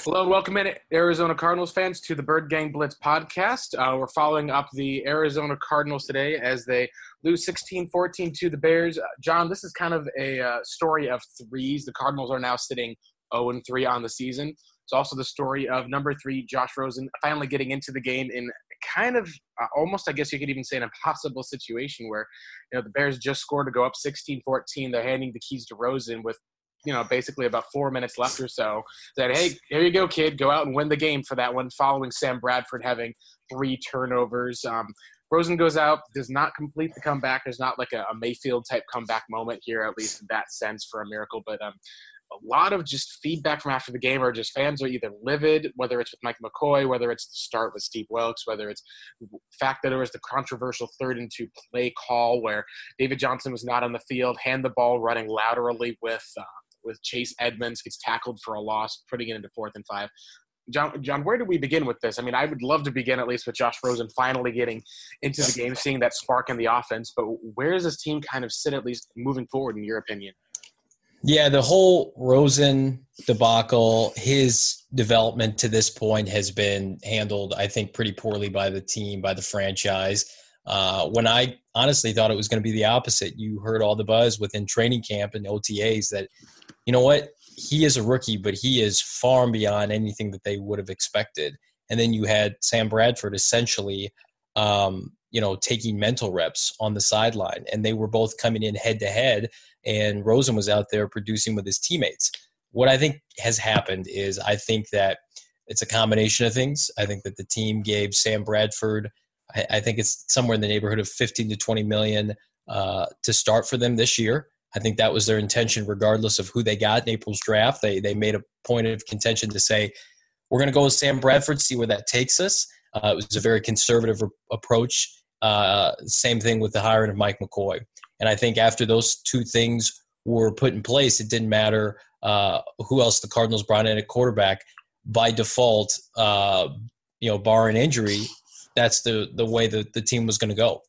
Hello and welcome in, Arizona Cardinals fans, to the Bird Gang Blitz podcast. Uh, we're following up the Arizona Cardinals today as they lose 16 14 to the Bears. Uh, John, this is kind of a uh, story of threes. The Cardinals are now sitting 0 3 on the season. It's also the story of number three, Josh Rosen, finally getting into the game in kind of uh, almost, I guess you could even say, an impossible situation where you know the Bears just scored to go up 16 14. They're handing the keys to Rosen with you know, basically about four minutes left or so, said, hey, here you go, kid. Go out and win the game for that one, following Sam Bradford having three turnovers. Um, Rosen goes out, does not complete the comeback. There's not like a, a, Mayfield type comeback moment here, at least in that sense, for a miracle. But um, a lot of just feedback from after the game or just fans are either livid, whether it's with Mike McCoy, whether it's the start with Steve Wilks, whether it's the fact that it was the controversial third and two play call where David Johnson was not on the field, hand the ball running laterally with uh, with Chase Edmonds gets tackled for a loss, putting it into fourth and five. John, John, where do we begin with this? I mean, I would love to begin at least with Josh Rosen finally getting into the game, seeing that spark in the offense. But where does this team kind of sit, at least moving forward, in your opinion? Yeah, the whole Rosen debacle, his development to this point has been handled, I think, pretty poorly by the team, by the franchise. Uh, when I honestly thought it was going to be the opposite, you heard all the buzz within training camp and OTAs that you know what? He is a rookie, but he is far beyond anything that they would have expected. And then you had Sam Bradford essentially, um, you know, taking mental reps on the sideline, and they were both coming in head to head. And Rosen was out there producing with his teammates. What I think has happened is I think that it's a combination of things. I think that the team gave Sam Bradford, I, I think it's somewhere in the neighborhood of 15 to 20 million uh, to start for them this year. I think that was their intention, regardless of who they got in April's draft. They they made a point of contention to say we're going to go with Sam Bradford, see where that takes us. Uh, it was a very conservative approach. Uh, same thing with the hiring of Mike McCoy. And I think after those two things were put in place, it didn't matter uh, who else the Cardinals brought in at quarterback. By default, uh, you know, barring injury, that's the the way that the team was going to go.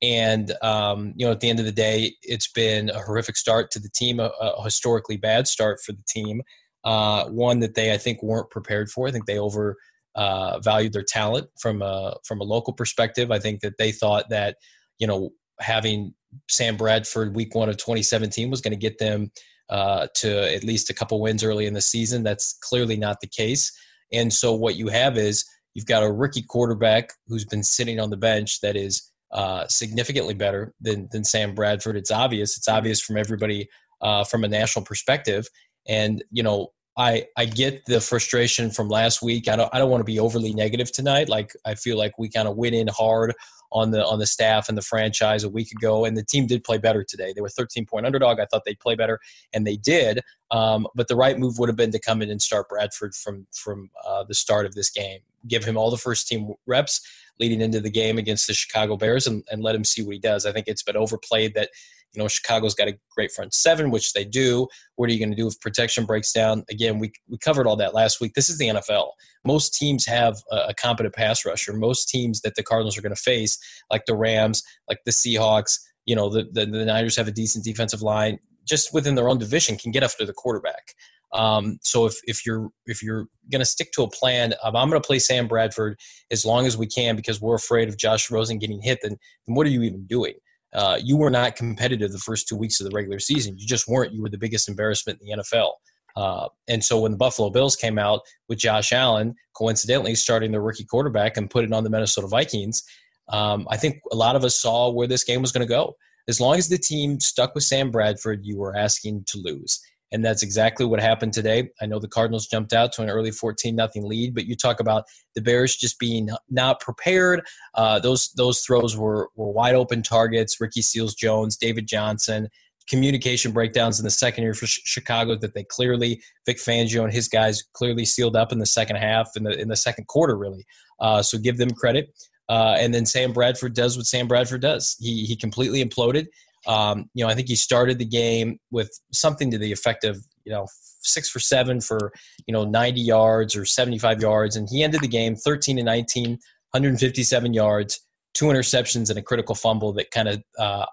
And um, you know, at the end of the day, it's been a horrific start to the team, a, a historically bad start for the team. Uh, one that they, I think, weren't prepared for. I think they over uh, valued their talent from a from a local perspective. I think that they thought that you know having Sam Bradford week one of 2017 was going to get them uh, to at least a couple wins early in the season. That's clearly not the case. And so what you have is you've got a rookie quarterback who's been sitting on the bench that is uh, significantly better than than Sam Bradford. It's obvious. It's obvious from everybody uh, from a national perspective. And you know, I I get the frustration from last week. I don't I don't want to be overly negative tonight. Like I feel like we kind of went in hard on the on the staff and the franchise a week ago, and the team did play better today. They were 13 point underdog. I thought they'd play better, and they did. Um, but the right move would have been to come in and start Bradford from from uh, the start of this game. Give him all the first team reps leading into the game against the Chicago Bears and, and let him see what he does. I think it's been overplayed that you know Chicago's got a great front seven, which they do. What are you going to do if protection breaks down? Again, we we covered all that last week. This is the NFL. Most teams have a, a competent pass rusher. Most teams that the Cardinals are going to face, like the Rams, like the Seahawks, you know, the, the the Niners have a decent defensive line. Just within their own division, can get after the quarterback. Um, so if, if you're if you're going to stick to a plan of I'm going to play Sam Bradford as long as we can because we're afraid of Josh Rosen getting hit, then, then what are you even doing? Uh, you were not competitive the first two weeks of the regular season. You just weren't. You were the biggest embarrassment in the NFL. Uh, and so when the Buffalo Bills came out with Josh Allen, coincidentally starting their rookie quarterback and put it on the Minnesota Vikings, um, I think a lot of us saw where this game was going to go. As long as the team stuck with Sam Bradford, you were asking to lose. And that's exactly what happened today. I know the Cardinals jumped out to an early 14 nothing lead, but you talk about the Bears just being not prepared. Uh, those those throws were, were wide open targets. Ricky Seals Jones, David Johnson, communication breakdowns in the second year for Chicago that they clearly Vic Fangio and his guys clearly sealed up in the second half in the in the second quarter really. Uh, so give them credit. Uh, and then Sam Bradford does what Sam Bradford does. He he completely imploded. Um, you know, I think he started the game with something to the effect of you know six for seven for you know 90 yards or 75 yards, and he ended the game 13 to 19, 157 yards, two interceptions, and a critical fumble that kind of uh,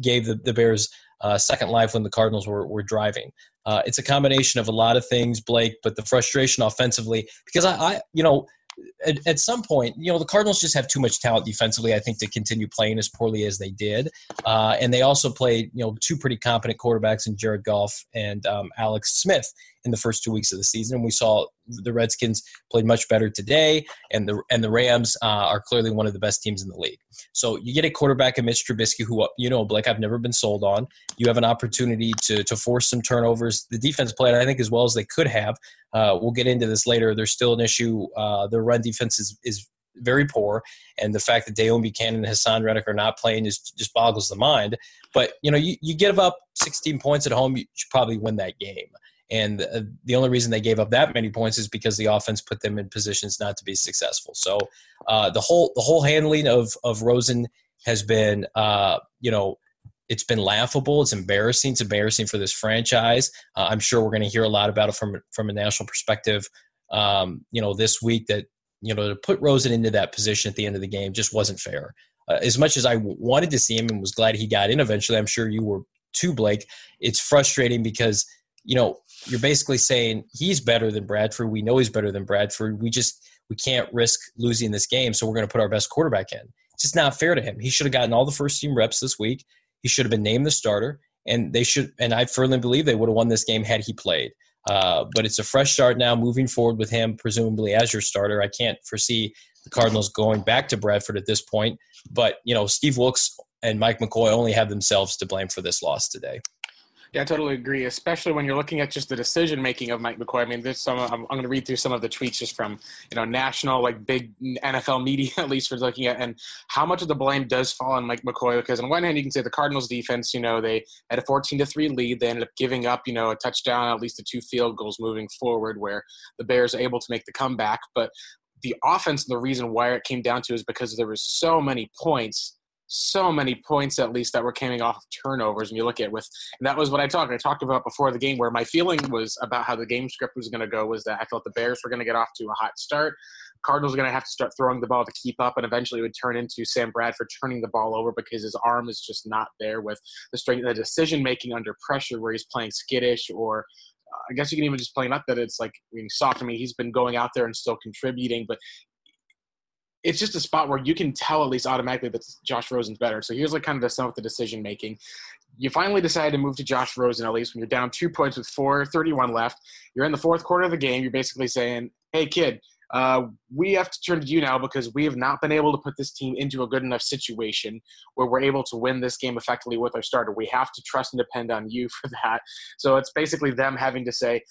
gave the, the Bears uh, second life when the Cardinals were, were driving. Uh, it's a combination of a lot of things, Blake, but the frustration offensively, because I, I you know, at, at, some point, you know, the Cardinals just have too much talent defensively, I think, to continue playing as poorly as they did. Uh, and they also played, you know, two pretty competent quarterbacks in Jared Goff and um, Alex Smith in the first two weeks of the season. And we saw the Redskins played much better today, and the and the Rams uh, are clearly one of the best teams in the league. So you get a quarterback in Mitch Trubisky, who you know, Blake, I've never been sold on. You have an opportunity to to force some turnovers. The defense played, I think, as well as they could have. Uh, we'll get into this later. There's still an issue. Uh, their run defense is is very poor, and the fact that Deone Bucannon and Haason Reddick are not playing is just boggles the mind. But you know, you, you give up 16 points at home, you should probably win that game. And uh, the only reason they gave up that many points is because the offense put them in positions not to be successful. So uh, the whole the whole handling of of Rosen has been, uh, you know, it's been laughable. It's embarrassing. It's embarrassing for this franchise. Uh, I'm sure we're going to hear a lot about it from from a national perspective. Um, you know, this week that you know to put Rosen into that position at the end of the game just wasn't fair. Uh, as much as I wanted to see him and was glad he got in eventually, I'm sure you were too, Blake. It's frustrating because you know, you're basically saying he's better than Bradford. We know he's better than Bradford. We just we can't risk losing this game, so we're going to put our best quarterback in. It's just not fair to him. He should have gotten all the first team reps this week. He should have been named the starter, and they should. And I firmly believe they would have won this game had he played. Uh, but it's a fresh start now, moving forward with him presumably as your starter. I can't foresee the Cardinals going back to Bradford at this point. But you know, Steve Wilks and Mike McCoy only have themselves to blame for this loss today. Yeah, I totally agree. Especially when you're looking at just the decision making of Mike McCoy. I mean, there's some. I'm, I'm going to read through some of the tweets just from you know national, like big NFL media, at least for looking at, and how much of the blame does fall on Mike McCoy. Because on one hand, you can say the Cardinals' defense. You know, they had a 14 to three lead. They ended up giving up, you know, a touchdown, at least the two field goals moving forward, where the Bears are able to make the comeback. But the offense, and the reason why it came down to is because there was so many points so many points at least that were coming off of turnovers and you look at with and that was what I talked I talked about before the game where my feeling was about how the game script was going to go was that I felt the Bears were going to get off to a hot start Cardinals are going to have to start throwing the ball to keep up and eventually it would turn into Sam Bradford turning the ball over because his arm is just not there with the strength the decision making under pressure where he's playing skittish or uh, I guess you can even just play up that it's like mean soft. I mean he's been going out there and still contributing, but it's just a spot where you can tell at least automatically that Josh Rosen's better. So here's like kind of the sum of the decision making. You finally decide to move to Josh Rosen at least when you're down two points with 4:31 left. You're in the fourth quarter of the game. You're basically saying, "Hey, kid, uh, we have to turn to you now because we have not been able to put this team into a good enough situation where we're able to win this game effectively with our starter. We have to trust and depend on you for that. So it's basically them having to say,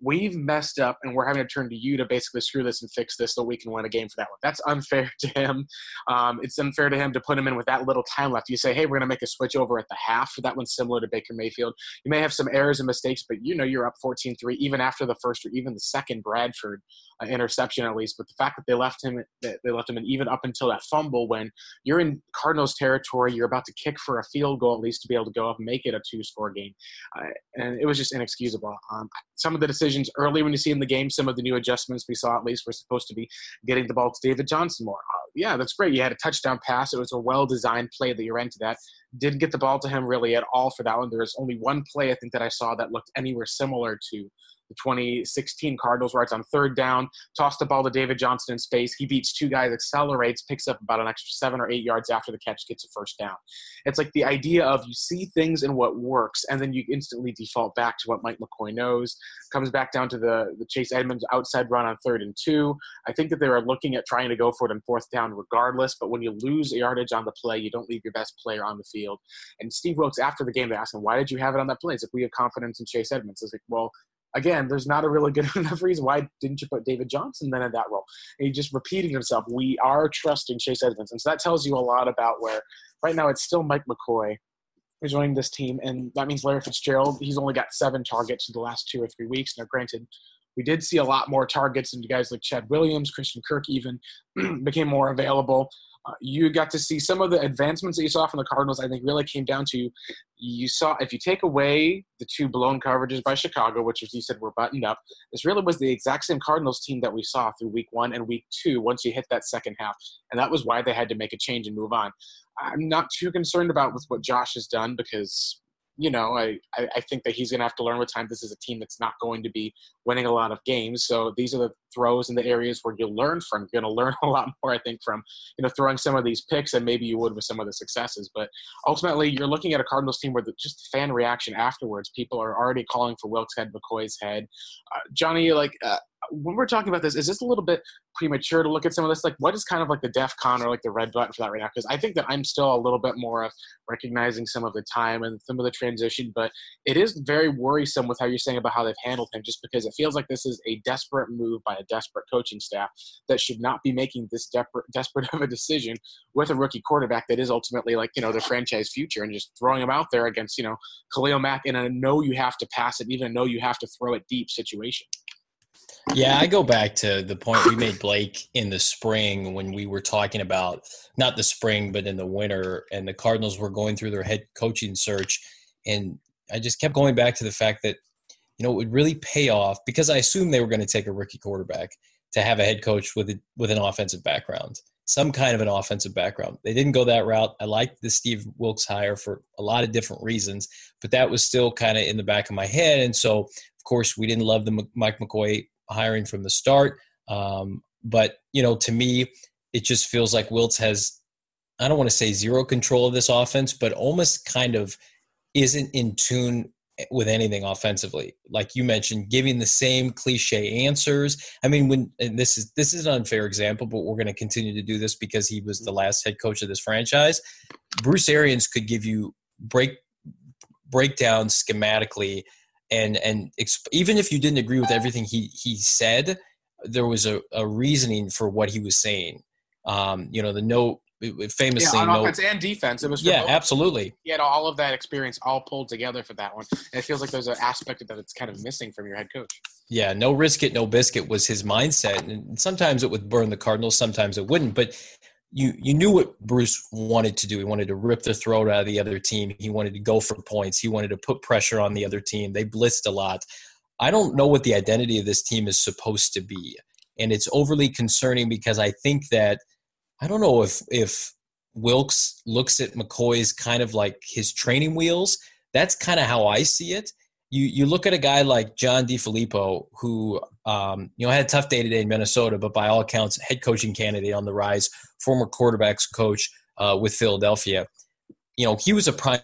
we've messed up and we're having to turn to you to basically screw this and fix this so we can win a game for that one. That's unfair to him. Um, it's unfair to him to put him in with that little time left. You say, hey, we're going to make a switch over at the half. That one's similar to Baker Mayfield. You may have some errors and mistakes, but you know you're up 14 3 even after the first or even the second Bradford uh, interception at least. But the fact that they left him, they left him, and even up until that fumble, when you're in Cardinals territory, you're about to kick for a field goal at least to be able to go up and make it a two score game. Uh, and it was just inexcusable. Um, some of the decisions early when you see in the game, some of the new adjustments we saw at least were supposed to be getting the ball to David Johnson more. Uh, yeah, that's great. You had a touchdown pass. It was a well designed play that you ran to that. didn't get the ball to him really at all for that one. There was only one play I think that I saw that looked anywhere similar to the 2016 Cardinals, where it's on third down, toss the ball to David Johnson in space. He beats two guys, accelerates, picks up about an extra seven or eight yards after the catch, gets a first down. It's like the idea of you see things in what works, and then you instantly default back to what Mike McCoy knows. Comes back down to the, the Chase Edmonds outside run on third and two. I think that they were looking at trying to go for it in fourth down regardless, but when you lose yardage on the play, you don't leave your best player on the field. And Steve Wilks, after the game, they asked him, why did you have it on that play? It's like, we have confidence in Chase Edmonds. It's like, well, again, there's not a really good enough reason why didn't you put David Johnson then in that role? And he just repeated himself. We are trusting Chase Edmonds, and so that tells you a lot about where right now it's still Mike McCoy who's running this team, and that means Larry Fitzgerald. He's only got seven targets in the last two or three weeks. Now, granted, we did see a lot more targets, and guys like Chad Williams, Christian Kirk even became more available. You got to see some of the advancements that you saw from the Cardinals. I think really came down to you saw if you take away the two blown coverages by Chicago, which as you said were buttoned up, this really was the exact same Cardinals team that we saw through Week One and Week Two. Once you hit that second half, and that was why they had to make a change and move on. I'm not too concerned about with what Josh has done because you know, I, I think that he's going to have to learn with time. This is a team that's not going to be winning a lot of games. So these are the throws in the areas where you'll learn from. You're going to learn a lot more, I think, from, you know, throwing some of these picks than maybe you would with some of the successes. But ultimately, you're looking at a Cardinals team where the, just the fan reaction afterwards, people are already calling for Wilks head, McCoy's head. Uh, Johnny, like, uh, when we're talking about this, is this a little bit premature to look at some of this? Like, what is kind of like the DEF CON or like the red button for that right now? Because I think that I'm still a little bit more of recognizing some of the time and some of the transition, but it is very worrisome with how you're saying about how they've handled him, just because feels like this is a desperate move by a desperate coaching staff that should not be making this desperate, desperate of a decision with a rookie quarterback that is ultimately like, you know, the franchise future and just throwing him out there against, you know, Khalil Mack in a know you have to pass it, even a know you have to throw it deep situation. Yeah, I go back to the point we made Blake in the spring when we were talking about not the spring, but in the winter, and the Cardinals were going through their head coaching search. And I just kept going back to the fact that, you know, it would really pay off because I assumed they were going to take a rookie quarterback to have a head coach with a, with an offensive background, some kind of an offensive background. They didn't go that route. I liked the Steve Wilks hire for a lot of different reasons, but that was still kind of in the back of my head. And so, of course, we didn't love the Mike McCoy hiring from the start. Um, but you know, to me, it just feels like Wilks has I don't want to say zero control of this offense, but almost kind of isn't in tune with anything offensively. Like you mentioned, giving the same cliche answers. I mean, when this is this is an unfair example, but we're going to continue to do this because he was the last head coach of this franchise. Bruce Arians could give you break breakdowns schematically and and exp- even if you didn't agree with everything he he said, there was a, a reasoning for what he was saying. Um, you know, the note famously yeah, on offense and defense. It was yeah, both. absolutely. He had all of that experience all pulled together for that one. And it feels like there's an aspect of that it's kind of missing from your head coach. Yeah, no risk it, no biscuit was his mindset, and sometimes it would burn the Cardinals, sometimes it wouldn't. But you you knew what Bruce wanted to do. He wanted to rip the throat out of the other team. He wanted to go for points. He wanted to put pressure on the other team. They blitzed a lot. I don't know what the identity of this team is supposed to be, and it's overly concerning because I think that I don't know if if Wilks looks at McCoy's kind of like his training wheels. That's kind of how I see it you you look at a guy like John DeFilippo, who um, you know had a tough day today in Minnesota, but by all accounts, head coaching candidate on the rise, former quarterbacks coach uh, with Philadelphia. You know, he was a prime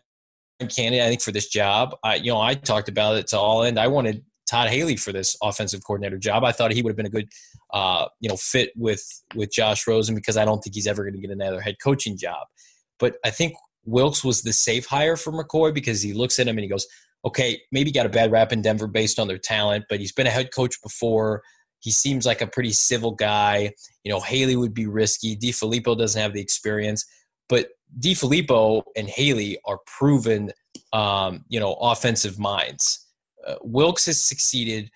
candidate, I think, for this job. I, you know, I talked about it to all end. I wanted Todd Haley for this offensive coordinator job. I thought he would have been a good, uh, you know, fit with with Josh Rosen because I don't think he's ever going to get another head coaching job. But I think Wilks was the safe hire for McCoy because he looks at him and he goes, okay, maybe got a bad rap in Denver based on their talent, but he's been a head coach before. He seems like a pretty civil guy. You know, Haley would be risky. DeFilippo doesn't have the experience, but DeFilippo and Haley are proven, um, you know, offensive minds. Uh, Wilks has succeeded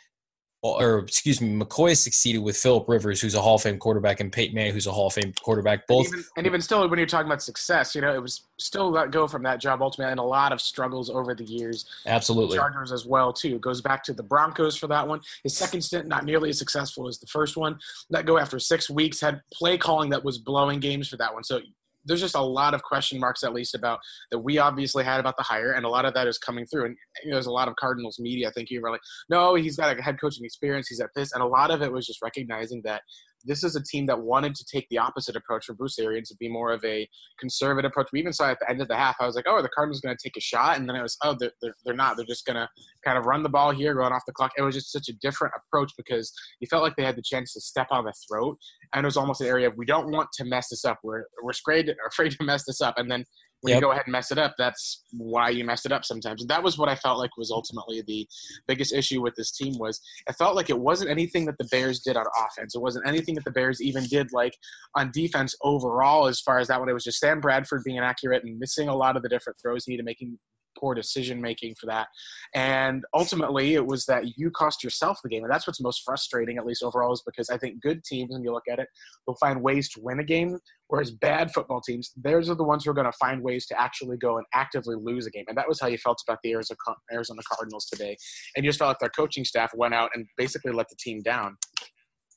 or excuse me, McCoy succeeded with Philip Rivers, who's a Hall of Fame quarterback, and Peyton Manning, who's a Hall of Fame quarterback. Both, and even, and even still, when you're talking about success, you know, it was still let go from that job ultimately, and a lot of struggles over the years. Absolutely, Chargers as well too. It goes back to the Broncos for that one. His second stint not nearly as successful as the first one. Let go after six weeks. Had play calling that was blowing games for that one. So there's just a lot of question marks, at least about that we obviously had about the hire, and a lot of that is coming through. And you know, there's a lot of Cardinals media thinking, like, no, he's got a head coaching experience, he's at this, and a lot of it was just recognizing that this is a team that wanted to take the opposite approach from Bruce Arians to be more of a conservative approach. We even saw at the end of the half, I was like, oh, the Cardinals going to take a shot? And then it was, oh, they're, they're, they're not. They're just going to kind of run the ball here, going off the clock. It was just such a different approach because you felt like they had the chance to step on the throat. And it was almost an area of, we don't want to mess this up. We're, we're afraid, afraid to mess this up. And then when yep. you go ahead and mess it up, that's why you messed it up sometimes. And that was what I felt like was ultimately the biggest issue with this team was it felt like it wasn't anything that the Bears did on offense. It wasn't anything that the Bears even did like on defense overall as far as that one. It was just Sam Bradford being inaccurate and missing a lot of the different throws he needed, making poor decision making for that. And ultimately, it was that you cost yourself the game. And that's what's most frustrating, at least overall, is because I think good teams, when you look at it, will find ways to win a game, whereas bad football teams, theirs are the ones who are going to find ways to actually go and actively lose a game. And that was how you felt about the Arizona Cardinals today. And you just felt like their coaching staff went out and basically let the team down.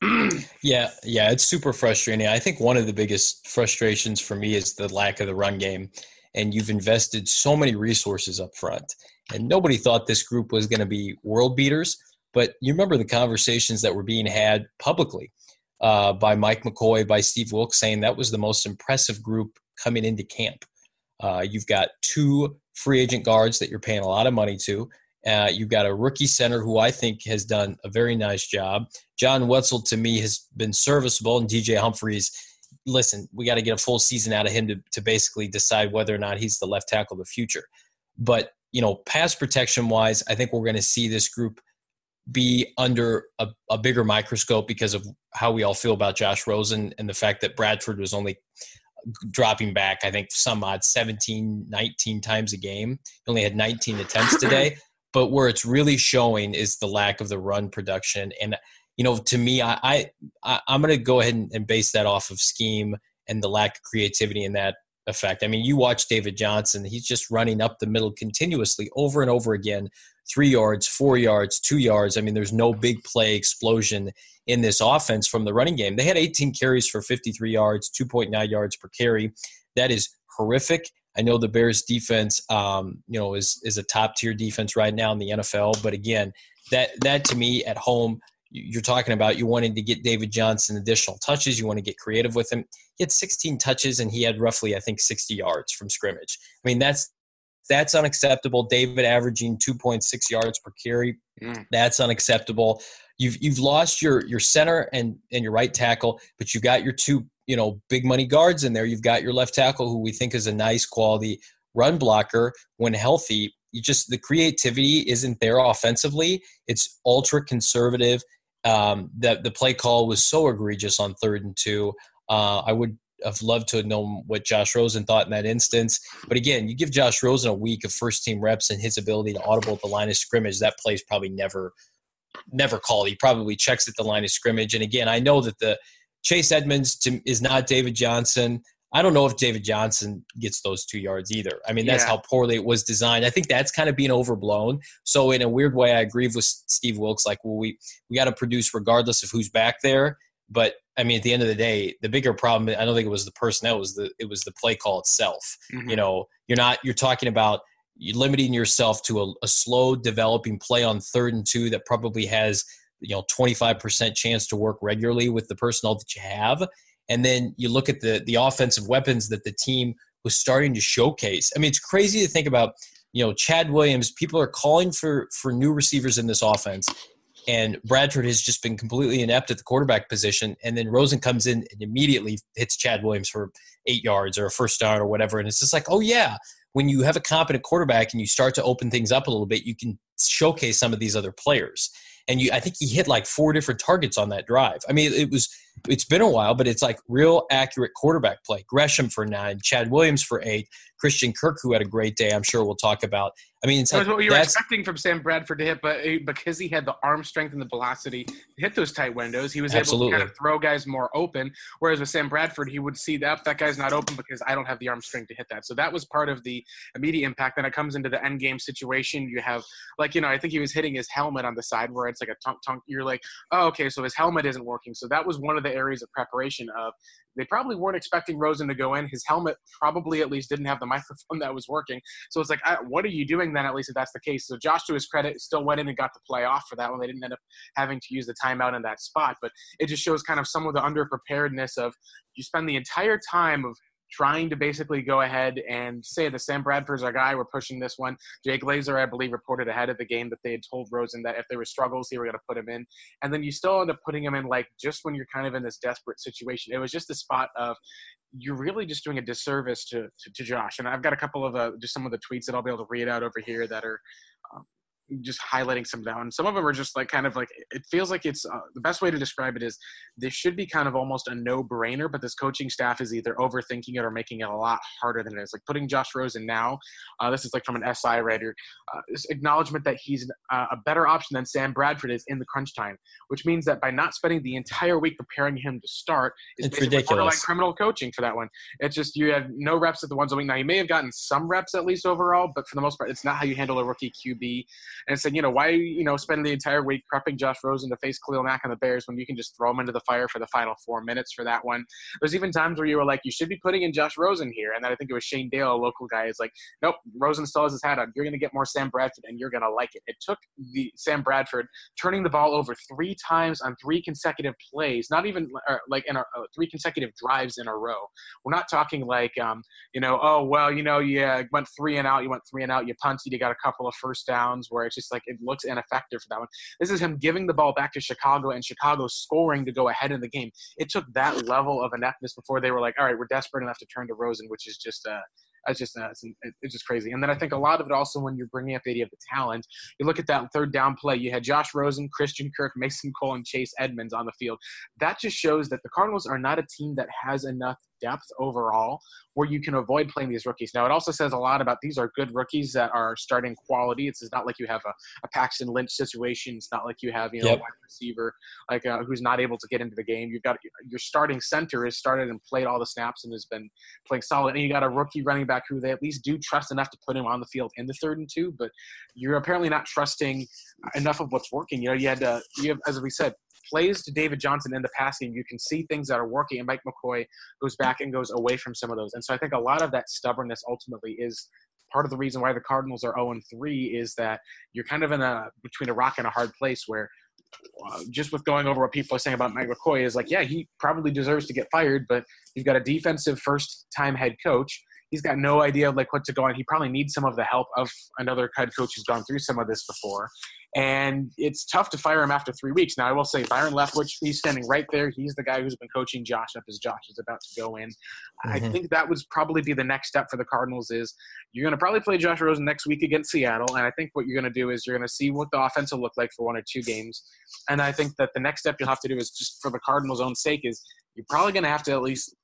yeah, yeah, it's super frustrating. I think one of the biggest frustrations for me is the lack of the run game and you've invested so many resources up front. And nobody thought this group was going to be world beaters, but you remember the conversations that were being had publicly uh, by Mike McCoy, by Steve Wilks, saying that was the most impressive group coming into camp. Uh, you've got two free agent guards that you're paying a lot of money to. Uh, you've got a rookie center who I think has done a very nice job. John Wetzel, to me, has been serviceable, and DJ Humphries listen, we got to get a full season out of him to, to basically decide whether or not he's the left tackle of the future. But, you know, pass protection wise, I think we're going to see this group be under a, a, bigger microscope because of how we all feel about Josh Rosen and the fact that Bradford was only dropping back, I think, some odd 17, 19 times a game. He only had 19 attempts today. But where it's really showing is the lack of the run production. And you know, to me, I, I, I am going to go ahead and, and base that off of scheme and the lack of creativity in that effect. I mean, you watch David Johnson; he's just running up the middle continuously, over and over again, three yards, four yards, two yards. I mean, there's no big play explosion in this offense from the running game. They had 18 carries for 53 yards, 2.9 yards per carry. That is horrific. I know the Bears defense, um, you know, is is a top tier defense right now in the NFL. But again, that that to me at home you're talking about you wanted to get David Johnson additional touches. You want to get creative with him. He had 16 touches and he had roughly, I think, 60 yards from scrimmage. I mean, that's that's unacceptable. David averaging 2.6 yards per carry. Mm. That's unacceptable. You've you've lost your your center and and your right tackle, but you've got your two you know big money guards in there. You've got your left tackle who we think is a nice quality run blocker when healthy. You just the creativity isn't there offensively. It's ultra conservative. Um, that the play call was so egregious on third and two. Uh, I would have loved to have known what Josh Rosen thought in that instance. But again, you give Josh Rosen a week of first team reps and his ability to audible at the line of scrimmage, that play's probably never never called. He probably checks at the line of scrimmage. And again, I know that the Chase Edmonds to, is not David Johnson. I don't know if David Johnson gets those two yards either. I mean, that's yeah. how poorly it was designed. I think that's kind of being overblown. So in a weird way, I agree with Steve Wilks. Like, well, we we got to produce regardless of who's back there. But I mean, at the end of the day, the bigger problem I don't think it was the personnel. It was the it was the play call itself. Mm-hmm. You know, you're not you're talking about you're limiting yourself to a, a slow developing play on third and two that probably has you know 25% chance to work regularly with the personnel that you have and then you look at the the offensive weapons that the team was starting to showcase. I mean, it's crazy to think about. You know, Chad Williams. People are calling for for new receivers in this offense, and Bradford has just been completely inept at the quarterback position. And then Rosen comes in and immediately hits Chad Williams for eight yards or a first down or whatever. And it's just like, oh yeah, when you have a competent quarterback and you start to open things up a little bit, you can showcase some of these other players. And you, I think he hit like four different targets on that drive. I mean, it was it's been a while, but it's like real accurate quarterback play. Gresham for nine, Chad Williams for eight, Christian Kirk, who had a great day, I'm sure we'll talk about. I mean, it's like, what you were expecting from Sam Bradford to hit, but because he had the arm strength and the velocity to hit those tight windows, he was Absolutely. able to kind of throw guys more open. Whereas with Sam Bradford, he would see that that guy's not open because I don't have the arm strength to hit that. So that was part of the immediate impact. Then it comes into the end game situation. You have like you know, I think he was hitting his helmet on the side where it's like a tunk tunk. You're like, oh, okay, so his helmet isn't working. So that was one of the areas of preparation of they probably weren't expecting Rosen to go in. His helmet probably at least didn't have the microphone that was working. So it's like, I, what are you doing then? At least if that's the case. So Josh, to his credit, still went in and got the play off for that one. They didn't end up having to use the timeout in that spot, but it just shows kind of some of the underpreparedness of you spend the entire time of trying to basically go ahead and say that Sam Bradford's our guy. We're pushing this one. Jay Glazer, I believe, reported ahead of the game that they had told Rosen that if there were struggles, he were going to put him in. And then you still end up putting him in like just when you're kind of in this desperate situation. It was just a spot of you're really just doing a disservice to, to, to Josh. And I've got a couple of uh, just some of the tweets that I'll be able to read out over here that are um, just highlighting some down. Some of them are just like kind of like it feels like it's uh, the best way to describe it is this should be kind of almost a no-brainer, but this coaching staff is either overthinking it or making it a lot harder than it is. Like putting Josh Rosen now, uh, this is like from an SI writer, uh, this acknowledgement that he's uh, a better option than Sam Bradford is in the crunch time, which means that by not spending the entire week preparing him to start is it's ridiculous. like criminal coaching for that one. It's just you have no reps at the ones a week. Now you may have gotten some reps at least overall, but for the most part, it's not how you handle a rookie QB. And said, you know, why you know spend the entire week prepping Josh Rosen to face Khalil Mack on the Bears when you can just throw him into the fire for the final four minutes for that one? There's even times where you were like, you should be putting in Josh Rosen here, and then I think it was Shane Dale, a local guy, is like, nope, Rosen still has his hat on. You're going to get more Sam Bradford, and you're going to like it. It took the Sam Bradford turning the ball over three times on three consecutive plays, not even like in a, uh, three consecutive drives in a row. We're not talking like, um, you know, oh well, you know, you went three and out, you went three and out, you punted, you got a couple of first downs, where it's just like it looks ineffective for that one. This is him giving the ball back to Chicago and Chicago scoring to go ahead in the game. It took that level of ineptness before they were like, all right, we're desperate enough to turn to Rosen, which is just uh, it's just uh, it's, it's just crazy. And then I think a lot of it also when you're bringing up the idea of the talent, you look at that third down play. You had Josh Rosen, Christian Kirk, Mason Cole, and Chase Edmonds on the field. That just shows that the Cardinals are not a team that has enough depth overall where you can avoid playing these rookies. Now, it also says a lot about these are good rookies that are starting quality. It's, not like you have a, a Paxton Lynch situation. It's not like you have, you know, Yep. a wide receiver like uh, who's not able to get into the game. You've got your starting center has started and played all the snaps and has been playing solid. And you got a rookie running back who they at least do trust enough to put him on the field in the third and two, but you're apparently not trusting enough of what's working. You know, you had uh, you have, as we said, plays to David Johnson in the passing. You can see things that are working, and Mike McCoy goes back and goes away from some of those. And so I think a lot of that stubbornness ultimately is part of the reason why the Cardinals are 0 3 is that you're kind of in a between a rock and a hard place where uh, just with going over what people are saying about Mike McCoy is like, yeah, he probably deserves to get fired, but you've got a defensive first time head coach. He's got no idea like what to go on. He probably needs some of the help of another head coach who's gone through some of this before. And it's tough to fire him after three weeks. Now I will say Byron Leftwich, he's standing right there. He's the guy who's been coaching Josh up as Josh is about to go in. I Mhm. think that would probably be the next step for the Cardinals is you're going to probably play Josh Rosen next week against Seattle. And I think what you're going to do is you're going to see what the offense will look like for one or two games. And I think that the next step you'll have to do is just for the Cardinals' own sake is you're probably going to have to at least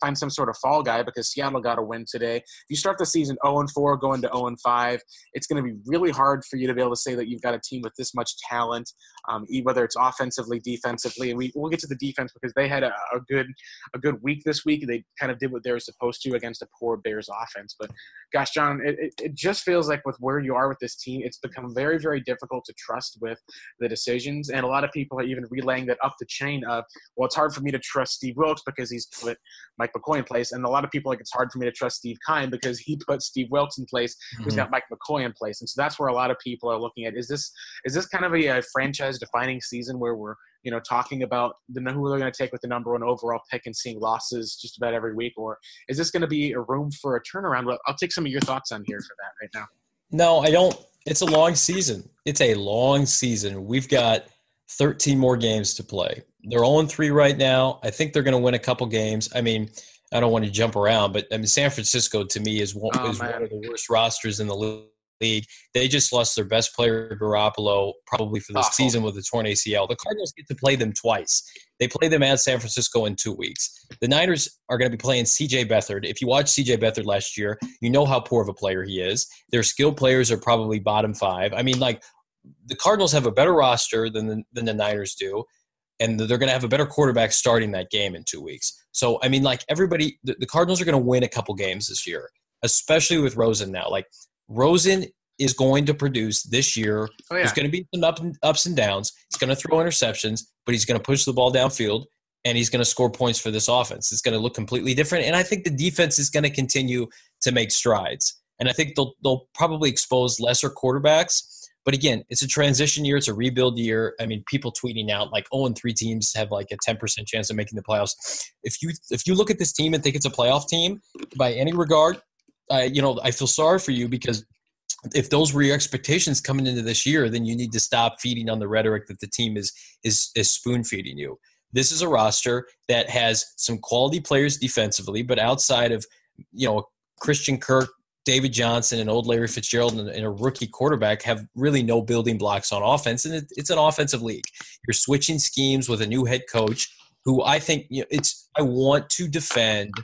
find some sort of fall guy because Seattle got a win today. If you start the season 0 and 4, going to 0 and 5, it's going to be really hard for you to be able to say that you've got a team with this much talent, um, whether it's offensively, defensively. And we we'll get to the defense because they had a, a good a good week this week. They kind of did what they were supposed to against a poor Bears offense. But gosh, John, it, it just feels like with where you are with this team, it's become very very difficult to trust with the decisions. And a lot of people are even relaying that up the chain of, well, it's hard for me to trust Steve Wilks because he's put Mike McCoy in place, and a lot of people like it's hard for me to trust Steve Keim because he put Steve Wilks in place, who's Mhm. got Mike McCoy in place, and so that's where a lot of people are looking at. Is this is this kind of a, a franchise defining season where we're you know talking about the who they're going to take with the number one overall pick and seeing losses just about every week, or is this going to be a room for a turnaround? Well, I'll take some of your thoughts on here for that right now. No, I don't. It's a long season. It's a long season. We've got 13 more games to play. They're 0 3 right now. I think they're going to win a couple games. I mean, I don't want to jump around, but I mean, San Francisco to me is one, Oh, is one of the worst rosters in the league. They just lost their best player, Garoppolo, probably for this Awful. season with a torn ACL. The Cardinals get to play them twice. They play them at San Francisco in two weeks. The Niners are going to be playing CJ Beathard. If you watched CJ Beathard last year, you know how poor of a player he is. Their skilled players are probably bottom five. I mean, like the Cardinals have a better roster than the, than the Niners do, and they're going to have a better quarterback starting that game in two weeks. So, I mean, like everybody, the, the Cardinals are going to win a couple games this year, especially with Rosen now. Like Rosen is going to produce this year. Oh yeah, There's going to be some up and, ups and downs. He's going to throw interceptions, but he's going to push the ball downfield. and he's going to score points for this offense. It's going to look completely different, and I think the defense is going to continue to make strides. And I think they'll they'll probably expose lesser quarterbacks. But again, it's a transition year. It's a rebuild year. I mean, people tweeting out like "Oh, and 3 teams have like a 10% chance of making the playoffs. If you if you look at this team and think it's a playoff team by any regard, uh, you know, I feel sorry for you because if those were your expectations coming into this year, then you need to stop feeding on the rhetoric that the team is is is spoon feeding you. This is a roster that has some quality players defensively, but outside of you know Christian Kirk, David Johnson, and old Larry Fitzgerald, and, and a rookie quarterback have really no building blocks on offense, and it, it's an offensive league. You're switching schemes with a new head coach, who I think you know, it's. I want to defend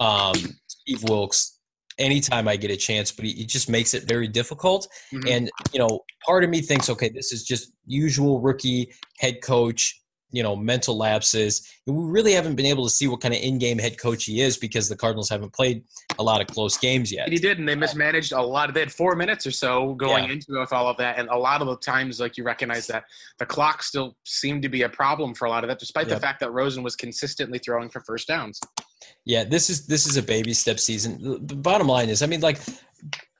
um, Steve Wilks anytime I get a chance, but he, he just makes it very difficult. Mm-hmm. And, you know, part of me thinks, okay, this is just usual rookie head coach, you know, mental lapses. And we really haven't been able to see what kind of in game head coach he is because the Cardinals haven't played a lot of close games yet. And he did, and they mismanaged a lot. Of, they had four minutes or so going yeah. into with all of that. And a lot of the times, like you recognize that the clock still seemed to be a problem for a lot of that, despite yep. the fact that Rosen was consistently throwing for first downs. Yeah, this is this is a baby step season. The bottom line is, I mean, like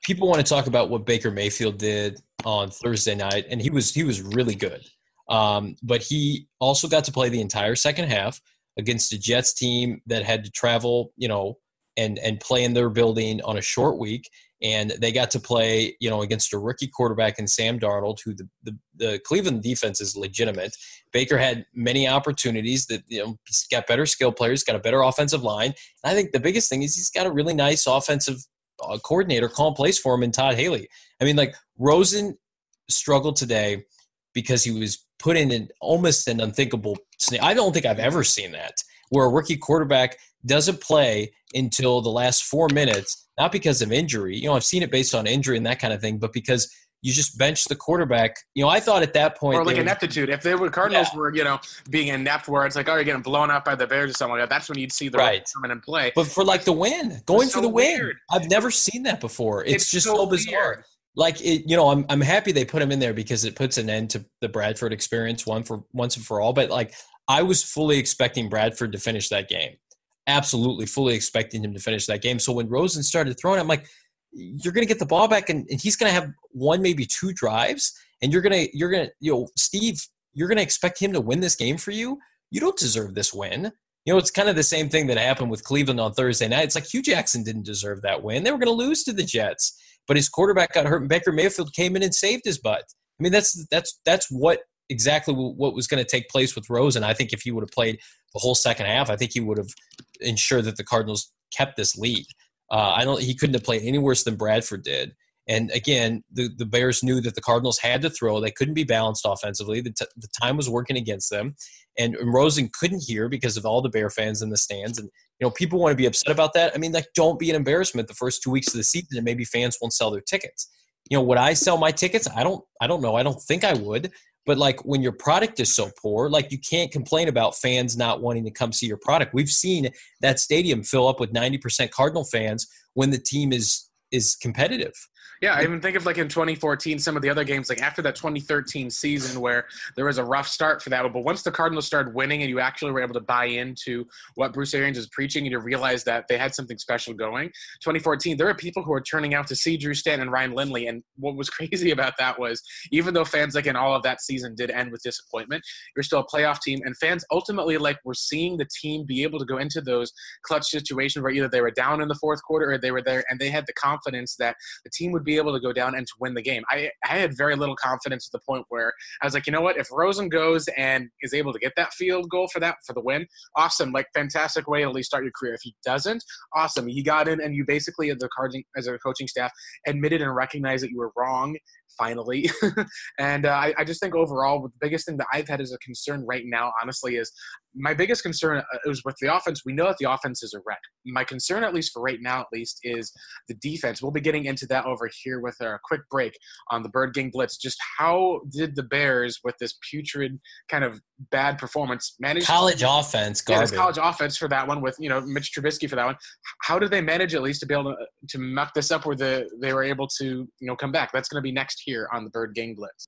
people want to talk about what Baker Mayfield did on Thursday night, and he was he was really good. Um, but he also got to play the entire second half against a Jets team that had to travel, you know, and and play in their building on a short week and they got to play, you know, against a rookie quarterback in Sam Darnold, who the, the, the, Cleveland defense is legitimate. Baker had many opportunities that, you know, he's got better skill players, got a better offensive line. And I think the biggest thing is he's got a really nice offensive uh, coordinator calling plays for him in Todd Haley. I mean, like Rosen struggled today because he was put in an almost an unthinkable. I don't think I've ever seen that where a rookie quarterback doesn't play until the last four minutes, not because of injury. You know, I've seen it based on injury and that kind of thing, but because you just bench the quarterback. You know, I thought at that point, or like ineptitude. If were Cardinals yeah. were, you know, being inept, where it's like, oh, you're getting blown out by the Bears or something like that. That's when you'd see the right coming and play. But for like the win, going so for the win, weird. I've never seen that before. It's, it's just so, so bizarre. Weird. Like it, you know, I'm I'm happy they put him in there because it puts an end to the Bradford experience one for once and for all. But like, I was fully expecting Bradford to finish that game absolutely fully expecting him to finish that game. So when Rosen started throwing, I'm like, you're going to get the ball back, and, and he's going to have one, maybe two drives, and you're to, you're to, you know, Steve, you're to expect him to win this game for you. You don't deserve this win. You know, it's kind of the same thing that happened with Cleveland on Thursday night. It's like Hue Jackson didn't deserve that win. They were going to lose to the Jets, but his quarterback got hurt, and Baker Mayfield came in and saved his butt. I mean, that's that's that's what exactly what was going to take place with Rosen. I think if he would have played the whole second half, I think he would have ensured that the Cardinals kept this lead. Uh, I don't. He couldn't have played any worse than Bradford did. And again, the, the Bears knew that the Cardinals had to throw. They couldn't be balanced offensively. The, t- the time was working against them. And, and Rosen couldn't hear because of all the Bear fans in the stands. And, you know, people want to be upset about that. I mean, like, don't be an embarrassment the first two weeks of the season and maybe fans won't sell their tickets. You know, would I sell my tickets? I don't, I don't know. I don't think I would. But like when your product is so poor, like you can't complain about fans not wanting to come see your product. We've seen that stadium fill up with 90% Cardinal fans when the team is is competitive. Yeah, I even think of like in 2014, some of the other games, like after that 2013 season where there was a rough start for that. But once the Cardinals started winning and you actually were able to buy into what Bruce Arians is preaching and you realize that they had something special going, 2014, there were people who were turning out to see Drew Stanton and Ryan Lindley. And what was crazy about that was even though fans like in all of that season did end with disappointment, you're still a playoff team. And fans ultimately like were seeing the team be able to go into those clutch situations where either they were down in the fourth quarter or they were there and they had the confidence that the team would be able to go down and to win the game. I, I had very little confidence at the point where I was like, you know what? If Rosen goes and is able to get that field goal for that for the win, awesome. Like fantastic way to at least start your career. If he doesn't, awesome. He got in and you basically as a as a coaching staff admitted and recognized that you were wrong finally. and uh, I, I, just think overall, the biggest thing that I've had as a concern right now, honestly, is my biggest concern uh, is with the offense. We know that the offense is a wreck. My concern, at least for right now, at least, is the defense. We'll be getting into that over here with a quick break on the Bird Gang Blitz. Just how did the Bears, with this putrid kind of bad performance, manage college to, offense? Garbage. Yeah, college offense for that one with you know Mitch Trubisky for that one. How did they manage at least to be able to to muck this up where the they were able to you know come back? That's going to be next here on the Bird Gang Blitz.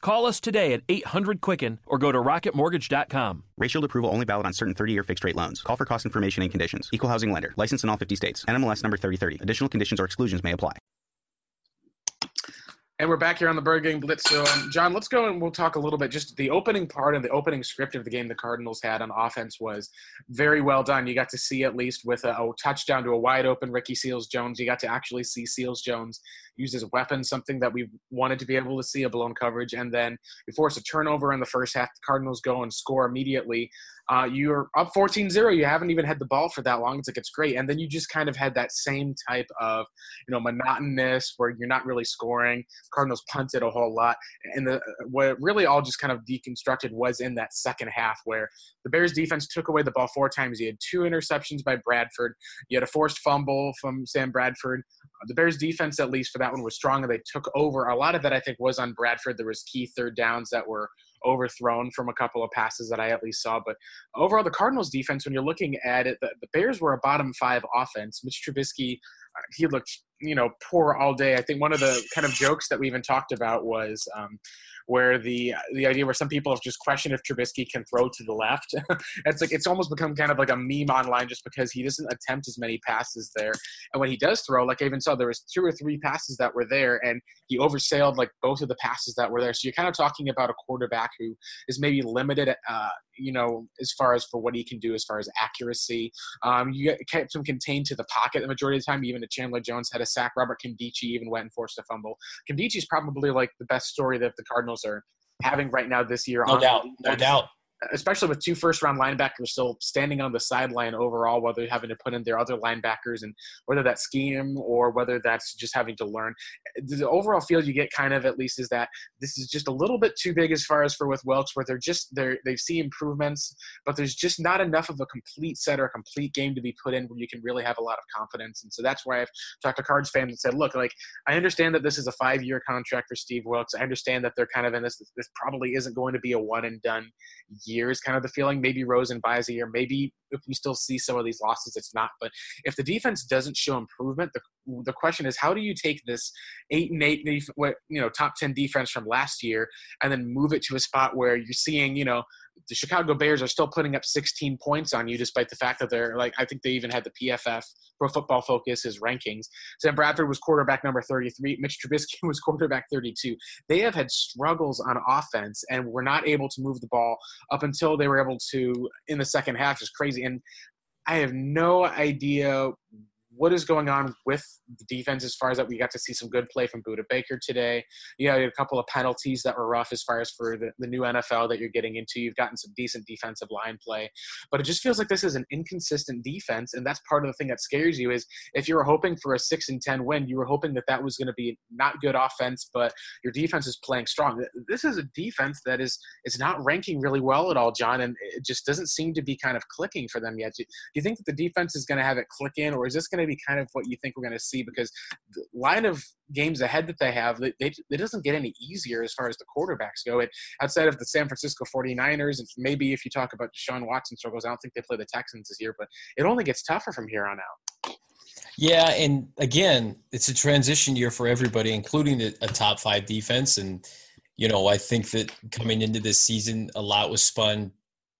Call us today at 800 Quicken or go to rocketmortgage.com. Rate Shield approval only valid on certain 30-year fixed-rate loans. Call for cost information and conditions. Equal housing lender. License in all 50 states. NMLS number 3030. Additional conditions or exclusions may apply. And we're back here on the Bird Gang Blitz. So, um, John, let's go and we'll talk a little bit. Just the opening part of the opening script of the game the Cardinals had on offense was very well done. You got to see at least with a, a touchdown to a wide open Ricky Seals Jones. You got to actually see Seals Jones use his weapon, something that we wanted to be able to see a blown coverage. And then we force a turnover in the first half. The Cardinals go and score immediately. Uh, you're up 14-0. You haven't even had the ball for that long. It's like it's great, and then you just kind of had that same type of you know monotonous where you're not really scoring. Cardinals punted a whole lot, and the what really all just kind of deconstructed was in that second half where the Bears defense took away the ball four times. You had two interceptions by Bradford. You had a forced fumble from Sam Bradford. The Bears defense, at least for that one, was strong, and they took over. A lot of that I think was on Bradford. There was key third downs that were overthrown from a couple of passes that I at least saw. But overall, the Cardinals defense, when you're looking at it, the, the Bears were a bottom five offense. Mitch Trubisky, uh, he looked, you know, poor all day. I think one of the kind of jokes that we even talked about was um, where the the idea where some people have just questioned if Trubisky can throw to the left. it's like it's almost become kind of like a meme online just because he doesn't attempt as many passes there. And when he does throw, like I even saw there was two or three passes that were there and he oversailed like both of the passes that were there. So you're kind of talking about a quarterback who is maybe limited uh, you know, as far as for what he can do as far as accuracy. Um, you get, kept him contained to the pocket the majority of the time. Even if Chandler Jones had a sack, Robert Nkemdiche even went and forced a fumble. Nkemdiche is probably like the best story that the Cardinals are having right now this year. No doubt, no doubt especially with two first round linebackers still standing on the sideline overall, whether having to put in their other linebackers and whether that's scheme or whether that's just having to learn. The overall feel you get kind of at least is that this is just a little bit too big as far as for with Wilks, where they're just they're they see improvements, but there's just not enough of a complete set or a complete game to be put in where you can really have a lot of confidence. And so that's why I've talked to Cards fans and said, look, like I understand that this is a five year contract for Steve Wilks. I understand that they're kind of in this this probably isn't going to be a one and done years kind of the feeling. Maybe Rosen buys a year. Maybe if we still see some of these losses, it's not. But if the defense doesn't show improvement, the the question is how do you take this eight and eight, you know, top ten defense from last year, and then move it to a spot where you're seeing, you know, the Chicago Bears are still putting up 16 points on you, despite the fact that they're like I think they even had the PFF Pro Football Focus his rankings. Sam Bradford was quarterback number 33. Mitch Trubisky was quarterback 32. They have had struggles on offense and were not able to move the ball up until they were able to in the second half. Just crazy. And I have no idea what is going on with the defense as far as that we got to see some good play from Budda Baker today. You had a couple of penalties that were rough as far as for the, the new NFL that you're getting into. You've gotten some decent defensive line play, but it just feels like this is an inconsistent defense, and that's part of the thing that scares you. Is if you were hoping for a six and ten win, you were hoping that that was going to be not good offense, but your defense is playing strong. This is a defense that is is not ranking really well at all, John, and it just doesn't seem to be kind of clicking for them yet. Do you think that the defense is going to have it click in, or is this going to kind of what you think we're going to see because the line of games ahead that they have, they, they, it doesn't get any easier as far as the quarterbacks go. It outside of the San Francisco 49ers, and maybe if you talk about Deshaun Watson struggles, I don't think they play the Texans this year, but it only gets tougher from here on out. Yeah, and again, it's a transition year for everybody, including a, a top five defense. And you know, I think that coming into this season, a lot was spun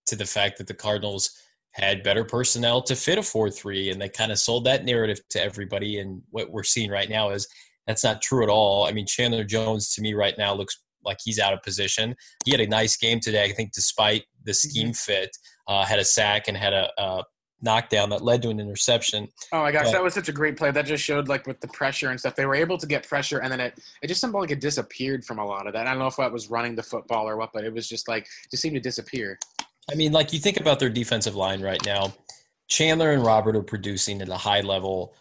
to the fact that the Cardinals had better personnel to fit a 4-3 and they kind of sold that narrative to everybody and what we're seeing right now is that's not true at all i mean chandler jones to me right now looks like he's out of position he had a nice game today i think despite the mm-hmm. scheme fit uh, had a sack and had a, a knockdown that led to an interception. Oh my gosh, But- that was such a great play. That just showed like with the pressure and stuff, they were able to get pressure, and then it it just seemed like it disappeared from a lot of that. I don't know if that was running the football or what, but it was just like just seemed to disappear. I mean, like you think about their defensive line right now. Chandler and Robert are producing at a high level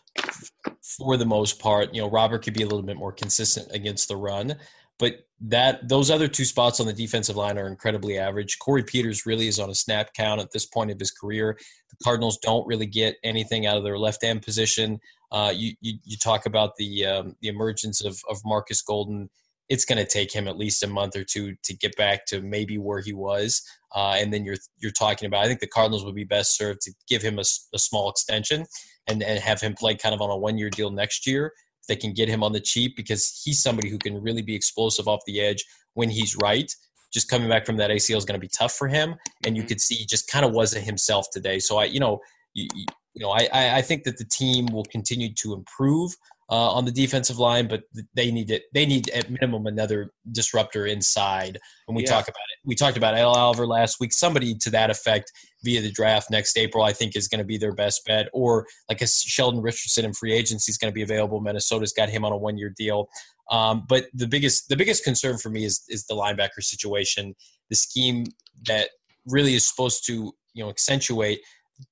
for the most part. You know, Robert could be a little bit more consistent against the run, but that those other two spots on the defensive line are incredibly average. Corey Peters really is on a snap count at this point of his career. The Cardinals don't really get anything out of their left end position. Uh, you, you you talk about the um, the emergence of of Marcus Golden. It's going to take him at least a month or two to get back to maybe where he was. Uh, and then you're you're talking about. I think the Cardinals would be best served to give him a, a small extension and and have him play kind of on a one year deal next year. They can get him on the cheap because he's somebody who can really be explosive off the edge when he's right. Just coming back from that ACL is going to be tough for him, and you could see he just kind of wasn't himself today. So I, you know, you, you know, I I think that the team will continue to improve uh, on the defensive line, but they need it. They need at minimum another disruptor inside. When we Yeah. talk about it, we talked about Ed Oliver last week. Somebody to that effect via the draft next April, I think, is going to be their best bet. Or like a Sheldon Richardson in free agency is going to be available. Minnesota's got him on a one-year deal. Um, but the biggest the biggest concern for me is is the linebacker situation. The scheme that really is supposed to you know accentuate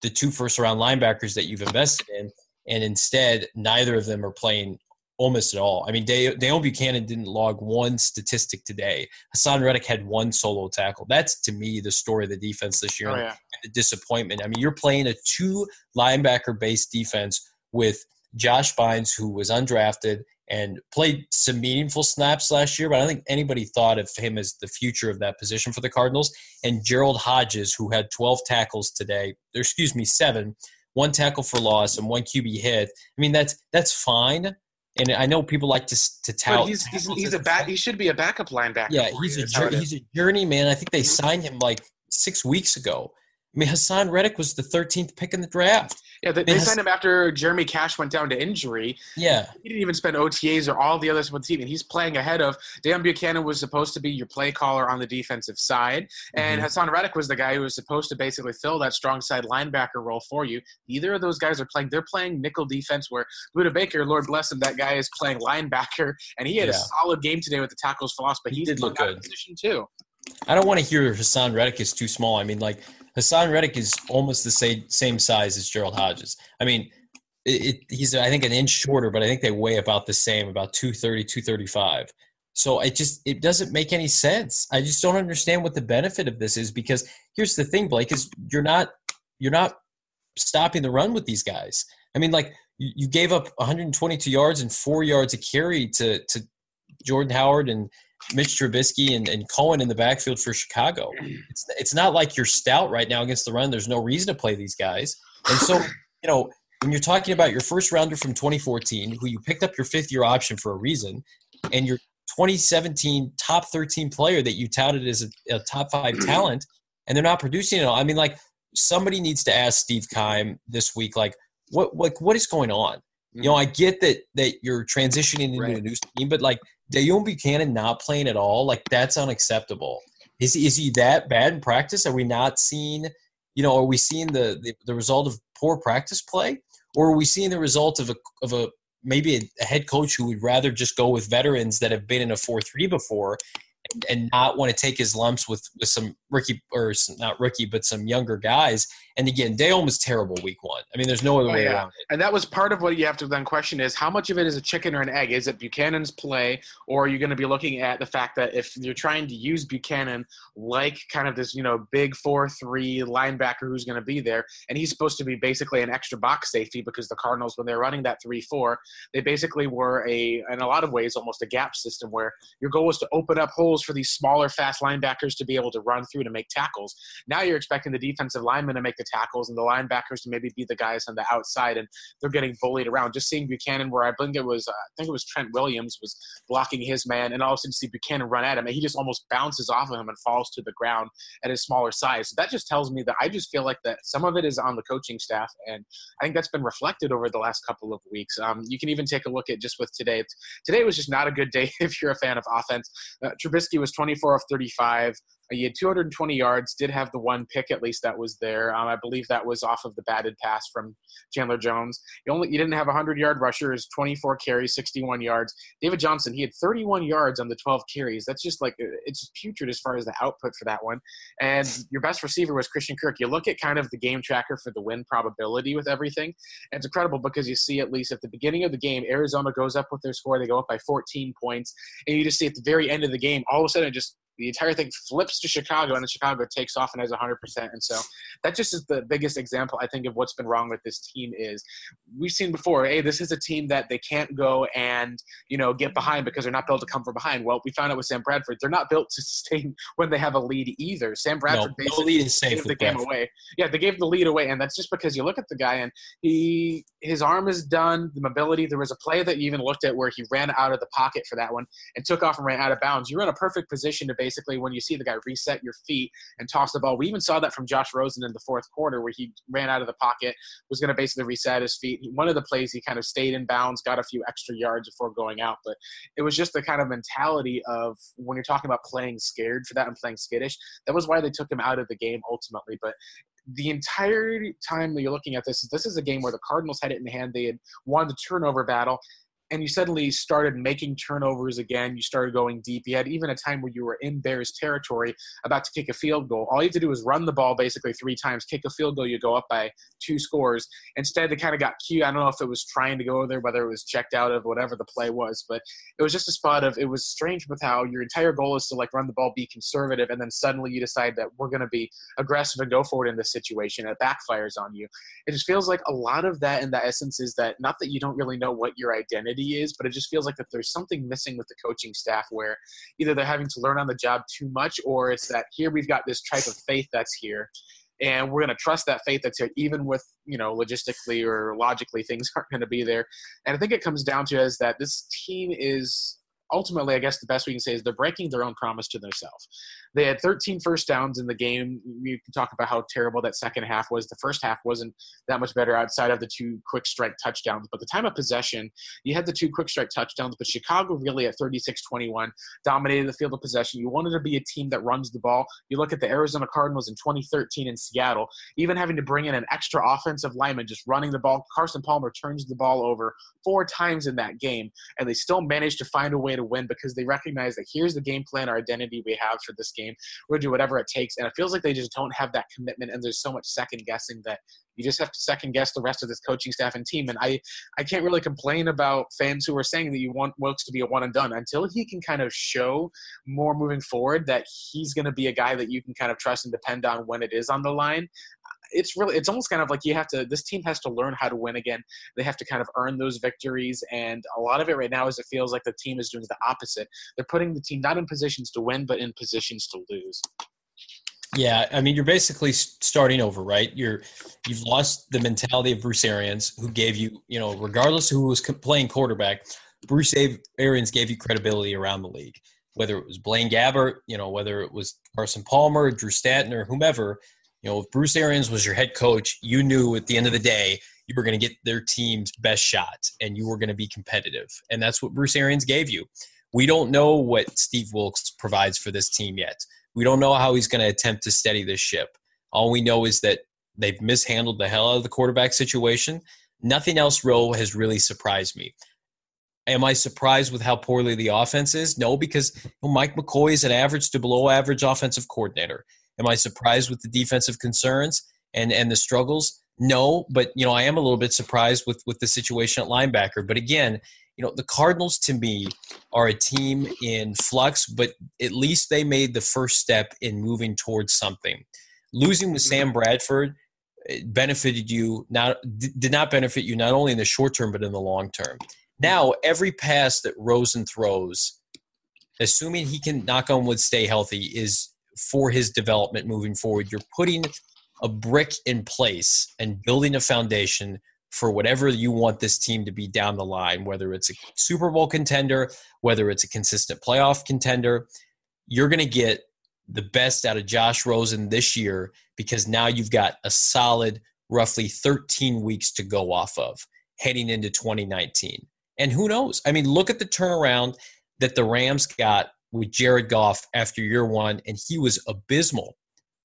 the two first round linebackers that you've invested in, and instead neither of them are playing almost at all. I mean, Day- Dale Bucannon didn't log one statistic today. Haason Reddick had one solo tackle. That's to me the story of the defense this year Oh and yeah, the disappointment. I mean, you're playing a two linebacker based defense with Josh Bynes, who was undrafted and played some meaningful snaps last year, but I don't think anybody thought of him as the future of that position for the Cardinals. And Gerald Hodges, who had 12 tackles today, or excuse me, seven, one tackle for loss and one QB hit. I mean, that's that's fine. And I know people like to to tout. but he's he's, he's a back. He should be a backup linebacker. Yeah, he's a is how it jour- is. he's a journeyman. I think they mm-hmm. signed him like six weeks ago. I mean, Haason Reddick was the 13th pick in the draft. yeah. They, they signed him after Jeremy Cash went down to injury. Yeah, He didn't even spend OTAs or all the others with the team, and he's playing ahead of Dan Bucannon was supposed to be your play caller on the defensive side, and Mhm. Haason Reddick was the guy who was supposed to basically fill that strong side linebacker role for you. Neither of those guys are playing. They're playing nickel defense, where Budda Baker, Lord bless him, that guy is playing linebacker, and he had a solid game today with the tackles for loss, but He he's did look playing out of good. position too. I don't want to hear Haason Reddick is too small. I mean, like Haason Reddick is almost the same same size as Gerald Hodges. I mean, it, it, he's I think an inch shorter, but I think they weigh about the same, about 230, 235. So it just it doesn't make any sense. I just don't understand what the benefit of this is because here's the thing, Blake, is you're not you're not stopping the run with these guys. I mean, like you, you gave up 122 yards and four yards a carry to to Jordan Howard and Mitch Trubisky and, and Cohen in the backfield for Chicago. It's it's not like you're stout right now against the run. There's no reason to play these guys. And so, you know, when you're talking about your first rounder from 2014, who you picked up your fifth year option for a reason, and your 2017 top 13 player that you touted as a, a top five talent, and they're not producing it all. I mean, like somebody needs to ask Steve Keim this week, like what what what is going on? You know, mm-hmm. I get that that you're transitioning into Right. a new team, but like Deone Bucannon not playing at all, like that's unacceptable. Is is he that bad in practice? Are we not seeing, you know, are we seeing the the, the result of poor practice play, or are we seeing the result of a of a maybe a, a head coach who would rather just go with veterans that have been in a four three before, and, not want to take his lumps with with some rookie or some, not rookie but some younger guys? And again, Deone was terrible week one. I mean, there's no other Oh, way yeah. around it. And that was part of what you have to then question is how much of it is a chicken or an egg? Is it Bucannon's play, or are you going to be looking at the fact that if you're trying to use Bucannon like kind of this, you know, big four-three linebacker who's going to be there, and he's supposed to be basically an extra box safety because the Cardinals, when they're running that three-four, they basically were a, in a lot of ways, almost a gap system where your goal was to open up holes for these smaller, fast linebackers to be able to run through to make tackles. Now you're expecting the defensive linemen to make the tackles and the linebackers to maybe be the guys on the outside, and they're getting bullied around. Just seeing Bucannon, where I think it was, uh, I think it was Trent Williams was blocking his man, and all of a sudden see Bucannon run at him, and he just almost bounces off of him and falls to the ground at his smaller size. So that just tells me that I just feel like that some of it is on the coaching staff, and I think that's been reflected over the last couple of weeks. Um, you can even take a look at just with today. Today was just not a good day if you're a fan of offense. Uh, Trubisky was 24 of 35 he had 220 yards, did have the one pick at least that was there. Um, I believe that was off of the batted pass from Chandler Jones. He only he didn't have a 100 yard rusher, his 24 carries, 61 yards. David Johnson, he had 31 yards on the 12 carries. That's just like it's putrid as far as the output for that one. And your best receiver was Christian Kirk. You look at kind of the game tracker for the win probability with everything. And it's incredible because you see at least at the beginning of the game, Arizona goes up with their score. They go up by 14 points, and you just see at the very end of the game, all of a sudden it just the entire thing flips to Chicago, and then Chicago takes off and has 100%. And so that just is the biggest example, I think, of what's been wrong with this team is we've seen before, hey, this is a team that they can't go and, you know, get behind because they're not built to come from behind. Well, we found out with Sam Bradford, they're not built to sustain when they have a lead either. Sam Bradford no, basically no lead is safe gave the Bradford. game away. Yeah, they gave the lead away, and that's just because you look at the guy and he his arm is done, the mobility. There was a play that you even looked at where he ran out of the pocket for that one and took off and ran out of bounds. You're in a perfect position to basically when you see the guy reset your feet and toss the ball. We even saw that from Josh Rosen in the fourth quarter where he ran out of the pocket, was going to basically reset his feet. One of the plays he kind of stayed in bounds, got a few extra yards before going out, but it was just the kind of mentality of when you're talking about playing scared for that and playing skittish. That was why they took him out of the game ultimately, but the entire time that you're looking at this, this is a game where the Cardinals had it in hand. They had won the turnover battle and you suddenly started making turnovers again. You started going deep. You had even a time where you were in Bears territory about to kick a field goal. All you had to do was run the ball basically three times, kick a field goal, you go up by two scores. Instead, they kind of got cute. I don't know if it was trying to go over there, whether it was checked out of whatever the play was, but it was just a spot of it was strange with how your entire goal is to like run the ball, be conservative, and then suddenly you decide that we're going to be aggressive and go forward in this situation. And it backfires on you. It just feels like a lot of that in the essence is that not that you don't really know what your identity is, but it just feels like that there's something missing with the coaching staff where either they're having to learn on the job too much or it's that here we've got this type of faith that's here and we're going to trust that faith that's here even with you know logistically or logically things aren't going to be there and i think it comes down to is that this team is ultimately, I guess the best we can say is they're breaking their own promise to themselves. They had 13 first downs in the game. You can talk about how terrible that second half was. The first half wasn't that much better outside of the two quick strike touchdowns. But the time of possession, you had the two quick strike touchdowns, but Chicago really at 36 21 dominated the field of possession. You wanted to be a team that runs the ball. You look at the Arizona Cardinals in 2013 in Seattle, even having to bring in an extra offensive lineman just running the ball. Carson Palmer turns the ball over four times in that game, and they still managed to find a way to win because they recognize that here's the game plan, our identity we have for this game. We're going to do whatever it takes. And it feels like they just don't have that commitment, and there's so much second guessing that you just have to second guess the rest of this coaching staff and team. And I, I can't really complain about fans who are saying that you want Wilks to be a one and done until he can kind of show more moving forward that he's going to be a guy that you can kind of trust and depend on when it is on the line. It's really it's almost kind of like you have to this team has to learn how to win again. They have to kind of earn those victories and a lot of it right now is it feels like the team is doing the opposite. They're putting the team not in positions to win but in positions to lose yeah, I mean, you're basically starting over, right? You're you've lost the mentality of Bruce Arians, who gave you, you know, regardless who was playing quarterback, Bruce Arians gave you credibility around the league. Whether it was Blaine Gabbert, you know, whether it was Carson Palmer, Drew Stanton, or whomever, you know, if Bruce Arians was your head coach, you knew at the end of the day you were going to get their team's best shot and you were going to be competitive. And that's what Bruce Arians gave you. We don't know what Steve Wilks provides for this team yet. We don't know how he's going to attempt to steady this ship. All we know is that they've mishandled the hell out of the quarterback situation. Nothing else, Rowe, has really surprised me. Am I surprised with how poorly the offense is? No, because Mike McCoy is an average to below average offensive coordinator. Am I surprised with the defensive concerns and, and the struggles? No, but you know I am a little bit surprised with with the situation at linebacker. But again, you know the Cardinals to me are a team in flux, but at least they made the first step in moving towards something. Losing with Sam Bradford eh, benefited you not did not benefit you not only in the short term but in the long term. Now every pass that Rosen throws, assuming he can knock on wood stay healthy, is for his development moving forward. You're putting a brick in place and building a foundation for whatever you want this team to be down the line, whether it's a Super Bowl contender, whether it's a consistent playoff contender. You're going to get the best out of Josh Rosen this year because now you've got a solid roughly 13 weeks to go off of heading into 2019. And who knows? I mean, look at the turnaround that the Rams got with Jared Goff after year one, and he was abysmal.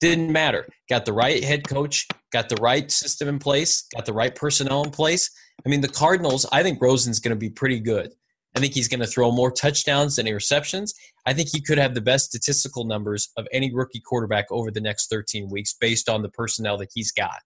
Didn't matter. Got the right head coach, got the right system in place, got the right personnel in place. I mean, the Cardinals, I think Rosen's going to be pretty good. I think he's going to throw more touchdowns than interceptions. I think he could have the best statistical numbers of any rookie quarterback over the next 13 weeks based on the personnel that he's got.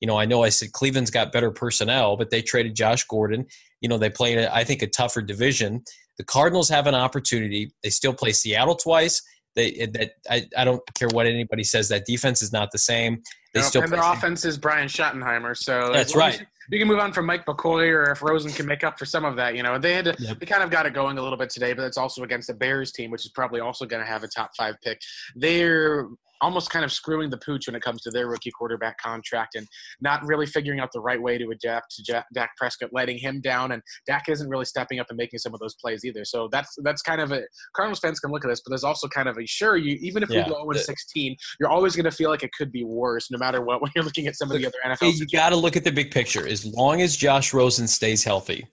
You know, I know I said Cleveland's got better personnel, but they traded Josh Gordon. You know, they played, I think, a tougher division. The Cardinals have an opportunity. They still play Seattle twice. They that I, I don't care what anybody says. That defense is not the same. They no, still and their offense is Brian Schottenheimer. So that's right. You can move on from Mike McCoy, or if Rosen can make up for some of that, you know, they had to, Yep. they kind of got it going a little bit today, but it's also against the Bears team, which is probably also going to have a top five pick. They're almost kind of screwing the pooch when it comes to their rookie quarterback contract and not really figuring out the right way to adapt to Jack, Dak Prescott, letting him down, and Dak isn't really stepping up and making some of those plays either. So that's that's kind of a Cardinals fans can look at this, but there's also kind of a sure you even if Yeah. we go in 16, you're always going to feel like it could be worse, no matter what when you're looking at some of the other NFL. You got to look at the big picture. As long as Josh Rosen stays healthy,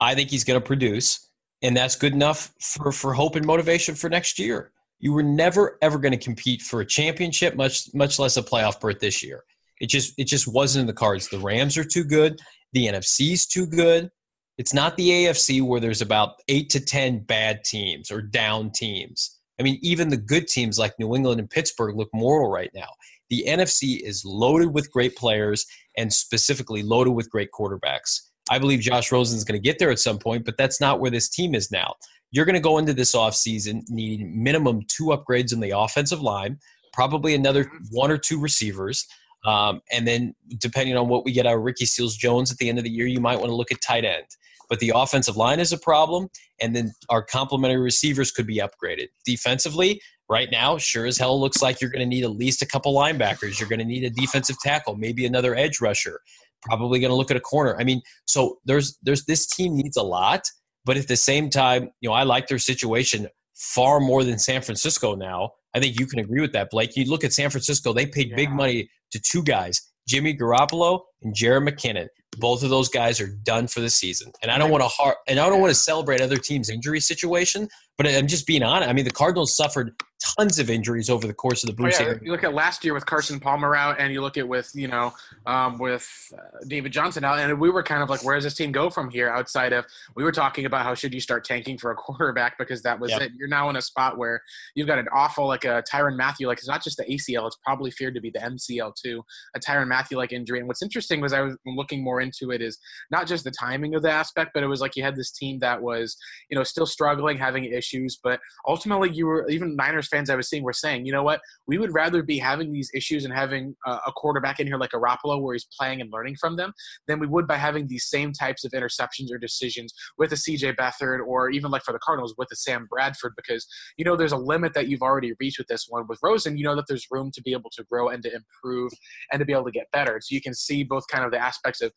I think he's going to produce, and that's good enough for for hope and motivation for next year. You were never ever going to compete for a championship, much much less a playoff berth this year. It just it just wasn't in the cards. The Rams are too good. The NFC's too good. It's not the AFC where there's about eight to ten bad teams or down teams. I mean, even the good teams like New England and Pittsburgh look mortal right now. The NFC is loaded with great players and specifically loaded with great quarterbacks. I believe Josh Rosen is going to get there at some point, but that's not where this team is now. You're going to go into this offseason needing minimum two upgrades in the offensive line, probably another one or two receivers. Um, and then, depending on what we get out of Ricky Seals Jones at the end of the year, you might want to look at tight end. But the offensive line is a problem, and then our complementary receivers could be upgraded. Defensively, right now, sure as hell looks like you're going to need at least a couple linebackers. You're going to need a defensive tackle, maybe another edge rusher. Probably going to look at a corner. I mean, so there's there's this team needs a lot, but at the same time, you know, I like their situation far more than San Francisco now. I think you can agree with that, Blake. You look at San Francisco; they paid big money to two guys, Jimmy Garoppolo and Jerick McKinnon. Both of those guys are done for the season, and I don't want to har- and I don't want to celebrate other teams' injury situation. But I'm just being honest. I mean, the Cardinals suffered tons of injuries over the course of the Oh, Bruce. yeah, Arians you look at last year with Carson Palmer out, and you look at with you know um, with uh, David Johnson out, and we were kind of like, where does this team go from here? Outside of we were talking about how should you start tanking for a quarterback because that was Yep. it. You're now in a spot where you've got an awful like a Tyrann Mathieu, like it's not just the ACL, it's probably feared to be the MCL too, a Tyrann Mathieu like injury. And what's interesting was I was looking more into it is not just the timing of the aspect, but it was like you had this team that was you know still struggling, having issues, but ultimately you were even Niners fans I was seeing were saying, you know what, we would rather be having these issues and having a, a quarterback in here like Garoppolo where he's playing and learning from them than we would by having these same types of interceptions or decisions with a CJ Beathard or even like for the Cardinals with a Sam Bradford because you know there's a limit that you've already reached with this one. With Rosen, you know that there's room to be able to grow and to improve and to be able to get better. So you can see both kind of the aspects of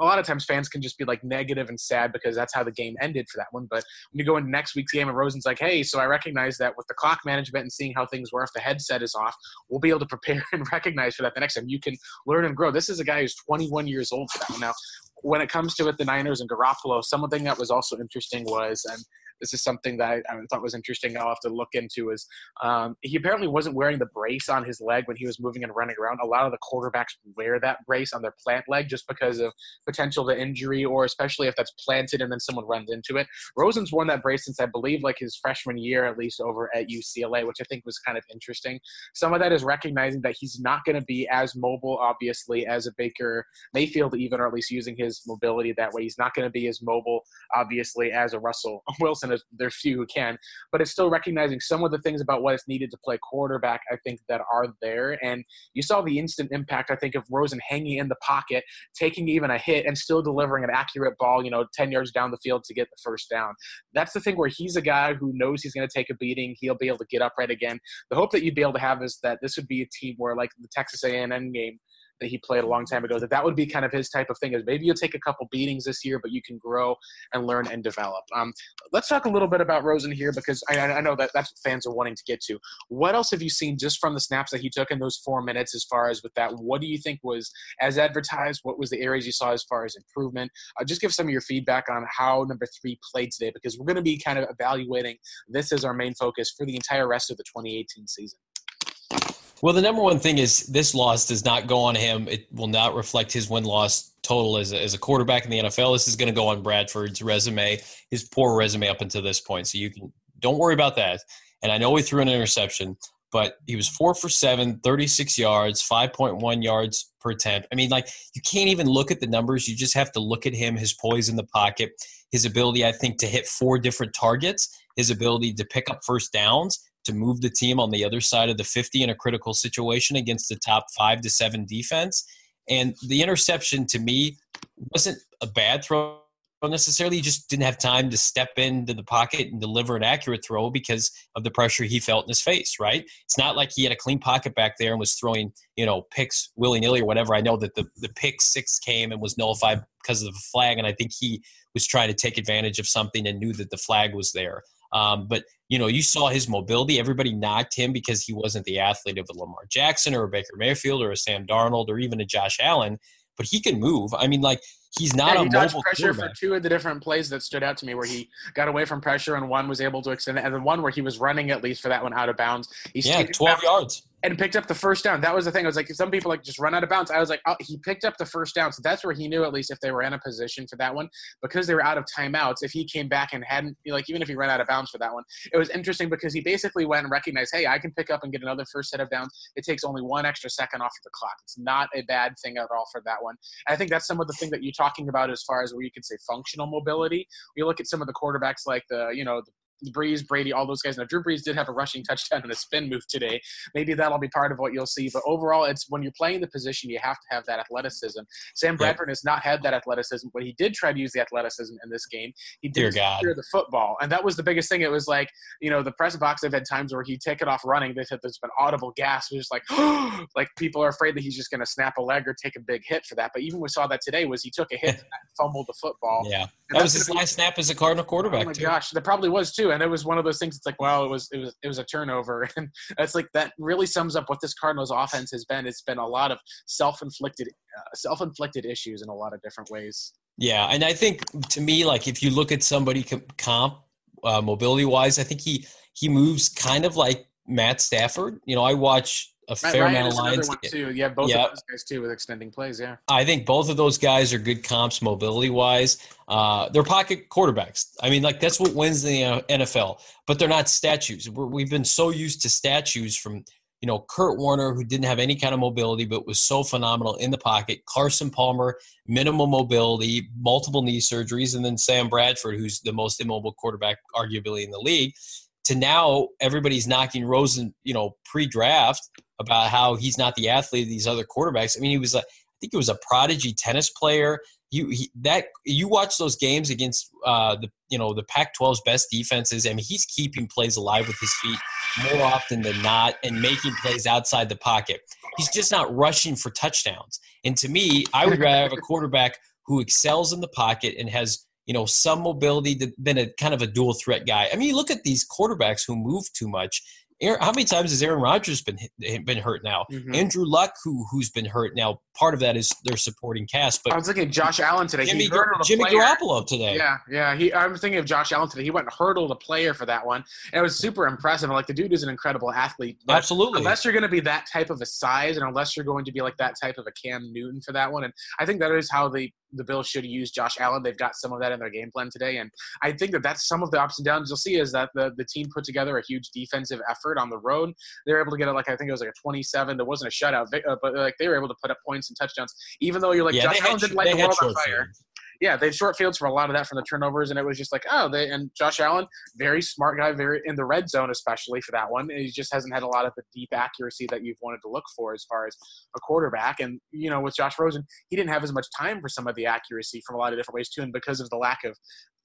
a lot of times fans can just be like negative and sad because that's how the game ended for that one. But when you go into next week's game and Rosen's like, hey, so I recognize that with the clock management and seeing how things were, if the headset is off, we'll be able to prepare and recognize for that the next time. You can learn and grow. This is a guy who's 21 years old for that one. Now, when it comes to it, the Niners and Garoppolo, something that was also interesting was, and this is something that I, I thought was interesting. I'll have to look into is um, he apparently wasn't wearing the brace on his leg when he was moving and running around. A lot of the quarterbacks wear that brace on their plant leg just because of potential to injury, or especially if that's planted and then someone runs into it. Rosen's worn that brace since I believe like his freshman year, at least over at UCLA, which I think was kind of interesting. Some of that is recognizing that he's not going to be as mobile, obviously, as a Baker Mayfield, even, or at least using his mobility that way. He's not going to be as mobile, obviously, as a Russell Wilson. As there's few who can, but it's still recognizing some of the things about what is needed to play quarterback. I think that are there, and you saw the instant impact. I think of Rosen hanging in the pocket, taking even a hit, and still delivering an accurate ball. You know, ten yards down the field to get the first down. That's the thing where he's a guy who knows he's going to take a beating. He'll be able to get up right again. The hope that you'd be able to have is that this would be a team where, like the Texas A&M game that he played a long time ago. That that would be kind of his type of thing. Is maybe you'll take a couple beatings this year, but you can grow and learn and develop. Um, let's talk a little bit about Rosen here because I, I know that that's what fans are wanting to get to. What else have you seen just from the snaps that he took in those four minutes? As far as with that, what do you think was as advertised? What was the areas you saw as far as improvement? Uh, just give some of your feedback on how number three played today because we're going to be kind of evaluating this as our main focus for the entire rest of the 2018 season. Well, the number one thing is this loss does not go on him. It will not reflect his win loss total as a, as a quarterback in the NFL. This is going to go on Bradford's resume, his poor resume up until this point. So you can don't worry about that. And I know he threw an interception, but he was four for seven, 36 yards, 5.1 yards per attempt. I mean, like, you can't even look at the numbers. You just have to look at him, his poise in the pocket, his ability, I think, to hit four different targets, his ability to pick up first downs to move the team on the other side of the 50 in a critical situation against the top five to seven defense. And the interception to me wasn't a bad throw necessarily. He just didn't have time to step into the pocket and deliver an accurate throw because of the pressure he felt in his face, right? It's not like he had a clean pocket back there and was throwing, you know, picks willy nilly or whatever. I know that the, the pick six came and was nullified because of the flag, and I think he was trying to take advantage of something and knew that the flag was there. Um, but you know, you saw his mobility. Everybody knocked him because he wasn't the athlete of a Lamar Jackson or a Baker Mayfield or a Sam Darnold or even a Josh Allen. But he can move. I mean, like he's not yeah, he a dodged pressure for two of the different plays that stood out to me, where he got away from pressure and one was able to extend it, and the one where he was running at least for that one out of bounds. He's yeah, twelve yards and picked up the first down. That was the thing. I was like, some people like just run out of bounds. I was like, oh, he picked up the first down, so that's where he knew at least if they were in a position for that one because they were out of timeouts. If he came back and hadn't, like, even if he ran out of bounds for that one, it was interesting because he basically went and recognized, hey, I can pick up and get another first set of downs. It takes only one extra second off of the clock. It's not a bad thing at all for that one. And I think that's some of the thing that you're talking about as far as where you can say functional mobility. You look at some of the quarterbacks like the, you know, the Brees, Brady, all those guys. Now, Drew Brees did have a rushing touchdown and a spin move today. Maybe that'll be part of what you'll see. But overall, it's when you're playing the position, you have to have that athleticism. Sam Bradford has not had that athleticism, but he did try to use the athleticism in this game. He did secure the football, and that was the biggest thing. It was like you know the press box. They've had times where he take it off running. They said there's been audible gas. It was just like like people are afraid that he's just going to snap a leg or take a big hit for that. But even we saw that today was he took a hit, fumbled the football. Yeah, that was his last snap as a Cardinal quarterback. Oh my too. gosh, that probably was too, and it was one of those things. It's like, well, it was it was it was a turnover, and that's like that really sums up what this Cardinals offense has been. It's been a lot of self-inflicted uh, self-inflicted issues in a lot of different ways. Yeah, and I think to me, like if you look at somebody comp uh, mobility wise, I think he he moves kind of like Matt Stafford. You know, I watch a fair Ryan amount of lines. One too. Yeah, both yep. of those guys too with extending plays. Yeah, I think both of those guys are good comps mobility wise. Uh, they're pocket quarterbacks. I mean, like that's what wins the NFL. But they're not statues. we have been so used to statues from you know Kurt Warner, who didn't have any kind of mobility but was so phenomenal in the pocket. Carson Palmer, minimal mobility, multiple knee surgeries, and then Sam Bradford, who's the most immobile quarterback arguably in the league. To now, everybody's knocking Rosen, you know, pre-draft about how he's not the athlete of these other quarterbacks. I mean, he was a, I think he was a prodigy tennis player. You he, that you watch those games against uh, the you know the Pac-12's best defenses. I mean, he's keeping plays alive with his feet more often than not, and making plays outside the pocket. He's just not rushing for touchdowns. And to me, I would rather have a quarterback who excels in the pocket and has you know some mobility than a kind of a dual threat guy. I mean, you look at these quarterbacks who move too much Aaron, how many times has Aaron Rodgers been been hurt now? Mm-hmm. Andrew Luck, who who's been hurt now. Part of that is their supporting cast. But I was looking at Josh Allen today. Jimmy, he Jimmy Garoppolo today. Yeah, yeah. He, I'm thinking of Josh Allen today. He went and hurdled a player for that one, and it was super impressive. Like the dude is an incredible athlete. Absolutely. Unless you're going to be that type of a size, and unless you're going to be like that type of a Cam Newton for that one, and I think that is how the the Bills should use Josh Allen. They've got some of that in their game plan today, and I think that that's some of the ups and downs you'll see is that the the team put together a huge defensive effort on the road. They were able to get it like I think it was like a 27. There wasn't a shutout, uh, but like they were able to put up points and touchdowns, even though you're like yeah, Josh Allen didn't light the world on fire yeah, they short fields for a lot of that from the turnovers, and it was just like, oh, they and Josh Allen, very smart guy, very in the red zone, especially for that one. He just hasn't had a lot of the deep accuracy that you've wanted to look for as far as a quarterback. And you know, with Josh Rosen, he didn't have as much time for some of the accuracy from a lot of different ways too, and because of the lack of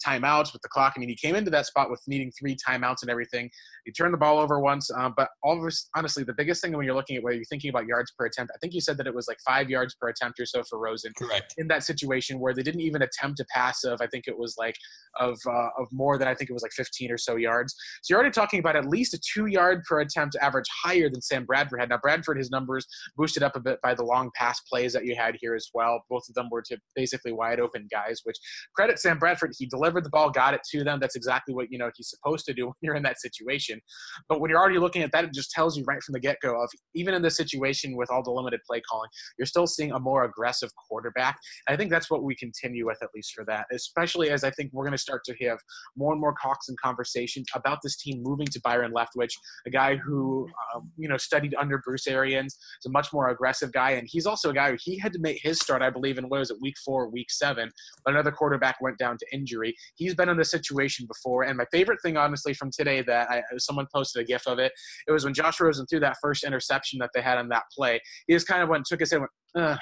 timeouts with the clock. I mean, he came into that spot with needing three timeouts and everything. He turned the ball over once, um, but us, honestly, the biggest thing when you're looking at whether you're thinking about yards per attempt, I think you said that it was like five yards per attempt or so for Rosen. Correct. In that situation where they didn't even attempt a pass of, I think it was like of uh, of more than I think it was like 15 or so yards. So you're already talking about at least a two yard per attempt average higher than Sam Bradford had. Now Bradford, his numbers boosted up a bit by the long pass plays that you had here as well. Both of them were to basically wide open guys, which credit Sam Bradford. He delivered the ball, got it to them. That's exactly what you know he's supposed to do when you're in that situation. But when you're already looking at that, it just tells you right from the get go of even in this situation with all the limited play calling, you're still seeing a more aggressive quarterback. I think that's what we continue with at least for that, especially as I think we're going to start to have more and more talks and conversations about this team moving to Byron Leftwich, a guy who um, you know studied under Bruce Arians, is a much more aggressive guy, and he's also a guy who he had to make his start, I believe, in what was it, week four, week seven. but Another quarterback went down to injury. He's been in this situation before, and my favorite thing, honestly, from today that I, someone posted a gif of it. It was when Josh Rosen threw that first interception that they had on that play. He just kind of went, took his head, went, Ugh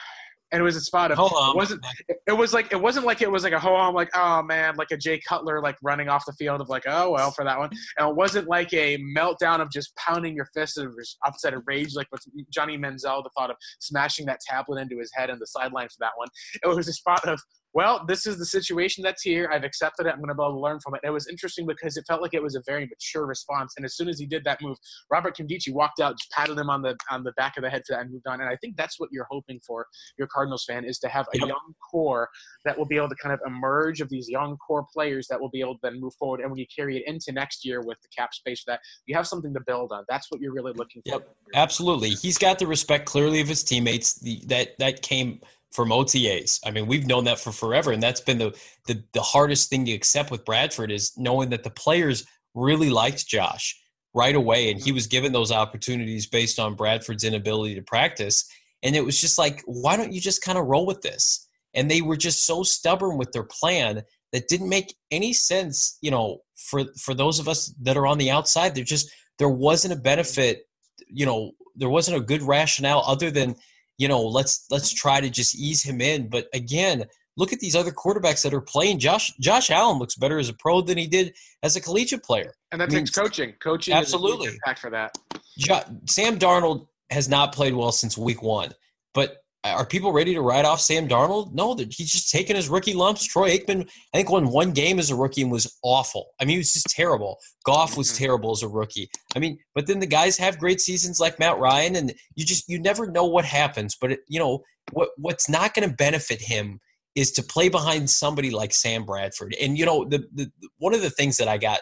and it was a spot of it wasn't it was like it wasn't like it was like a ho hum like oh man like a Jay Cutler like running off the field of like oh well for that one and it wasn't like a meltdown of just pounding your fist of upset of rage like with Johnny Manziel the thought of smashing that tablet into his head on the sideline for that one it was a spot of well, this is the situation that's here. I've accepted it. I'm going to be able to learn from it. And it was interesting because it felt like it was a very mature response. And as soon as he did that move, Robert Nkemdiche walked out, just patted him on the on the back of the head for that, and moved on. And I think that's what you're hoping for, your Cardinals fan, is to have a Yep. young core that will be able to kind of emerge of these young core players that will be able to then move forward. And when you carry it into next year with the cap space for that, you have something to build on. That's what you're really looking for. Yep, absolutely. He's got the respect clearly of his teammates. The, that that came from OTAs. I mean, we've known that for forever, and that's been the, the the hardest thing to accept with Bradford is knowing that the players really liked Josh right away, and he mm-hmm. was given those opportunities based on Bradford's inability to practice. And it was just like, why don't you just kind of roll with this? And they were just so stubborn with their plan that didn't make any sense. You know, for for those of us that are on the outside, there just there wasn't a benefit. You know, there wasn't a good rationale other than you know let's let's try to just ease him in. But again, look at these other quarterbacks that are playing. Josh Josh Allen looks better as a pro than he did as a collegiate player. And that I mean, takes coaching. Coaching absolutely. is for that. Jo- Sam Darnold has not played well since week one. But are people ready to write off Sam Darnold? No, he's just taking his rookie lumps. Troy Aikman, I think, won one game as a rookie and was awful. I mean, he was just terrible. Goff was Mhm. terrible as a rookie. I mean, but then the guys have great seasons like Matt Ryan, and you just you never know what happens. But it, you know what what's not going to benefit him is to play behind somebody like Sam Bradford. And you know the, the one of the things that I got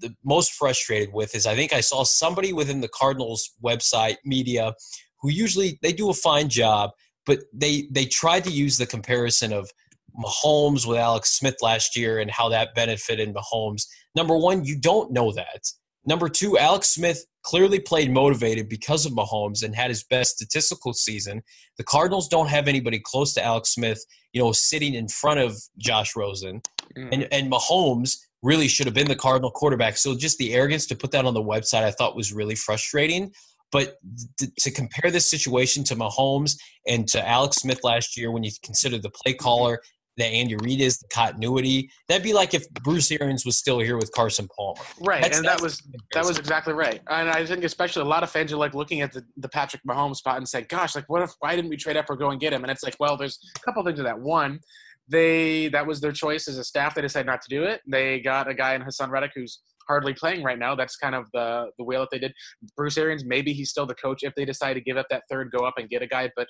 the most frustrated with is I think I saw somebody within the Cardinals website media who usually they do a fine job, but they they tried to use the comparison of Mahomes with Alex Smith last year and how that benefited Mahomes. Number one, you don't know that. Number two, Alex Smith clearly played motivated because of Mahomes and had his best statistical season. The Cardinals don't have anybody close to Alex Smith, you know, sitting in front of Josh Rosen. Mm. And and Mahomes really should have been the Cardinal quarterback. So just the arrogance to put that on the website, I thought was really frustrating. But th- to compare this situation to Mahomes and to Alex Smith last year, when you consider the play caller that Andy Reid is, the continuity, that'd be like if Bruce Arians was still here with Carson Palmer. Right, That's- and that was that was exactly right. And I think especially a lot of fans are like looking at the, the Patrick Mahomes spot and saying, "Gosh, like what if why didn't we trade up or go and get him?" And it's like, well, there's a couple things to that. One, they that was their choice as a staff. They decided not to do it. They got a guy in Haason Reddick who's hardly playing right now. That's kind of the the wheel that they did. Bruce Arians, maybe he's still the coach if they decide to give up that third, go up and get a guy. But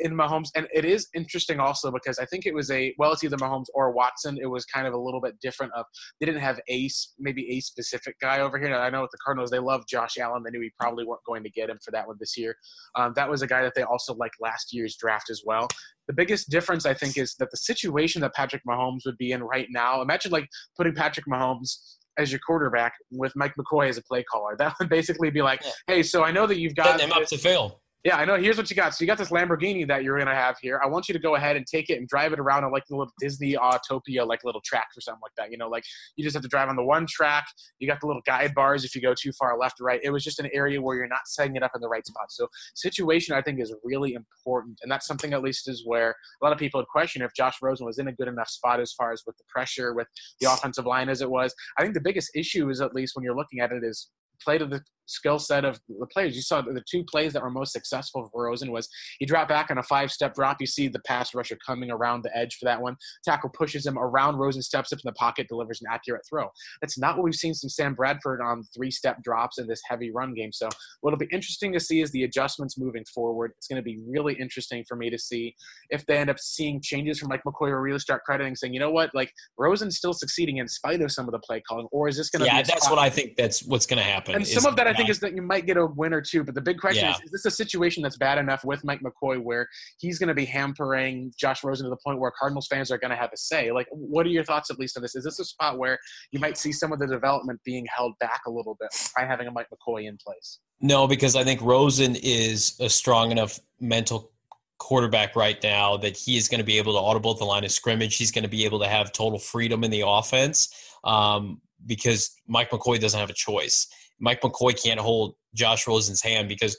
in Mahomes, and it is interesting also because I think it was a well, it's either Mahomes or Watson. It was kind of a little bit different. Of they didn't have a maybe a specific guy over here. Now, I know with the Cardinals, they love Josh Allen. They knew he probably weren't going to get him for that one this year. Um, that was a guy that they also liked last year's draft as well. The biggest difference, I think, is that the situation that Patrick Mahomes would be in right now. Imagine like putting Patrick Mahomes as your quarterback with Mike McCoy as a play caller. That would basically be like, Yeah. hey, so I know that you've got him up to fail. Yeah, I know. Here's what you got. So you got this Lamborghini that you're gonna have here. I want you to go ahead and take it and drive it around on like the little Disney Autopia, like little tracks or something like that. You know, like you just have to drive on the one track. You got the little guide bars if you go too far left or right. It was just an area where you're not setting it up in the right spot. So situation, I think, is really important, and that's something at least is where a lot of people would question if Josh Rosen was in a good enough spot as far as with the pressure, with the offensive line as it was. I think the biggest issue is at least when you're looking at it is play to the skill set of the players. You saw the two plays that were most successful for Rosen was he dropped back on a five step drop. You see the pass rusher coming around the edge for that one. Tackle pushes him around. Rosen steps up in the pocket, delivers an accurate throw. That's not what we've seen from Sam Bradford on three step drops in this heavy run game. So what'll be interesting to see is the adjustments moving forward. It's going to be really interesting for me to see if they end up seeing changes from Mike McCoy or really start crediting saying, you know what, like Rosen's still succeeding in spite of some of the play calling, or is this going to yeah, that's what I think that's what's going to happen. and some of that I think is that you might get a win or two, but the big question Yeah. is: Is this a situation that's bad enough with Mike McCoy where he's going to be hampering Josh Rosen to the point where Cardinals fans are going to have a say? Like, what are your thoughts at least on this? Is this a spot where you might see some of the development being held back a little bit by having a Mike McCoy in place? No, because I think Rosen is a strong enough mental quarterback right now that he is going to be able to audible at the line of scrimmage. He's going to be able to have total freedom in the offense um, because Mike McCoy doesn't have a choice. Mike McCoy can't hold Josh Rosen's hand because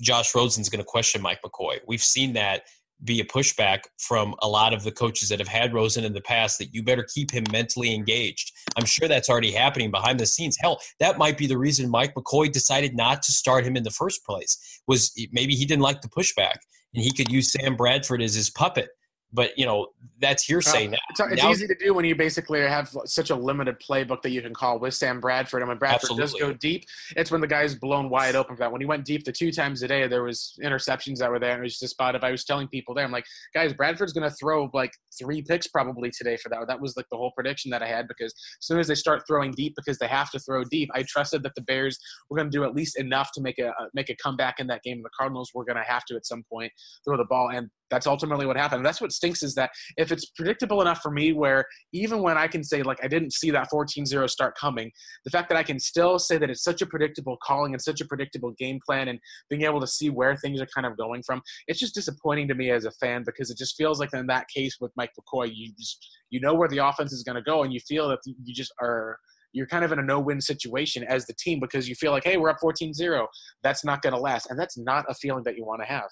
Josh Rosen's going to question Mike McCoy. We've seen that be a pushback from a lot of the coaches that have had Rosen in the past that you better keep him mentally engaged. I'm sure that's already happening behind the scenes. Hell, that might be the reason Mike McCoy decided not to start him in the first place. Was maybe he didn't like the pushback and he could use Sam Bradford as his puppet. But you know that's hearsay Uh, now. It's, it's Now- easy to do when you basically have such a limited playbook that you can call with Sam Bradford. And when Bradford does go deep, it's when the guy's blown wide open for that. When he went deep the two times a day, there was interceptions that were there. And it was just a spot. If I was telling people there, I'm like, guys, Bradford's going to throw like three picks probably today for that. That was like the whole prediction that I had because as soon as they start throwing deep because they have to throw deep, I trusted that the Bears were going to do at least enough to make a uh, make a comeback in that game. The Cardinals were going to have to at some point throw the ball, and that's ultimately what happened. That's what stinks is that if it's predictable enough for me where even when I can say like I didn't see that 14-0 start coming, the fact that I can still say that it's such a predictable calling and such a predictable game plan and being able to see where things are kind of going from, it's just disappointing to me as a fan because it just feels like in that case with Mike McCoy, you just you know where the offense is going to go and you feel that you just are you're kind of in a no-win situation as the team because you feel like, hey, we're up 14-0. That's not going to last, and that's not a feeling that you want to have.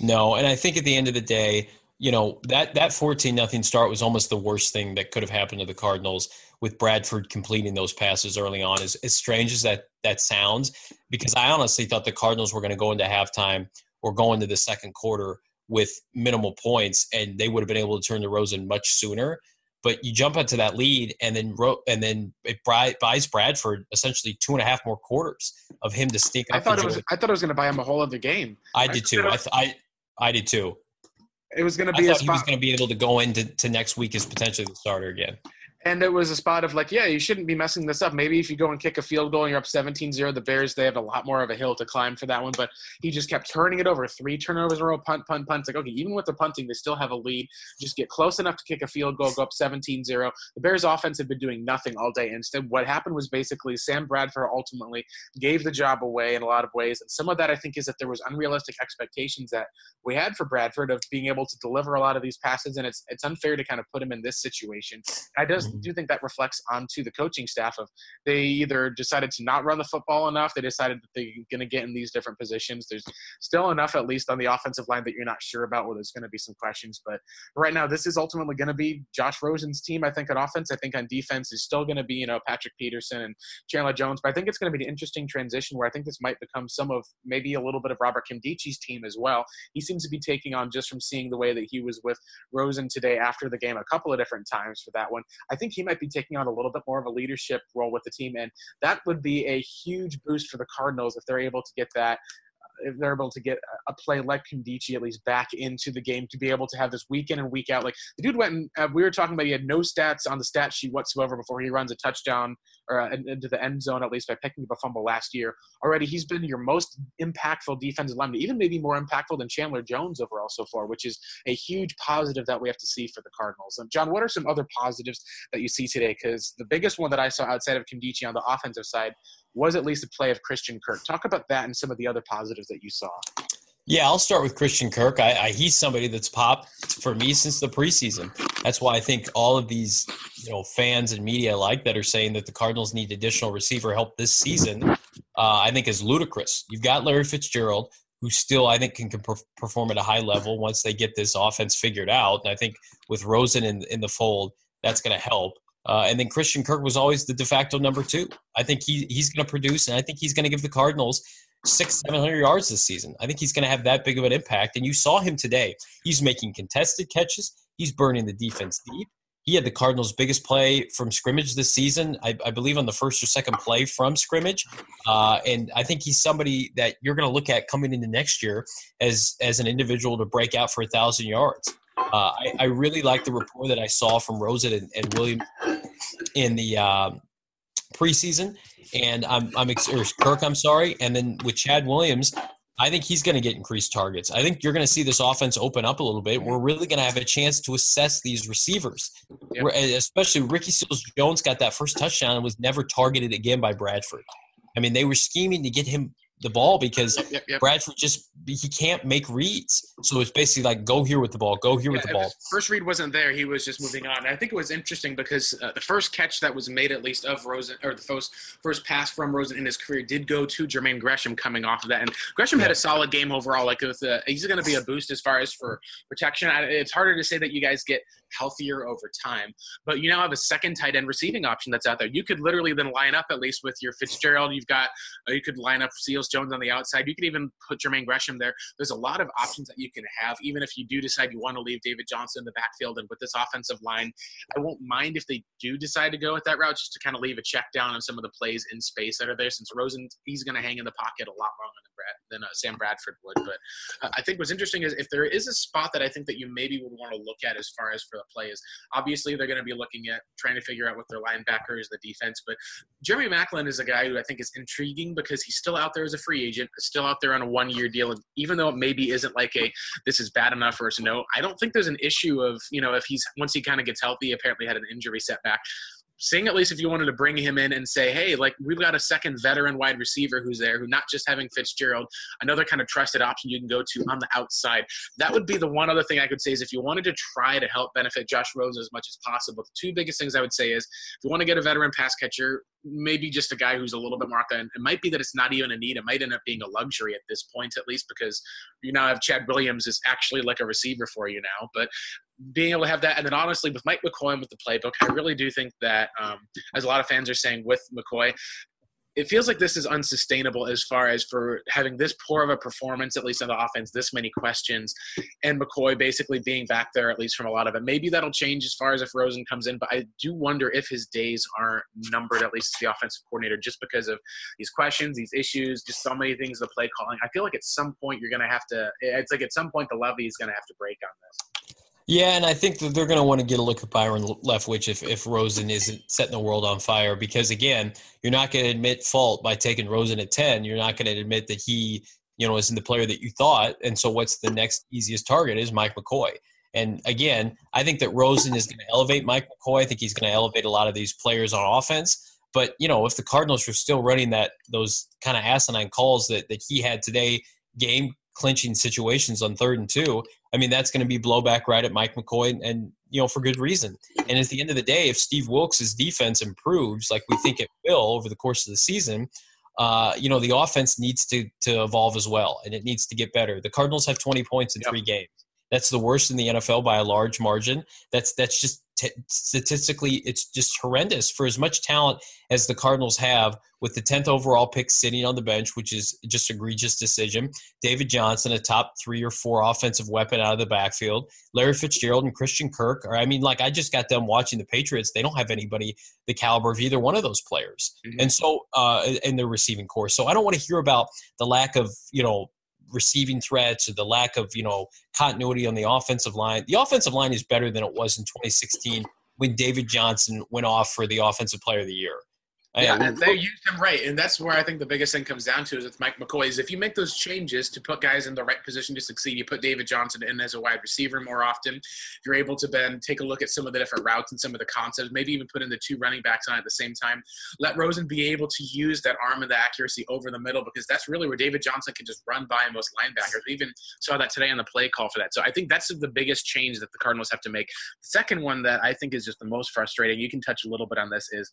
No, and I think at the end of the day, you know that that fourteen nothing start was almost the worst thing that could have happened to the Cardinals with Bradford completing those passes early on. As as strange as that that sounds, because I honestly thought the Cardinals were going to go into halftime or go into the second quarter with minimal points, and they would have been able to turn the Rosen much sooner. But you jump into that lead, and then ro- and then it bri- buys Bradford essentially two and a half more quarters of him to sneak I up. thought it was. I thought it was going to buy him a whole other game. I did too. I, th- I I did too. It was going to be a thought he was going to be able to go into to next week as potentially the starter again. And it was a spot of like, yeah, you shouldn't be messing this up. Maybe if you go and kick a field goal and you're up 17-0, the Bears they have a lot more of a hill to climb for that one. But he just kept turning it over, three turnovers in a row, punt, punt, punt. It's like okay, even with the punting, they still have a lead. Just get close enough to kick a field goal, go up 17-0. The Bears offense had been doing nothing all day. Instead, what happened was basically Sam Bradford ultimately gave the job away in a lot of ways. And some of that I think is that there was unrealistic expectations that we had for Bradford of being able to deliver a lot of these passes, and it's it's unfair to kind of put him in this situation. I Mhm. Do think that reflects onto the coaching staff of they either decided to not run the football enough, they decided that they're going to get in these different positions. There's still enough, at least on the offensive line, that you're not sure about. Where there's going to be some questions, but right now this is ultimately going to be Josh Rosen's team. I think on offense, I think on defense is still going to be you know Patrick Peterson and Chandler Jones, but I think it's going to be an interesting transition where I think this might become some of maybe a little bit of Robert Nkemdiche's team as well. He seems to be taking on just from seeing the way that he was with Rosen today after the game a couple of different times for that one. I think he might be taking on a little bit more of a leadership role with the team, and that would be a huge boost for the Cardinals if they're able to get that. If they're able to get a play like Nkemdiche at least back into the game to be able to have this week in and week out, like the dude went and uh, we were talking about, he had no stats on the stat sheet whatsoever before he runs a touchdown or uh, into the end zone at least by picking up a fumble last year. Already, he's been your most impactful defensive lineman, even maybe more impactful than Chandler Jones overall so far, which is a huge positive that we have to see for the Cardinals. And John, what are some other positives that you see today? Because the biggest one that I saw outside of Nkemdiche on the offensive side was at least the play of Christian Kirk. Talk about that and some of the other positives that you saw. Yeah, I'll start with Christian Kirk. I, I, he's somebody that's popped for me since the preseason. That's why I think all of these, you know, fans and media alike that are saying that the Cardinals need additional receiver help this season. Uh, I think is ludicrous. You've got Larry Fitzgerald, who still I think can, can perform at a high level once they get this offense figured out. And I think with Rosen in in the fold, that's going to help. Uh, and then Christian Kirk was always the de facto number two. I think he he's going to produce, and I think he's going to give the Cardinals six, seven hundred yards this season. I think he's going to have that big of an impact. And you saw him today. He's making contested catches. He's burning the defense deep. He had the Cardinals' biggest play from scrimmage this season, I, I believe, on the first or second play from scrimmage. Uh, and I think he's somebody that you're going to look at coming into next year as as an individual to break out for a thousand yards. Uh, I, I, really like the report that I saw from Rosen and, and William in the uh, preseason and I'm I'm or Kirk, I'm sorry, and then with Chad Williams, I think he's going to get increased targets. I think you're going to see this offense open up a little bit. We're really going to have a chance to assess these receivers, yep. especially Ricky Seals Jones got that first touchdown and was never targeted again by Bradford. I mean, they were scheming to get him the ball because yep, yep, Bradford just he can't make reads. So it's basically like go here with the ball, go here yeah, with the ball. First read wasn't there; he was just moving on. And I think it was interesting because uh, the first catch that was made, at least of Rosen, or the first first pass from Rosen in his career, did go to Jermaine Gresham coming off of that. And Gresham yeah. had a solid game overall. Like with uh, he's going to be a boost as far as for protection. It's harder to say that you guys get healthier over time, but you now have a second tight end receiving option that's out there. You could literally then line up at least with your Fitzgerald. You've got uh, you could line up Seals Jones on the outside. You could even put Jermaine Gresham there. There's a lot of options that you can have, even if you do decide you want to leave David Johnson in the backfield. And with this offensive line, I won't mind if they do decide to go with that route, just to kind of leave a check down on some of the plays in space that are there. Since Rosen, he's going to hang in the pocket a lot longer than Brad than uh, Sam Bradford would. But uh, I think what's interesting is if there is a spot that I think that you maybe would want to look at as far as for the play is obviously they're going to be looking at trying to figure out what their linebackers, the defense. But Jeremy Maclin is a guy who I think is intriguing because he's still out there as a free agent, still out there on a one year deal. And even though it maybe isn't like a this is bad enough for us to know, I don't think there's an issue of, you know, if he's once he kind of gets healthy, apparently had an injury setback seeing at least if you wanted to bring him in and say, hey, like we've got a second veteran wide receiver who's there, who not just having Fitzgerald, another kind of trusted option you can go to on the outside. That would be the one other thing I could say is if you wanted to try to help benefit Josh Rose as much as possible, the two biggest things I would say is if you want to get a veteran pass catcher, maybe just a guy who's a little bit more. And it might be that it's not even a need. It might end up being a luxury at this point, at least because you now have Chad Williams is actually like a receiver for you now. But being able to have that, and then honestly, with Mike McCoy and with the playbook, I really do think that, um, as a lot of fans are saying, with McCoy, it feels like this is unsustainable as far as for having this poor of a performance, at least on the offense, this many questions, and McCoy basically being back there, at least from a lot of it. Maybe that'll change as far as if Rosen comes in, but I do wonder if his days aren't numbered, at least as the offensive coordinator, just because of these questions, these issues, just so many things, the play calling. I feel like at some point you're going to have to, it's like at some point the levee is going to have to break on this. Yeah, and I think that they're going to want to get a look at Byron Leftwich if, if Rosen isn't setting the world on fire. Because again, you're not going to admit fault by taking Rosen at ten. You're not going to admit that he, you know, isn't the player that you thought. And so, what's the next easiest target is Mike McCoy. And again, I think that Rosen is going to elevate Mike McCoy. I think he's going to elevate a lot of these players on offense. But you know, if the Cardinals were still running that those kind of asinine calls that that he had today, game clinching situations on third and two, I mean, that's going to be blowback right at Mike McCoy, and, and, you know for good reason. And at the end of the day, if Steve Wilks' defense improves like we think it will over the course of the season, uh, you know the offense needs to to evolve as well, and it needs to get better. The Cardinals have 20 points in yep. three games. That's the worst in the NFL by a large margin. That's that's just t- statistically, it's just horrendous for as much talent as the Cardinals have with the 10th overall pick sitting on the bench, which is just egregious decision. David Johnson, a top three or four offensive weapon out of the backfield. Larry Fitzgerald and Christian Kirk. Or I mean, like I just got them watching the Patriots. They don't have anybody the caliber of either one of those players, mm-hmm. and so uh, in their receiving corps. So I don't want to hear about the lack of you know receiving threats or the lack of you know continuity on the offensive line. The offensive line is better than it was in 2016 when David Johnson went off for the offensive player of the year. Oh, yeah, and they used him right, and that's where I think the biggest thing comes down to is with Mike McCoy is if you make those changes to put guys in the right position to succeed, you put David Johnson in as a wide receiver more often. You're able to then take a look at some of the different routes and some of the concepts, maybe even put in the two running backs on at the same time. Let Rosen be able to use that arm and the accuracy over the middle because that's really where David Johnson can just run by most linebackers. We even saw that today on the play call for that. So I think that's the biggest change that the Cardinals have to make. The second one that I think is just the most frustrating, you can touch a little bit on this, is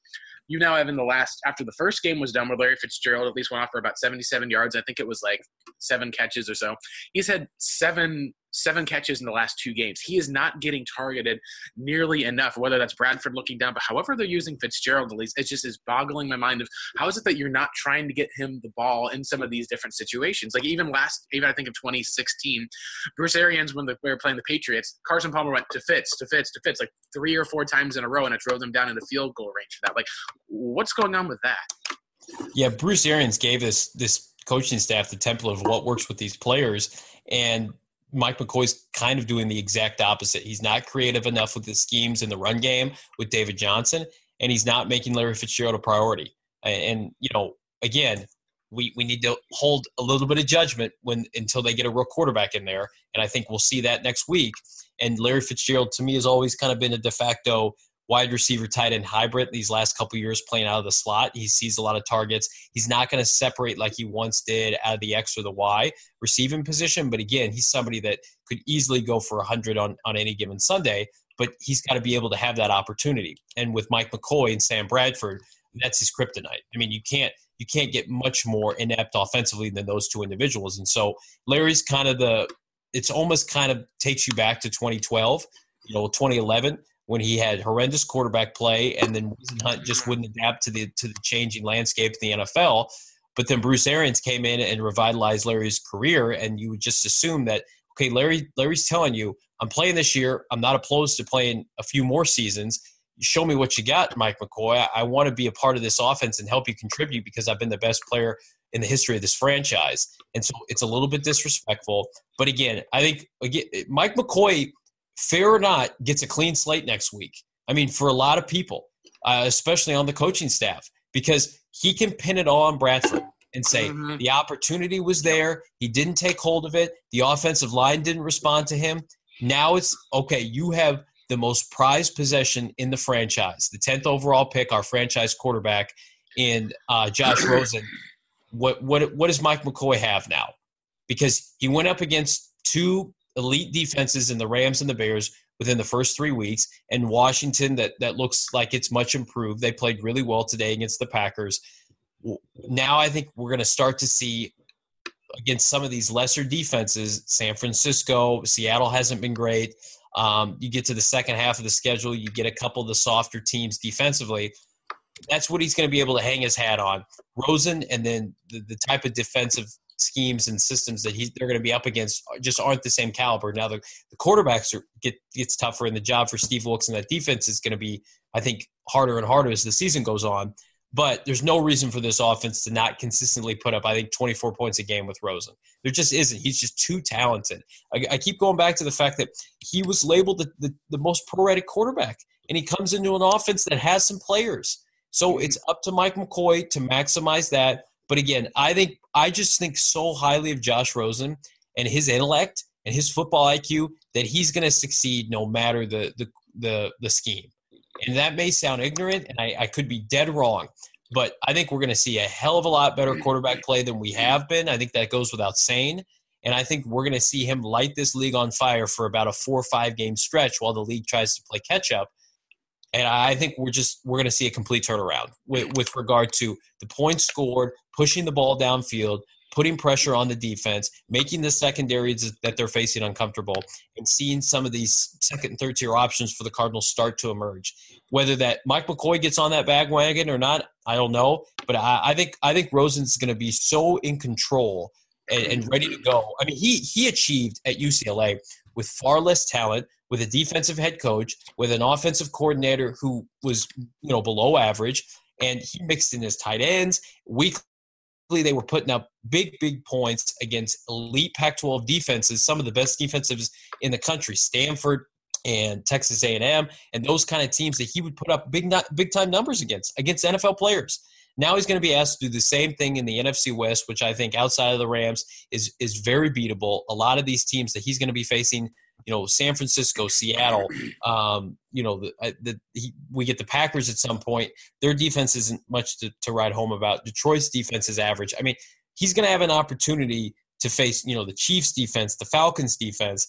you now have in the last after the first game was done where Larry Fitzgerald at least went off for about 77 yards. I think it was like seven catches or so. He's had seven seven catches in the last two games. He is not getting targeted nearly enough, whether that's Bradford looking down, but however they're using Fitzgerald at least, it just is boggling my mind of how is it that you're not trying to get him the ball in some of these different situations? Like even last, even I think of 2016, Bruce Arians, when the, we were playing the Patriots, Carson Palmer went to Fitz, to Fitz, to Fitz, like three or four times in a row, and it drove them down into field goal range for that. Like, what's going on with that? Yeah, Bruce Arians gave this this coaching staff the template of what works with these players, and Mike McCoy's kind of doing the exact opposite. He's not creative enough with the schemes in the run game with David Johnson, and he's not making Larry Fitzgerald a priority. And, you know, again, we, we need to hold a little bit of judgment when until they get a real quarterback in there. And I think we'll see that next week. And Larry Fitzgerald to me has always kind of been a de facto wide receiver tight end hybrid these last couple years playing out of the slot. He sees a lot of targets. He's not going to separate like he once did out of the X or the Y receiving position. But again, he's somebody that could easily go for 100 on, on any given Sunday, but he's got to be able to have that opportunity. And with Mike McCoy and Sam Bradford, that's his kryptonite. I mean, you can't you can't get much more inept offensively than those two individuals. And so Larry's kind of the it's almost kind of takes you back to 2012, you know, 2011 when he had horrendous quarterback play, and then Hunt just wouldn't adapt to the to the changing landscape of the NFL. But then Bruce Arians came in and revitalized Larry's career, and you would just assume that okay, Larry Larry's telling you, I'm playing this year. I'm not opposed to playing a few more seasons. Show me what you got, Mike McCoy. I, I want to be a part of this offense and help you contribute because I've been the best player in the history of this franchise. And so it's a little bit disrespectful. But again, I think again, Mike McCoy fair or not, gets a clean slate next week. I mean, for a lot of people, uh, especially on the coaching staff, because he can pin it all on Bradford and say mm-hmm. the opportunity was there. He didn't take hold of it. The offensive line didn't respond to him. Now it's okay. You have the most prized possession in the franchise, the 10th overall pick, our franchise quarterback, in uh, Josh Rosen. What, what, what does Mike McCoy have now? Because he went up against two elite defenses in the Rams and the Bears within the first three weeks, and Washington that that looks like it's much improved. They played really well today against the Packers. Now I think we're going to start to see against some of these lesser defenses. San Francisco, Seattle hasn't been great. Um, you get to the second half of the schedule, you get a couple of the softer teams defensively. That's what he's going to be able to hang his hat on. Rosen, and then the, the type of defensive schemes and systems that he, they're going to be up against uh, just aren't the same caliber. Now the, the quarterbacks are get gets tougher, and the job for Steve Wilks and that defense is going to be, I think, harder and harder as the season goes on. But there's no reason for this offense to not consistently put up, I think, 24 points a game with Rosen. There just isn't. He's just too talented. I, I keep going back to the fact that he was labeled the, the, the most pro quarterback, and he comes into an offense that has some players. So it's up to Mike McCoy to maximize that but again, I think I just think so highly of Josh Rosen and his intellect and his football IQ that he's going to succeed no matter the, the the the scheme. And that may sound ignorant, and I, I could be dead wrong, but I think we're going to see a hell of a lot better quarterback play than we have been. I think that goes without saying. And I think we're going to see him light this league on fire for about a four or five game stretch while the league tries to play catch up. And I think we're just we're going to see a complete turnaround with, with regard to the points scored, pushing the ball downfield, putting pressure on the defense, making the secondaries that they're facing uncomfortable, and seeing some of these second and third tier options for the Cardinals start to emerge. Whether that Mike McCoy gets on that bandwagon or not, I don't know. But I, I think I think Rosen's going to be so in control and, and ready to go. I mean, he he achieved at UCLA with far less talent, with a defensive head coach, with an offensive coordinator who was you know below average, and he mixed in his tight ends. Weekly, they were putting up big, big points against elite Pac-12 defenses, some of the best defensives in the country, Stanford and Texas A&M, and those kind of teams that he would put up big, big time numbers against against NFL players. Now he's going to be asked to do the same thing in the NFC West, which I think outside of the Rams is is very beatable. A lot of these teams that he's going to be facing, you know, San Francisco, Seattle, um, you know, the, uh, the he, we get the Packers at some point. Their defense isn't much to, to write home about. Detroit's defense is average. I mean, he's going to have an opportunity to face, you know, the Chiefs defense, the Falcons defense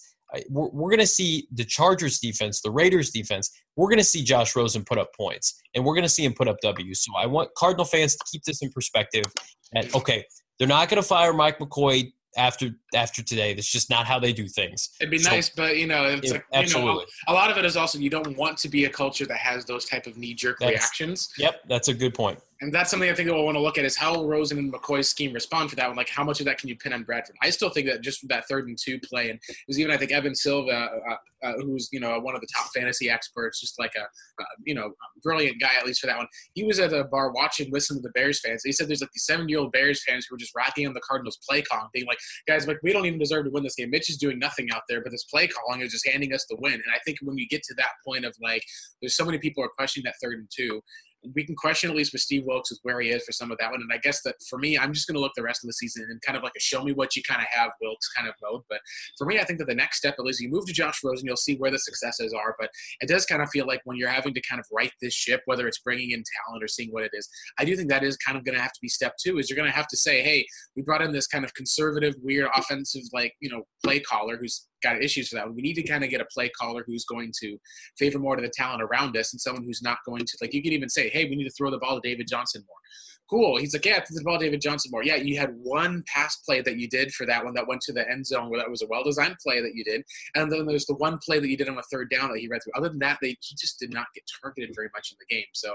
we're, we're going to see the Chargers defense, the Raiders defense. We're going to see Josh Rosen put up points, and we're going to see him put up W. So I want Cardinal fans to keep this in perspective. And okay, they're not going to fire Mike McCoy after after today. That's just not how they do things. It'd be so, nice, but you know, it's like, absolutely. You know, a lot of it is also you don't want to be a culture that has those type of knee jerk reactions. Yep, that's a good point. And that's something I think that we'll want to look at is how Rosen and McCoy's scheme respond for that one. Like, how much of that can you pin on Bradford? I still think that just that third and two play, and it was even I think Evan Silva, uh, uh, who's you know one of the top fantasy experts, just like a uh, you know brilliant guy at least for that one. He was at a bar watching, listening to the Bears fans. He said there's like these seven year old Bears fans who were just racking on the Cardinals play calling, being like, guys, like we don't even deserve to win this game. Mitch is doing nothing out there, but this play calling is just handing us the win. And I think when you get to that point of like, there's so many people are questioning that third and two we can question at least with Steve Wilks is where he is for some of that one. And I guess that for me, I'm just going to look the rest of the season and kind of like a show me what you kind of have Wilks kind of mode. But for me, I think that the next step, at least you move to Josh Rosen, you'll see where the successes are. But it does kind of feel like when you're having to kind of right this ship, whether it's bringing in talent or seeing what it is, I do think that is kind of going to have to be step two is you're going to have to say, hey, we brought in this kind of conservative, weird offensive, like, you know, play caller who's got issues for that. We need to kind of get a play caller who's going to favor more to the talent around us and someone who's not going to like you could even say, hey, we need to throw the ball to David Johnson more. Cool. He's like, yeah, throw the ball David Johnson more. Yeah, you had one pass play that you did for that one that went to the end zone where that was a well designed play that you did. And then there's the one play that you did on a third down that he read through. Other than that, they he just did not get targeted very much in the game. So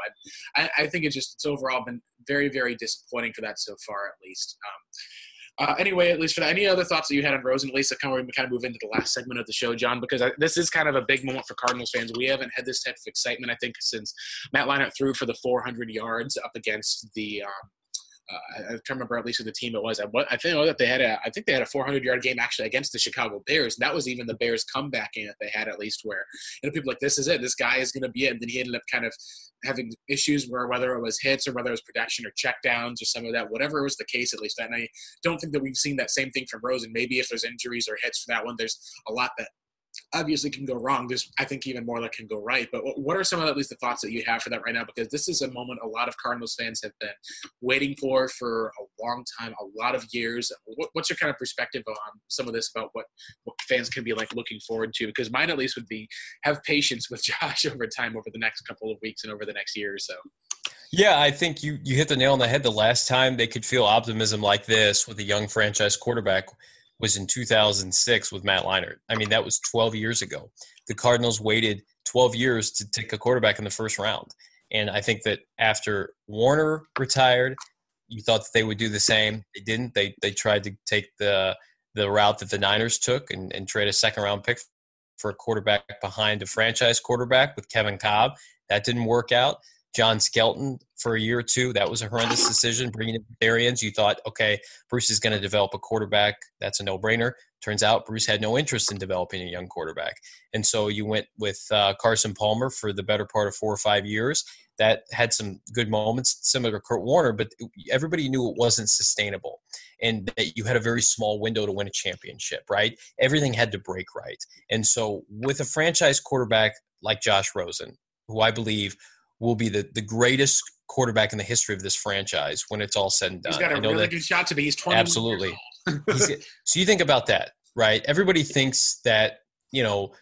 I I, I think it's just it's overall been very, very disappointing for that so far at least. Um, uh, anyway, at least for that, any other thoughts that you had on Rosen? At least, kind of, kind of move into the last segment of the show, John, because I, this is kind of a big moment for Cardinals fans. We haven't had this type of excitement, I think, since Matt Leinart threw for the 400 yards up against the um, uh, I can't remember at least who the team it was. I, I think that they had a I think they had a 400 yard game actually against the Chicago Bears. And that was even the Bears comeback game that they had at least where you know people like this is it. This guy is going to be it. And then he ended up kind of having issues where whether it was hits or whether it was production or checkdowns or some of that, whatever was the case at least. And I don't think that we've seen that same thing from Rosen. Maybe if there's injuries or hits for that one, there's a lot that obviously can go wrong. There's, I think, even more that can go right. But what are some of at least the thoughts that you have for that right now? Because this is a moment a lot of Cardinals fans have been waiting for for a long time, a lot of years. What's your kind of perspective on some of this about what, what fans can be like looking forward to? Because mine at least would be have patience with Josh over time over the next couple of weeks and over the next year or so. Yeah, I think you you hit the nail on the head. The last time they could feel optimism like this with a young franchise quarterback was in 2006 with Matt Leinart. I mean, that was 12 years ago. The Cardinals waited 12 years to take a quarterback in the first round. And I think that after Warner retired, you thought that they would do the same. They didn't. They they tried to take the the route that the Niners took and, and trade a second round pick for a quarterback behind a franchise quarterback with Kevin Kolb. That didn't work out. John Skelton for a year or two. That was a horrendous decision. Bringing in Arians, you thought, okay, Bruce is going to develop a quarterback. That's a no-brainer. Turns out Bruce had no interest in developing a young quarterback, and so you went with uh, Carson Palmer for the better part of four or five years. That had some good moments, similar to Kurt Warner, but everybody knew it wasn't sustainable, and that you had a very small window to win a championship. Right? Everything had to break right, and so with a franchise quarterback like Josh Rosen, who I believe will be the, the greatest quarterback in the history of this franchise when it's all said and done. He's got a really that, good shot to be. He's 20. Absolutely. so you think about that, right? Everybody thinks that, you know,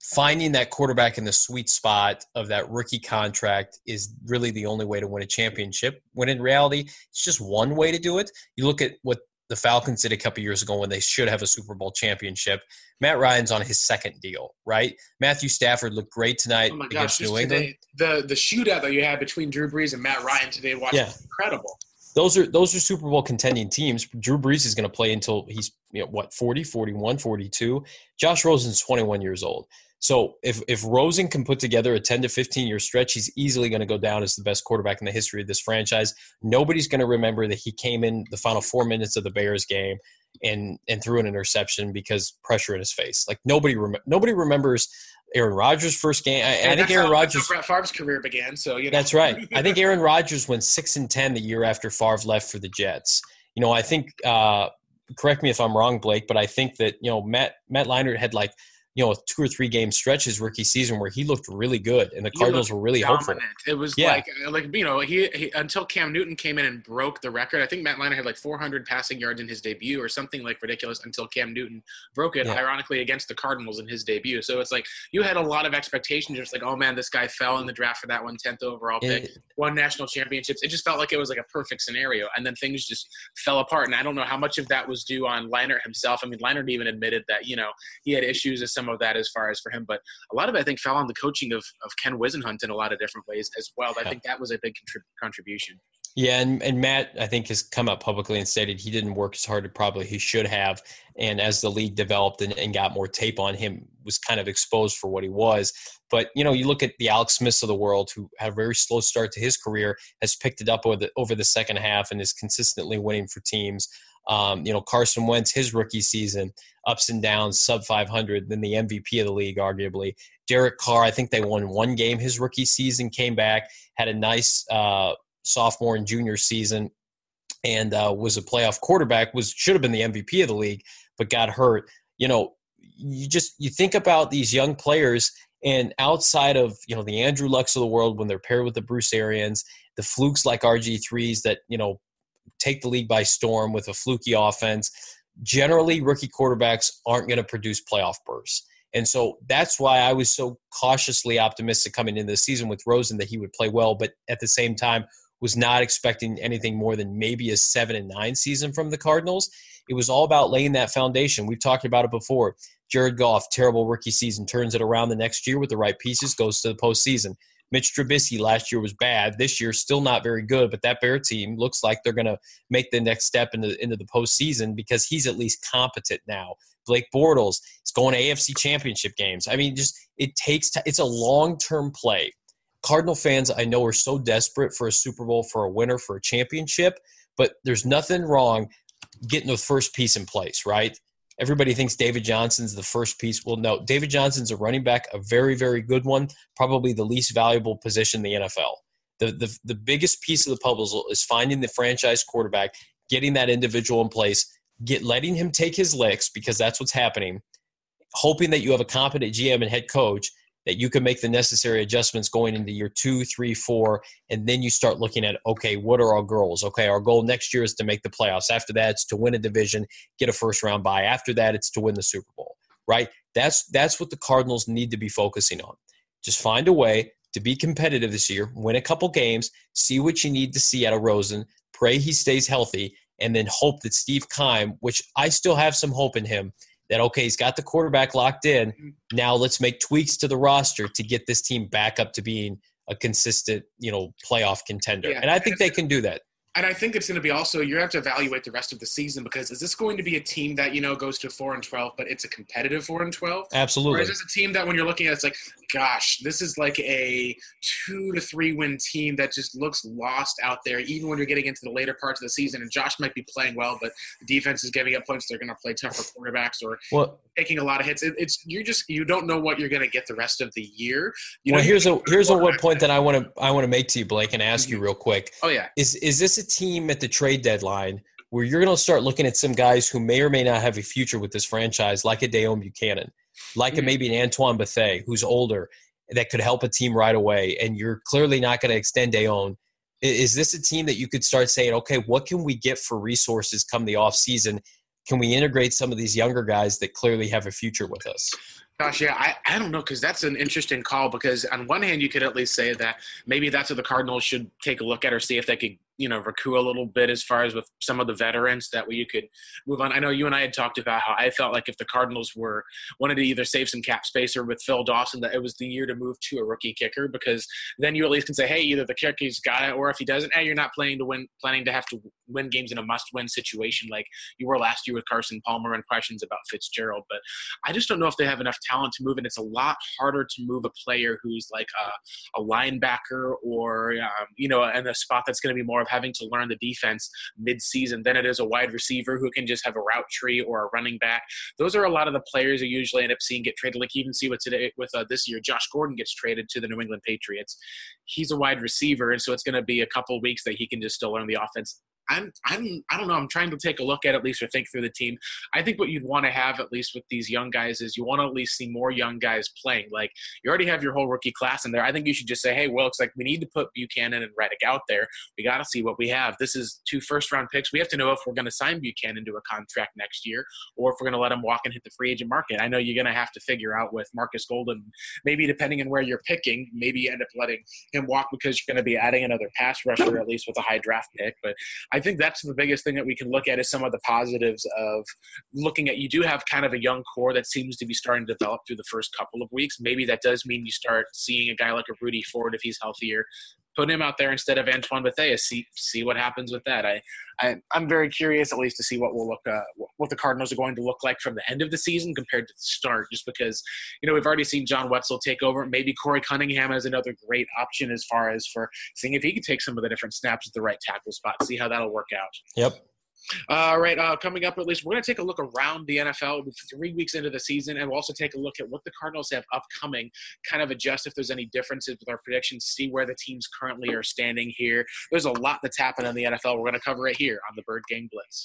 finding that quarterback in the sweet spot of that rookie contract is really the only way to win a championship. When in reality, it's just one way to do it. You look at what the Falcons did a couple years ago when they should have a Super Bowl championship. Matt Ryan's on his second deal, right? Matthew Stafford looked great tonight oh against New England. Today, the the shootout that you had between Drew Brees and Matt Ryan today was yeah. incredible. Those are those are Super Bowl contending teams. Drew Brees is going to play until he's you know what 40, 41, 42. Josh Rosen's 21 years old. So if if Rosen can put together a 10 to 15 year stretch, he's easily going to go down as the best quarterback in the history of this franchise. Nobody's going to remember that he came in the final four minutes of the Bears game and and threw an interception because pressure in his face. Like nobody rem- nobody remembers Aaron Rodgers' first game. I, I think Aaron Rodgers. Brett Favre's career began. So you know. That's right. I think Aaron Rodgers went six and ten the year after Favre left for the Jets. You know, I think. Uh, correct me if I'm wrong, Blake, but I think that you know Matt Matt Leinart had like you know two or three game stretch his rookie season where he looked really good, and the He Cardinals were really hopeful. It was Yeah. like uh, like you know he, he until Cam Newton came in and broke the record. I think Matt Leinart had like 400 passing yards in his debut or something like ridiculous until Cam Newton broke it. Yeah. Ironically against the Cardinals in his debut. So it's like you had a lot of expectations. Just like oh man, this guy fell in the draft for that one tenth overall pick, It- won national championships. It just felt like it was like a perfect scenario, and then things just fell apart. And I don't know how much of that was due on Leinart himself. I mean, Leinart even admitted that you know he had issues as some of that as far as for him, but a lot of it, I think, fell on the coaching of, of Ken Whisenhunt in a lot of different ways as well. I think that was a big contrib- contribution. Yeah, and, and Matt, I think, has come out publicly and stated he didn't work as hard as probably he should have. And as the league developed and, and got more tape on him, was kind of exposed for what he was. But you know, you look at the Alex Smiths of the world, who had a very slow start to his career, has picked it up over the over the second half and is consistently winning for teams. Um, you know, Carson Wentz, his rookie season, ups and downs, sub 500, then the MVP of the league, arguably. Derek Carr, I think they won one game his rookie season, came back, had a nice uh, sophomore and junior season, and uh, was a playoff quarterback. Was should have been the MVP of the league, but got hurt. You know, you just you think about these young players, and outside of you know the Andrew Lucks of the world, when they're paired with the Bruce Arians, the flukes like RG threes that you know take the league by storm with a fluky offense. Generally, rookie quarterbacks aren't going to produce playoff bursts. And so that's why I was so cautiously optimistic coming into the season with Rosen that he would play well, but at the same time was not expecting anything more than maybe a seven and nine season from the Cardinals. It was all about laying that foundation. We've talked about it before. Jared Goff, terrible rookie season, turns it around the next year with the right pieces, goes to the postseason. Mitch Trubisky last year was bad. This year, still not very good, but that Bear team looks like they're going to make the next step into, into the postseason because he's at least competent now. Blake Bortles is going to AFC championship games. I mean, just it takes t- it's a long term play. Cardinal fans, I know, are so desperate for a Super Bowl, for a winner, for a championship, but there's nothing wrong getting the first piece in place, right? Everybody thinks David Johnson's the first piece. Well, no, David Johnson's a running back, a very, very good one, probably the least valuable position in the NFL. The, the, the biggest piece of the puzzle is finding the franchise quarterback, getting that individual in place, get letting him take his licks because that's what's happening, hoping that you have a competent GM and head coach that you can make the necessary adjustments going into year two, three, four, and then you start looking at okay, what are our goals? Okay, our goal next year is to make the playoffs. After that, it's to win a division, get a first round bye. After that, it's to win the Super Bowl. Right? That's that's what the Cardinals need to be focusing on. Just find a way to be competitive this year, win a couple games, see what you need to see out of Rosen, pray he stays healthy, and then hope that Steve Keim, which I still have some hope in him, that okay, he's got the quarterback locked in. Mm-hmm. Now let's make tweaks to the roster to get this team back up to being a consistent, you know, playoff contender. Yeah. And I think they can do that. And I think it's going to be also you have to evaluate the rest of the season because is this going to be a team that you know goes to four and twelve, but it's a competitive four and twelve, Absolutely. or is this a team that when you're looking at it, it's like, gosh, this is like a two to three win team that just looks lost out there, even when you're getting into the later parts of the season. And Josh might be playing well, but the defense is giving up points. They're going to play tougher quarterbacks or Well, taking a lot of hits. It, it's you're just you don't know what you're going to get the rest of the year. You well, here's a here's a one point that I want to I want to make to you, Blake, and ask you mm-hmm. real quick. Oh yeah, Is is this a team at the trade deadline where you're going to start looking at some guys who may or may not have a future with this franchise, like a Deone Bucannon, like a Mhm. maybe an Antoine Bethea, who's older, that could help a team right away, and you're clearly not going to extend Dayon. I- Is this a team that you could start saying, okay, what can we get for resources come the off season? Can we integrate some of these younger guys that clearly have a future with us? Gosh, yeah, I, I don't know because that's an interesting call. Because on one hand, you could at least say that maybe that's what the Cardinals should take a look at or see if they could, you know, recoup a little bit as far as with some of the veterans that way you could move on. I know you and I had talked about how I felt like if the Cardinals were wanted to either save some cap space or with Phil Dawson, that it was the year to move to a rookie kicker because then you at least can say, hey, either the kicker's got it or if he doesn't, hey, you're not planning to win, planning to have to win games in a must-win situation like you were last year with Carson Palmer and questions about Fitzgerald. But I just don't know if they have enough talent to move, and it's a lot harder to move a player who's like a, a linebacker or um, you know in a spot that's going to be more of having to learn the defense mid-season than it is a wide receiver who can just have a route tree or a running back. Those are a lot of the players you usually end up seeing get traded. Like even see what today with uh, this year, Josh Gordon gets traded to the New England Patriots. He's a wide receiver, and so it's going to be a couple weeks that he can just still learn the offense. I'm I'm I don't know. I'm trying to take a look at at least or think through the team. I think what you'd want to have at least with these young guys is you want to at least see more young guys playing. Like you already have your whole rookie class in there. I think you should just say, hey, well, it's like we need to put Bucannon and Reddick out there. We got to see what we have. This is two first round picks. We have to know if we're going to sign Bucannon to a contract next year or if we're going to let him walk and hit the free agent market. I know you're going to have to figure out with Marcus Golden, maybe depending on where you're picking, maybe you end up letting him walk because you're going to be adding another pass rusher at least with a high draft pick. But I think that's the biggest thing that we can look at is some of the positives of looking at you do have kind of a young core that seems to be starting to develop through the first couple of weeks. Maybe that does mean you start seeing a guy like a Rudy Ford if he's healthier put him out there instead of Antoine Bethea. See see what happens with that. I, I am very curious at least to see what will look uh, what the Cardinals are going to look like from the end of the season compared to the start. Just because you know we've already seen John Wetzel take over. Maybe Korey Cunningham is another great option as far as for seeing if he can take some of the different snaps at the right tackle spot. See how that'll work out. Yep. All right, uh, coming up at least, we're going to take a look around the NFL three weeks into the season, and we'll also take a look at what the Cardinals have upcoming, kind of adjust if there's any differences with our predictions, see where the teams currently are standing here. There's a lot that's happened in the NFL. We're going to cover it here on the Bird Gang Blitz.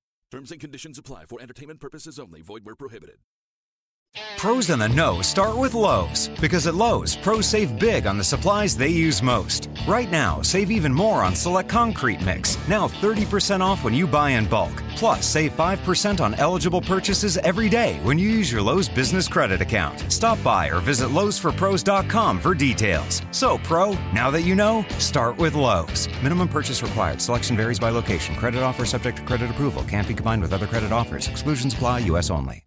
Terms and conditions apply for entertainment purposes only. Void where prohibited. Pros in the know start with Lowe's because at Lowe's, pros save big on the supplies they use most. Right now, save even more on select concrete mix. Now 30% off when you buy in bulk. Plus, save 5% on eligible purchases every day when you use your Lowe's business credit account. Stop by or visit lowesforpros.com for details. So, pro, now that you know, start with Lowe's. Minimum purchase required. Selection varies by location. Credit offer subject to credit approval. Can't be combined with other credit offers. Exclusions apply. U.S. only.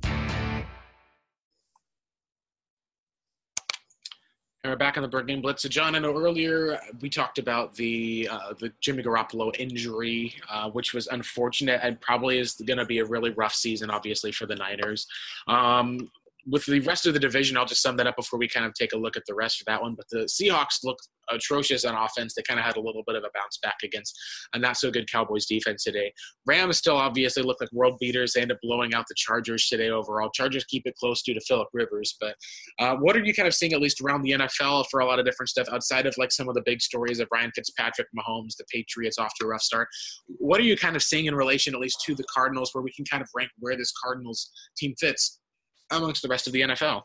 And we're back on the Bird Gang Blitz. So, John, I know earlier we talked about the uh, the Jimmy Garoppolo injury, uh, which was unfortunate and probably is going to be a really rough season, obviously, for the Niners. Um, with the rest of the division, I'll just sum that up before we kind of take a look at the rest of that one. But the Seahawks look atrocious on offense. They kind of had a little bit of a bounce back against a not so good Cowboys defense today. Rams still obviously look like world beaters. They end up blowing out the Chargers today overall. Chargers keep it close due to Philip Rivers. But uh, what are you kind of seeing at least around the NFL for a lot of different stuff outside of like some of the big stories of Ryan Fitzpatrick, Mahomes, the Patriots off to a rough start? What are you kind of seeing in relation at least to the Cardinals where we can kind of rank where this Cardinals team fits? Amongst the rest of the NFL.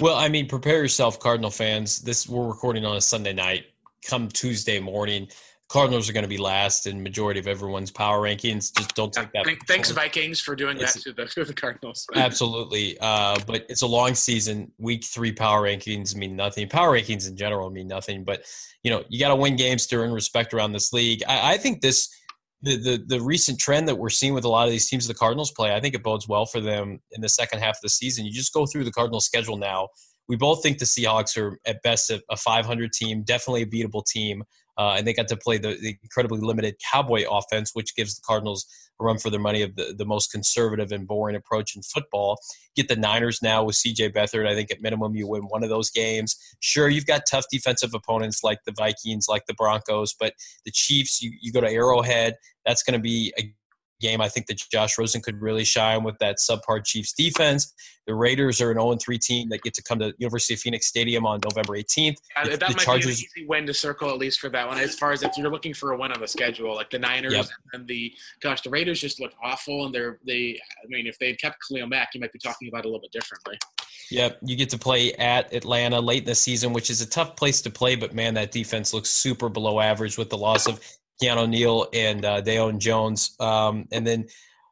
Well, I mean, prepare yourself, Cardinal fans. This we're recording on a Sunday night. Come Tuesday morning, Cardinals are going to be last in majority of everyone's power rankings. Just don't take that. Thanks, Vikings, for doing it's, that to the, to the Cardinals. absolutely, uh, but it's a long season. Week three power rankings mean nothing. Power rankings in general mean nothing. But you know, you got to win games to earn respect around this league. I, I think this the, the the recent trend that we're seeing with a lot of these teams the Cardinals play, I think it bodes well for them in the second half of the season. You just go through the Cardinals schedule now. We both think the Seahawks are at best a, a 500 team, definitely a beatable team, uh, and they got to play the, the incredibly limited Cowboy offense, which gives the Cardinals a run for their money of the, the most conservative and boring approach in football. Get the Niners now with CJ Beathard. I think at minimum you win one of those games. Sure, you've got tough defensive opponents like the Vikings, like the Broncos, but the Chiefs, you, you go to Arrowhead. That's going to be a game. I think that Josh Rosen could really shine with that subpar Chiefs defense. The Raiders are an 0 3 team that get to come to University of Phoenix Stadium on November 18th. Uh, The- that the might Chargers, be an easy win to circle at least for that one. As far as if you're looking for a win on the schedule, like the Niners Yep. and the gosh, the Raiders just look awful, and they're they. I mean, if they kept Khalil Mack, you might be talking about it a little bit differently. Yep, you get to play at Atlanta late in the season, which is a tough place to play. But man, that defense looks super below average with the loss of Keanu Neal and uh, Deion Jones. Um, and then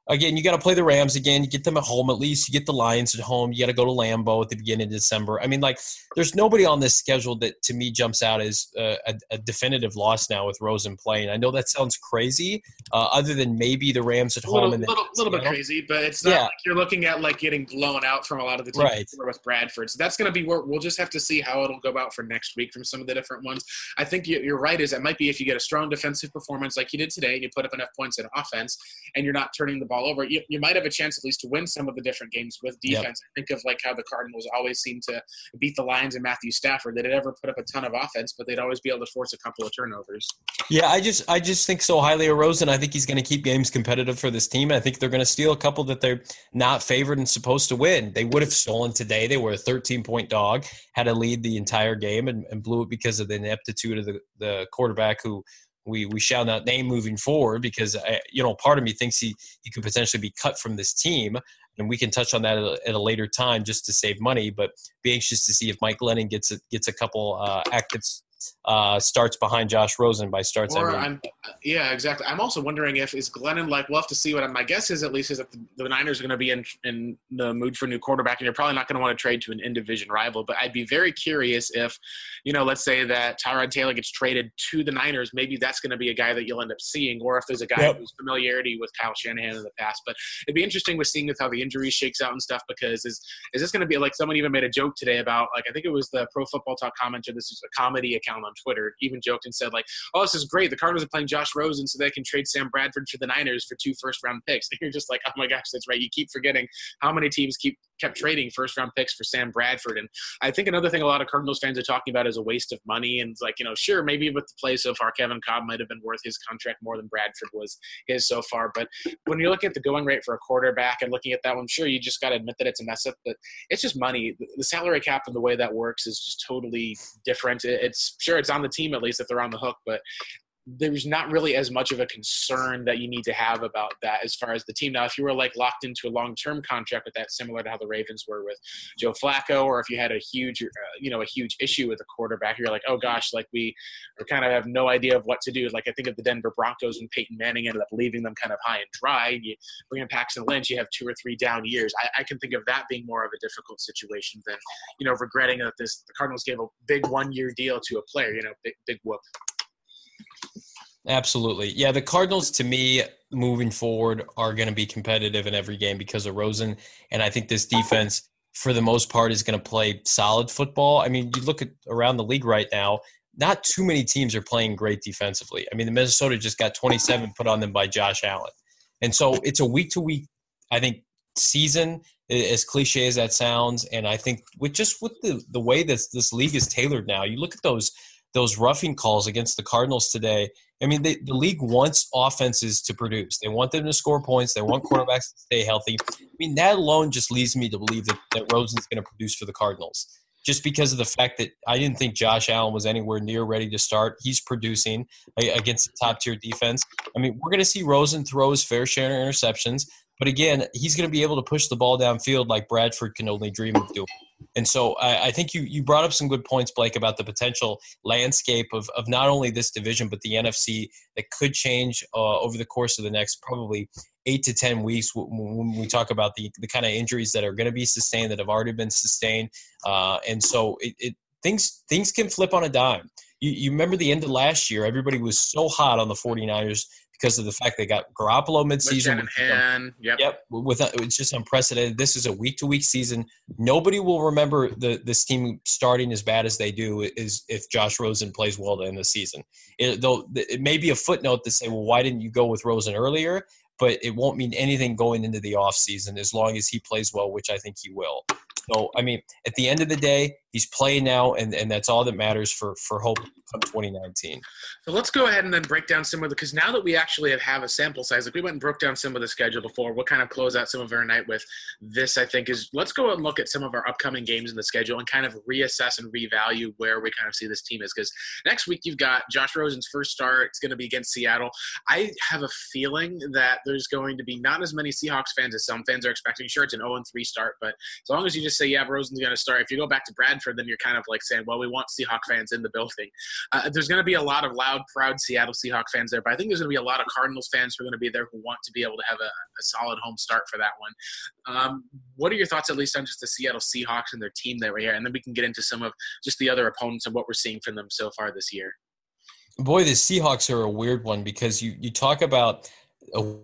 again, you got to play the Rams again. You get them at home at least. You get the Lions at home. You got to go to Lambeau at the beginning of December. I mean, like, there's nobody on this schedule that to me jumps out as a, a, a definitive loss now with Rosen playing. I know that sounds crazy, uh, other than maybe the Rams at A home little, and little, little bit crazy, but it's not Yeah. like you're looking at like getting blown out from a lot of the teams Right. with Bradford. So that's going to be where we'll just have to see how it'll go about for next week from some of the different ones. I think you- you're right. Is it might be if you get a strong defensive performance like you did today, and you put up enough points in offense, and you're not turning the ball over, you, you might have a chance at least to win some of the different games with Yep. defense. Think of like how the Cardinals always seem to beat the Lions and Matthew Stafford. They would never put up a ton of offense, but they'd always be able to force a couple of turnovers. Yeah, I just I just think so highly of Rosen. I think he's going to keep games competitive for this team. I think they're going to steal a couple that they're not favored and supposed to win. They would have stolen today. They were a 13 point dog, had a lead the entire game, and, and blew it because of the ineptitude of the, the quarterback who we we shall not name moving forward because I, you know part of me thinks he he could potentially be cut from this team. And we can touch on that at a, at a later time just to save money. But be anxious to see if Mike Glennon gets a, gets a couple uh, active uh, starts behind Josh Rosen by starts. Or I'm, yeah, exactly. I'm also wondering if is Glennon like we'll have to see what my guess is. At least is that the, the Niners are going to be in in the mood for a new quarterback, and you're probably not going to want to trade to an in division rival. But I'd be very curious if, you know, let's say that Tyrod Taylor gets traded to the Niners, maybe that's going to be a guy that you'll end up seeing, or if there's a guy Yep. who's familiarity with Kyle Shanahan in the past. But it'd be interesting with seeing with how the injury shakes out and stuff because is is this going to be like someone even made a joke today about like I think it was the Pro Football Talk commenter. This is a comedy account on Twitter. Even joked and said like, "Oh, this is great. The Cardinals are playing Josh Rosen, so they can trade Sam Bradford for the Niners for two first round picks." And you're just like, "Oh my gosh, that's right." You keep forgetting how many teams keep kept trading first round picks for Sam Bradford. And I think another thing a lot of Cardinals fans are talking about is a waste of money. And like, you know, sure, maybe with the play so far, Kevin Cobb might have been worth his contract more than Bradford was his so far. But when you're looking at the going rate for a quarterback and looking at that one, sure, you just got to admit that it's a mess up. But it's just money. The salary cap and the way that works is just totally different. It's sure it's on the team at least if they're on the hook, but there's not really as much of a concern that you need to have about that as far as the team. Now, if you were like locked into a long-term contract with that, similar to how the Ravens were with Joe Flacco, or if you had a huge, uh, you know, a huge issue with a quarterback, you're like, oh gosh, like we we kind of have no idea of what to do. Like I think of the Denver Broncos when Peyton Manning ended up leaving them kind of high and dry. And you bring in Paxton Lynch, you have two or three down years. I, I can think of that being more of a difficult situation than, you know, regretting that this the Cardinals gave a big one-year deal to a player. You know, big big whoop. Absolutely. Yeah, the Cardinals to me moving forward are going to be competitive in every game because of Rosen and I think this defense for the most part is going to play solid football. I mean, you look at around the league right now, not too many teams are playing great defensively. I mean, the Minnesota just got 27 put on them by Josh Allen. And so it's a week to week I think season as cliche as that sounds and I think with just with the the way this this league is tailored now, you look at those those roughing calls against the Cardinals today. I mean, they, the league wants offenses to produce. They want them to score points. They want quarterbacks to stay healthy. I mean, that alone just leads me to believe that, that Rosen's going to produce for the Cardinals. Just because of the fact that I didn't think Josh Allen was anywhere near ready to start. He's producing against the top tier defense. I mean, we're going to see Rosen throw his fair share of interceptions. But again, he's going to be able to push the ball downfield like Bradford can only dream of doing. And so I, I think you, you brought up some good points, Blake, about the potential landscape of, of not only this division, but the NFC that could change uh, over the course of the next probably eight to 10 weeks when we talk about the, the kind of injuries that are going to be sustained, that have already been sustained. Uh, and so it, it, things, things can flip on a dime. You, you remember the end of last year, everybody was so hot on the 49ers because of the fact they got Garoppolo midseason. with- Shanahan, yep. Yep, with uh, it's just unprecedented. This is a week to week season. Nobody will remember the this team starting as bad as they do is if Josh Rosen plays well to end the season. It, though it may be a footnote to say, well, why didn't you go with Rosen earlier? But it won't mean anything going into the offseason as long as he plays well, which I think he will. So, I mean, at the end of the day, He's playing now, and, and that's all that matters for for hope come 2019. So let's go ahead and then break down some of the because now that we actually have, have a sample size, like we went and broke down some of the schedule before, we'll kind of close out some of our night with this. I think is let's go and look at some of our upcoming games in the schedule and kind of reassess and revalue where we kind of see this team is because next week you've got Josh Rosen's first start. It's going to be against Seattle. I have a feeling that there's going to be not as many Seahawks fans as some fans are expecting. Sure, it's an 0 3 start, but as long as you just say, yeah, Rosen's going to start. If you go back to Bradford, then you're kind of like saying, well, we want Seahawk fans in the building. Uh, there's going to be a lot of loud, proud Seattle Seahawk fans there, but I think there's going to be a lot of Cardinals fans who are going to be there who want to be able to have a, a solid home start for that one. Um, what are your thoughts, at least, on just the Seattle Seahawks and their team that were here? And then we can get into some of just the other opponents and what we're seeing from them so far this year. Boy, the Seahawks are a weird one because you, you talk about a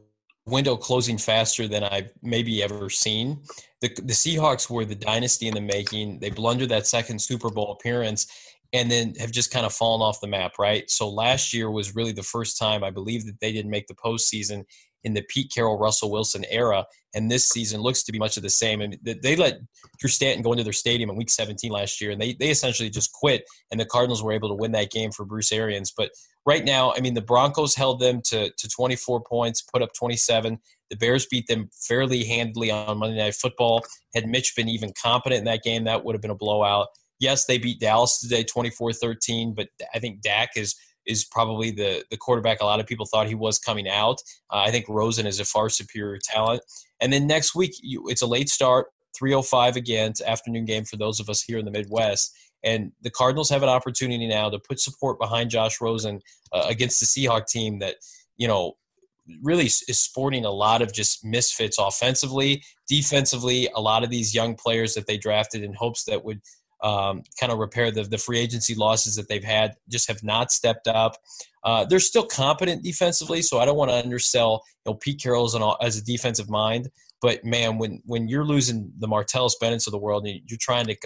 window closing faster than I've maybe ever seen. The, the Seahawks were the dynasty in the making. They blundered that second Super Bowl appearance and then have just kind of fallen off the map, right? So last year was really the first time I believe that they didn't make the postseason in the Pete Carroll, Russell Wilson era. And this season looks to be much of the same. Mean, they let Drew Stanton go into their stadium in week 17 last year, and they, they essentially just quit. And the Cardinals were able to win that game for Bruce Arians. But right now, I mean, the Broncos held them to, to 24 points, put up 27. The Bears beat them fairly handily on Monday Night Football. Had Mitch been even competent in that game, that would have been a blowout. Yes, they beat Dallas today 24 13, but I think Dak is is probably the the quarterback a lot of people thought he was coming out. Uh, I think Rosen is a far superior talent. And then next week, you, it's a late start, 3:05 again. It's afternoon game for those of us here in the Midwest. And the Cardinals have an opportunity now to put support behind Josh Rosen uh, against the Seahawk team that you know really is sporting a lot of just misfits offensively, defensively. A lot of these young players that they drafted in hopes that would um, kind of repair the, the free agency losses that they've had, just have not stepped up. Uh, they're still competent defensively, so I don't want to undersell you know Pete Carroll as, an, as a defensive mind. But man, when when you're losing the Martellus Bennett's of the world, and you're trying to,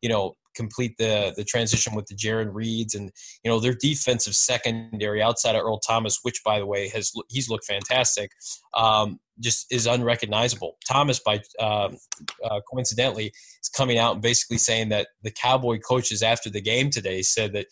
you know, complete the the transition with the Jarran Reeds and you know their defensive secondary outside of Earl Thomas, which by the way has he's looked fantastic. Um, just is unrecognizable. Thomas, by uh, uh, coincidentally, is coming out and basically saying that the Cowboy coaches after the game today said that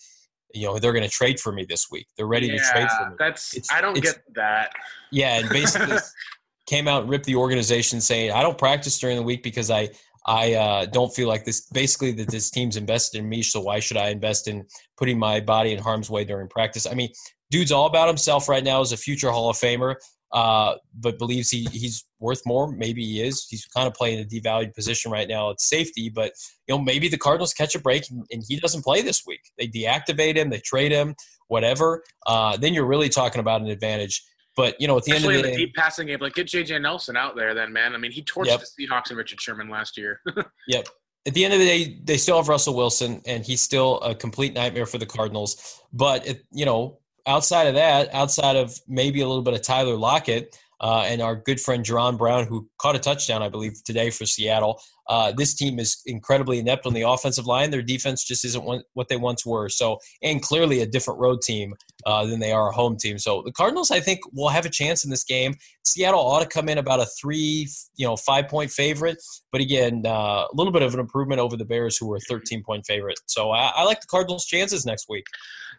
you know they're going to trade for me this week. They're ready yeah, to trade for me. That's it's, I don't get that. Yeah, and basically came out and ripped the organization saying I don't practice during the week because I I uh, don't feel like this. Basically, that this team's invested in me, so why should I invest in putting my body in harm's way during practice? I mean, dude's all about himself right now as a future Hall of Famer uh, but believes he, he's worth more. Maybe he is. He's kind of playing a devalued position right now at safety, but you know maybe the Cardinals catch a break and, and he doesn't play this week. They deactivate him, they trade him, whatever. Uh, then you're really talking about an advantage. But you know, at the Especially end of the, the day, deep passing game, like get JJ Nelson out there, then man. I mean, he torched yep. the Seahawks and Richard Sherman last year. yep. At the end of the day, they still have Russell Wilson, and he's still a complete nightmare for the Cardinals. But it, you know, outside of that, outside of maybe a little bit of Tyler Lockett uh, and our good friend Jaron Brown, who caught a touchdown, I believe, today for Seattle, uh, this team is incredibly inept on the offensive line. Their defense just isn't what they once were. So, and clearly a different road team uh, than they are a home team. So the Cardinals, I think, will have a chance in this game. Seattle ought to come in about a three, you know, five point favorite. But again, uh, a little bit of an improvement over the Bears, who were a 13 point favorite. So I, I like the Cardinals' chances next week.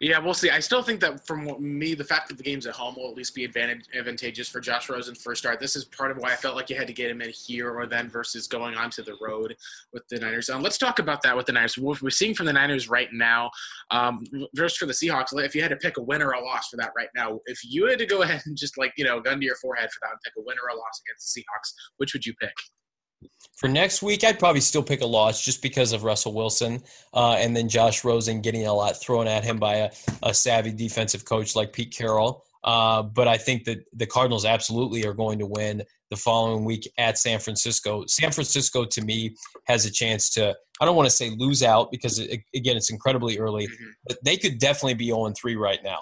Yeah, we'll see. I still think that from me, the fact that the game's at home will at least be advantage, advantageous for Josh Rosen's first start. This is part of why I felt like you had to get him in here or then versus going on to the road with the Niners. Um, let's talk about that with the Niners. What we're seeing from the Niners right now, um, just for the Seahawks, if you had to pick a win or a loss for that right now, if you had to go ahead and just like, you know, gun to your forehead for that and pick a win or a loss against the Seahawks, which would you pick? For next week, I'd probably still pick a loss just because of Russell Wilson uh, and then Josh Rosen getting a lot thrown at him by a, a savvy defensive coach like Pete Carroll. Uh, but I think that the Cardinals absolutely are going to win the following week at San Francisco. San Francisco, to me, has a chance to, I don't want to say lose out because, it, again, it's incredibly early, mm-hmm. but they could definitely be 0 3 right now.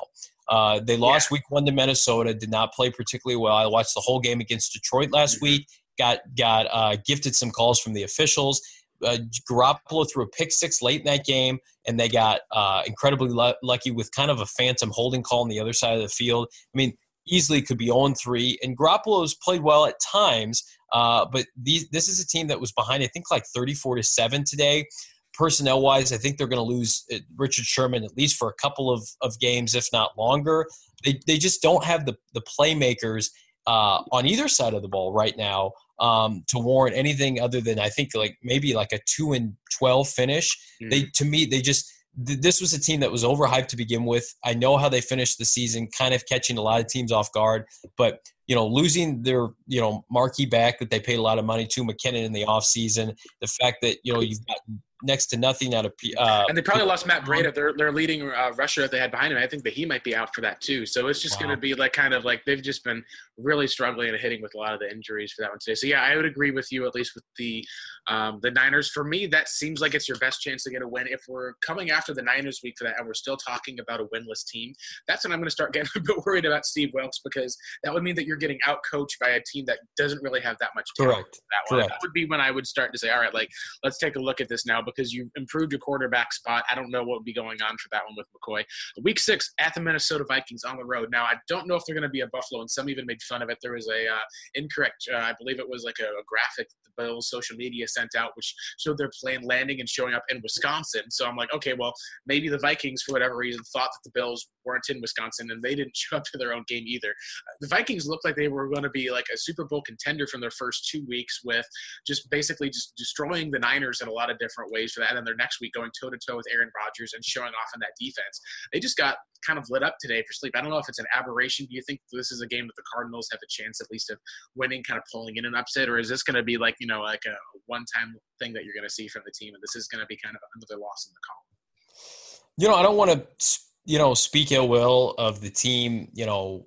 Uh, they lost yeah. week one to Minnesota, did not play particularly well. I watched the whole game against Detroit last mm-hmm. week, got, got uh, gifted some calls from the officials. Uh, Garoppolo threw a pick six late in that game, and they got uh, incredibly l- lucky with kind of a phantom holding call on the other side of the field. I mean, easily could be on 3. And Garoppolo's played well at times, uh, but these, this is a team that was behind, I think, like 34 to 7 today. personnel wise, I think they're going to lose uh, Richard Sherman at least for a couple of, of games, if not longer. They, they just don't have the, the playmakers uh, on either side of the ball right now um, to warrant anything other than I think like maybe like a two and twelve finish. Mm. They to me they just this was a team that was overhyped to begin with. I know how they finished the season, kind of catching a lot of teams off guard, but you know, losing their, you know, marquee back that they paid a lot of money to McKinnon in the offseason, the fact that, you know, you've got next to nothing out of. Uh, and they probably lost Matt Breida, their their leading uh, rusher that they had behind him. I think that he might be out for that too. So it's just wow. going to be like kind of like they've just been really struggling and hitting with a lot of the injuries for that one today. So yeah, I would agree with you at least with the um, the Niners. For me, that seems like it's your best chance to get a win. If we're coming after the Niners week for that, and we're still talking about a winless team, that's when I'm going to start getting a bit worried about Steve Wilks because that would mean that you're getting out coached by a team that doesn't really have that much talent. Correct. That, one. that would be when I would start to say, all right, like let's take a look at this now because you improved your quarterback spot. I don't know what would be going on for that one with McCoy. Week six at the Minnesota Vikings on the road. Now I don't know if they're going to be a Buffalo, and some even made fun of it. There was a uh, incorrect, uh, I believe it was like a, a graphic the Bills social media sent out, which showed their plane landing and showing up in Wisconsin. So I'm like, okay, well maybe the Vikings for whatever reason thought that the Bills weren't in Wisconsin, and they didn't show up to their own game either. The Vikings looked like they were going to be like a Super Bowl contender from their first two weeks, with just basically just destroying the Niners in a lot of different ways for that. And their next week going toe to toe with Aaron Rodgers and showing off in that defense. They just got kind of lit up today for sleep. I don't know if it's an aberration. Do you think this is a game that the Cardinals have a chance at least of winning, kind of pulling in an upset, or is this going to be like you know like a one-time thing that you're going to see from the team, and this is going to be kind of another loss in the column? You know, I don't want to you know speak ill will of the team. You know,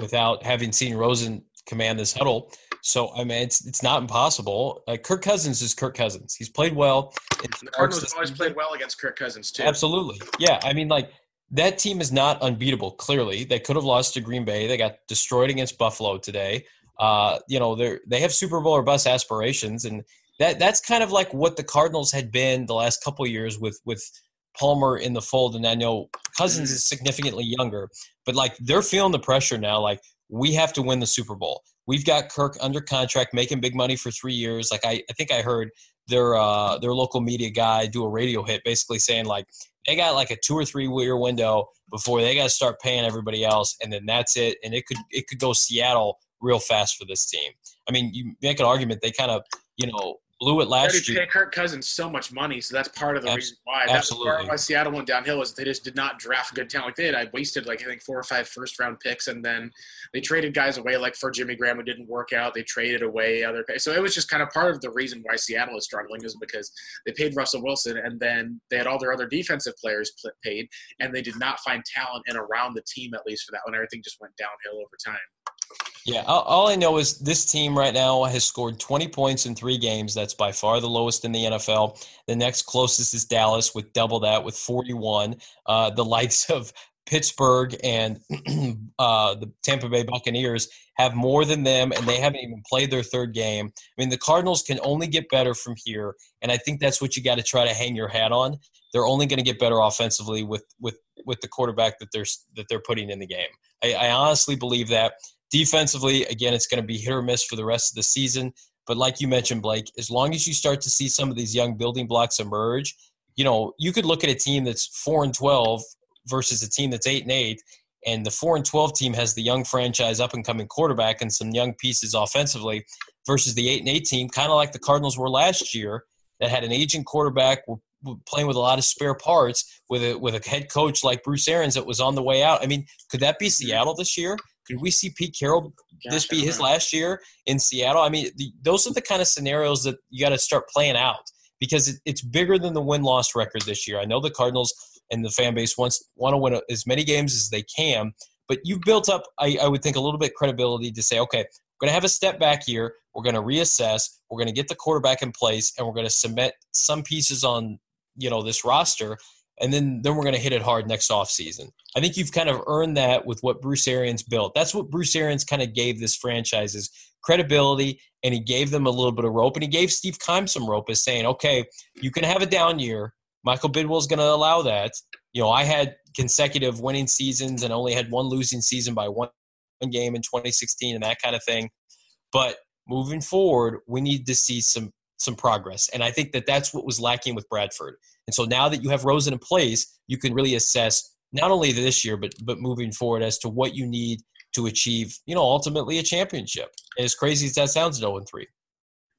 without having seen Rosen command this huddle. So I mean, it's it's not impossible. Uh, Kirk Cousins is Kirk Cousins. He's played well. The Cardinals have always played well against Kirk Cousins too. Absolutely, yeah. I mean, like that team is not unbeatable. Clearly, they could have lost to Green Bay. They got destroyed against Buffalo today. Uh, you know, they they have Super Bowl or bust aspirations, and that that's kind of like what the Cardinals had been the last couple years with with Palmer in the fold. And I know Cousins is significantly younger, but like they're feeling the pressure now. Like we have to win the Super Bowl. We've got Kirk under contract, making big money for three years. Like I, I think I heard their uh, their local media guy do a radio hit, basically saying like they got like a two or three year window before they got to start paying everybody else, and then that's it. And it could it could go Seattle real fast for this team. I mean, you make an argument they kind of you know blew it last year. Pay Kirk Cousins so much money, so that's part of the reason why. That's absolutely. part why Seattle went downhill is they just did not draft good talent. Like they did, I wasted like I think four or five first round picks, and then they traded guys away like for Jimmy Graham who didn't work out. They traded away other pay. So it was just kind of part of the reason why Seattle is struggling is because they paid Russell Wilson, and then they had all their other defensive players paid, and they did not find talent in around the team at least for that one. Everything just went downhill over time. Yeah, all I know is this team right now has scored 20 points in three games. That's by far the lowest in the NFL. The next closest is Dallas with double that with 41. Uh, the likes of Pittsburgh and uh, the Tampa Bay Buccaneers have more than them, and they haven't even played their third game. I mean, the Cardinals can only get better from here, and I think that's what you got to try to hang your hat on. They're only going to get better offensively with with with the quarterback that they're that they're putting in the game. I, I honestly believe that. Defensively, again, it's going to be hit or miss for the rest of the season. But like you mentioned, Blake, as long as you start to see some of these young building blocks emerge, you know, you could look at a team that's four and twelve versus a team that's eight and eight, and the four and twelve team has the young franchise up and coming quarterback and some young pieces offensively, versus the eight and eight team, kind of like the Cardinals were last year, that had an aging quarterback, were playing with a lot of spare parts, with a with a head coach like Bruce Arians that was on the way out. I mean, could that be mm-hmm. Seattle this year? Could we see Pete Carroll this be his last year in Seattle? I mean, the, those are the kind of scenarios that you got to start playing out because it, it's bigger than the win loss record this year. I know the Cardinals and the fan base wants want to win as many games as they can, but you've built up, I, I would think, a little bit credibility to say, okay, we're going to have a step back here. We're going to reassess. We're going to get the quarterback in place, and we're going to cement some pieces on you know this roster and then then we're going to hit it hard next offseason. I think you've kind of earned that with what Bruce Arians built. That's what Bruce Arians kind of gave this franchise is credibility, and he gave them a little bit of rope, and he gave Steve Keim some rope, as saying, okay, you can have a down year. Michael Bidwill's going to allow that. You know, I had consecutive winning seasons and only had one losing season by one game in 2016 and that kind of thing. But moving forward, we need to see some some progress. And I think that that's what was lacking with Bradford. And so now that you have Rosen in place, you can really assess not only this year, but but moving forward as to what you need to achieve, you know, ultimately a championship. as crazy as that sounds, 0 and 3.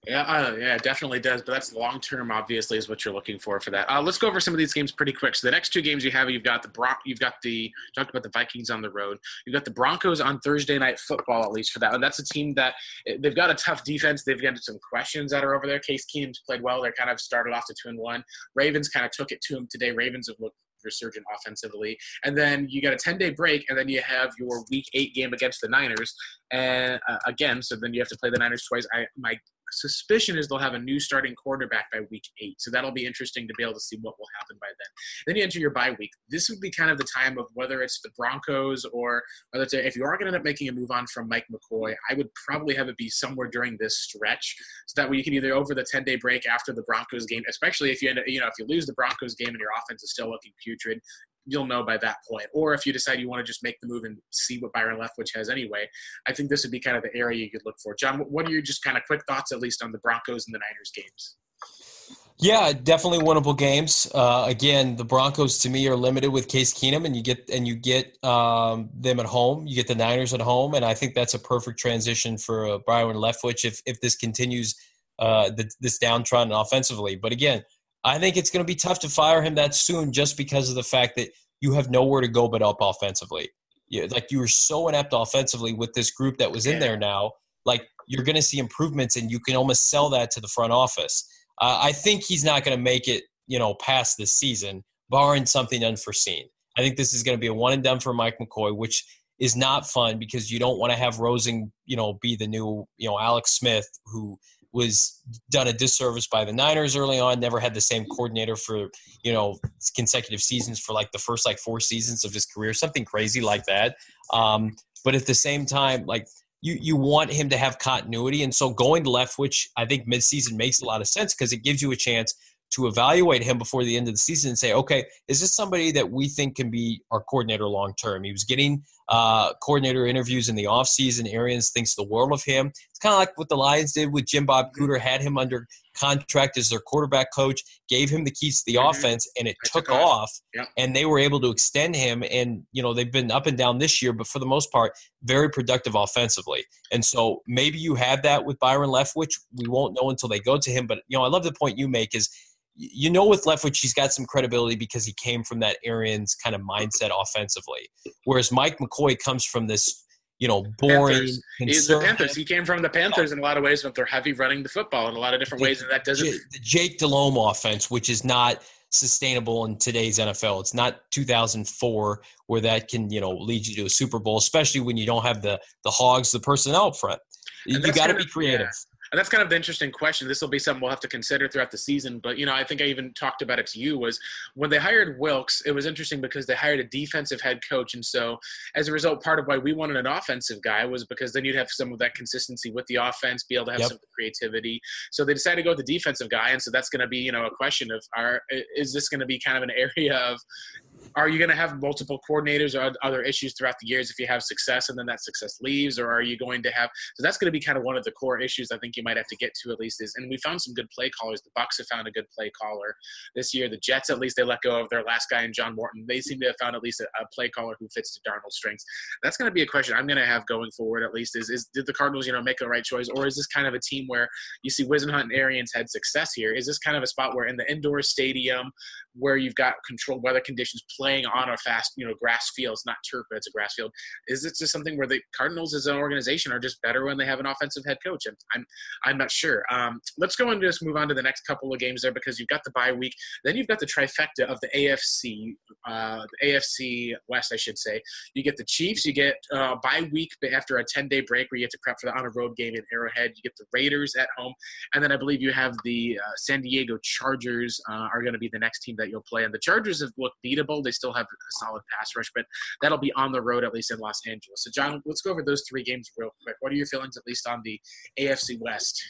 Yeah, uh, yeah, definitely does. But that's long term. Obviously, is what you're looking for for that. Uh, let's go over some of these games pretty quick. So the next two games you have, you've got the Bron- you've got the talked about the Vikings on the road. You've got the Broncos on Thursday night football, at least for that. And that's a team that they've got a tough defense. They've got some questions that are over there. Case Keenum's played well. They're kind of started off to two and one. Ravens kind of took it to them today. Ravens have looked resurgent offensively. And then you got a 10 day break, and then you have your week eight game against the Niners. And uh, again, so then you have to play the Niners twice. I my suspicion is they'll have a new starting quarterback by week eight. So that'll be interesting to be able to see what will happen by then. Then you enter your bye week. This would be kind of the time of whether it's the Broncos or whether it's if you are going to end up making a move on from Mike McCoy, I would probably have it be somewhere during this stretch so that way you can either over the 10 day break after the Broncos game, especially if you end up, you know, if you lose the Broncos game and your offense is still looking putrid, you'll know by that point. Or if you decide you want to just make the move and see what Byron Leftwich has anyway, I think this would be kind of the area you could look for. John, what are your just kind of quick thoughts, at least on the Broncos and the Niners games? Yeah, definitely winnable games. Uh, again, the Broncos to me are limited with Case Keenum, and you get and you get um, them at home. You get the Niners at home, and I think that's a perfect transition for uh, Byron Leftwich if if this continues uh, the, this downtrend offensively. But again, I think it's going to be tough to fire him that soon just because of the fact that you have nowhere to go but up offensively. You, like you were so inept offensively with this group that was in there now. Like you're going to see improvements, and you can almost sell that to the front office. Uh, I think he's not going to make it, you know, past this season, barring something unforeseen. I think this is going to be a one and done for Mike McCoy, which is not fun because you don't want to have Rosen, you know, be the new, you know, Alex Smith who was done a disservice by the Niners early on. Never had the same coordinator for you know consecutive seasons for like the first like four seasons of his career, something crazy like that. Um, but at the same time, like you you want him to have continuity, and so going to Leftwich I think midseason makes a lot of sense because it gives you a chance to evaluate him before the end of the season and say, okay, is this somebody that we think can be our coordinator long term? He was getting uh, coordinator interviews in the offseason. Arians thinks the world of him. It's kind of like what the Lions did with Jim Bob Cooter, had him under contract as their quarterback coach, gave him the keys to the mm-hmm. offense, and it took, took, off. Yep. And they were able to extend him. And, you know, they've been up and down this year, but for the most part, very productive offensively. And so maybe you have that with Byron Leftwich. We won't know until they go to him. But, you know, I love the point you make is – you know with Leftwich he's got some credibility because he came from that Arians kind of mindset offensively. Whereas Mike McCoy comes from this, you know, boring. He's the Panthers. He came from the Panthers in a lot of ways, but they're heavy running the football in a lot of different the, ways, and that doesn't. The Jake Delhomme offense, which is not sustainable in today's NFL. It's not 2004 where that can you know lead you to a Super Bowl, especially when you don't have the the hogs, the personnel up front. you got to be creative. Yeah. And that's kind of the interesting question. This will be something we'll have to consider throughout the season. But you know, I think I even talked about it to you. Was when they hired Wilks. it was interesting because they hired a defensive head coach, and so as a result, part of why we wanted an offensive guy was because then you'd have some of that consistency with the offense, be able to have yep. some creativity. So they decided to go with the defensive guy, and so that's going to be you know a question of are is this going to be kind of an area of are you going to have multiple coordinators or other issues throughout the years if you have success and then that success leaves or are you going to have so that's going to be kind of one of the core issues i think you might have to get to at least is and we found some good play callers. The bucks have found a good play caller this year. The jets at least they let go of their last guy in john morton. They seem to have found at least a, a play caller who fits to darnold's strengths. That's going to be a question i'm going to have going forward at least is, is did the cardinals you know make the right choice or is this kind of a team where you see Whisenhunt and arians had success here? Is this kind of a spot where in the indoor stadium where you've got controlled weather conditions playing on a fast, you know, grass field. It's not turf, but it's a grass field. Is it just something where the Cardinals as an organization are just better when they have an offensive head coach? And I'm, I'm not sure. Um, let's go and just move on to the next couple of games there because you've got the bye week. Then you've got the trifecta of the AFC, uh, AFC West, I should say. You get the Chiefs. You get uh, bye week after a 10 day break where you get to prep for the on a road game in Arrowhead. You get the Raiders at home, and then I believe you have the uh, San Diego Chargers uh, are going to be the next team that you'll play. And the Chargers have looked beatable. They still have a solid pass rush, but that'll be on the road at least in Los Angeles. So, John, let's go over those three games real quick. What are your feelings, at least on the AFC West?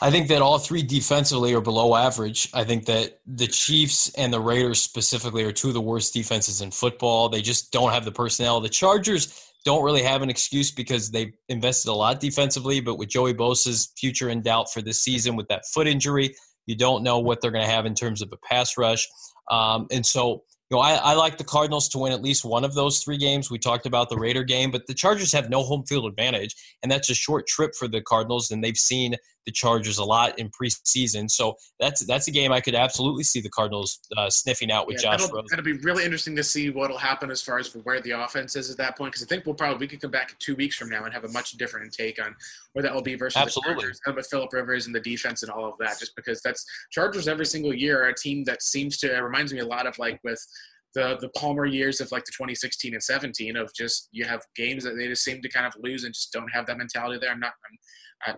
I think that all three defensively are below average. I think that the Chiefs and the Raiders specifically are two of the worst defenses in football. They just don't have the personnel. The Chargers don't really have an excuse because they've invested a lot defensively, but with Joey Bosa's future in doubt for this season with that foot injury, you don't know what they're going to have in terms of a pass rush. Um, and so, you know, I, I, like the Cardinals to win at least one of those three games. We talked about the Raider game, but the Chargers have no home field advantage, and that's a short trip for the Cardinals, and they've seen the Chargers a lot in preseason. So that's that's a game I could absolutely see the Cardinals uh, sniffing out with yeah, Josh Rosen. It'll be really interesting to see what'll happen as far as where the offense is at that point, because I think we'll probably we could come back two weeks from now and have a much different take on where that will be versus absolutely. the Chargers, and with Philip Rivers and the defense and all of that. Just because that's Chargers every single year are a team that seems to it reminds me a lot of like with the the Palmer years of like the 2016 and 17 of just you have games that they just seem to kind of lose and just don't have that mentality there. I'm not I'm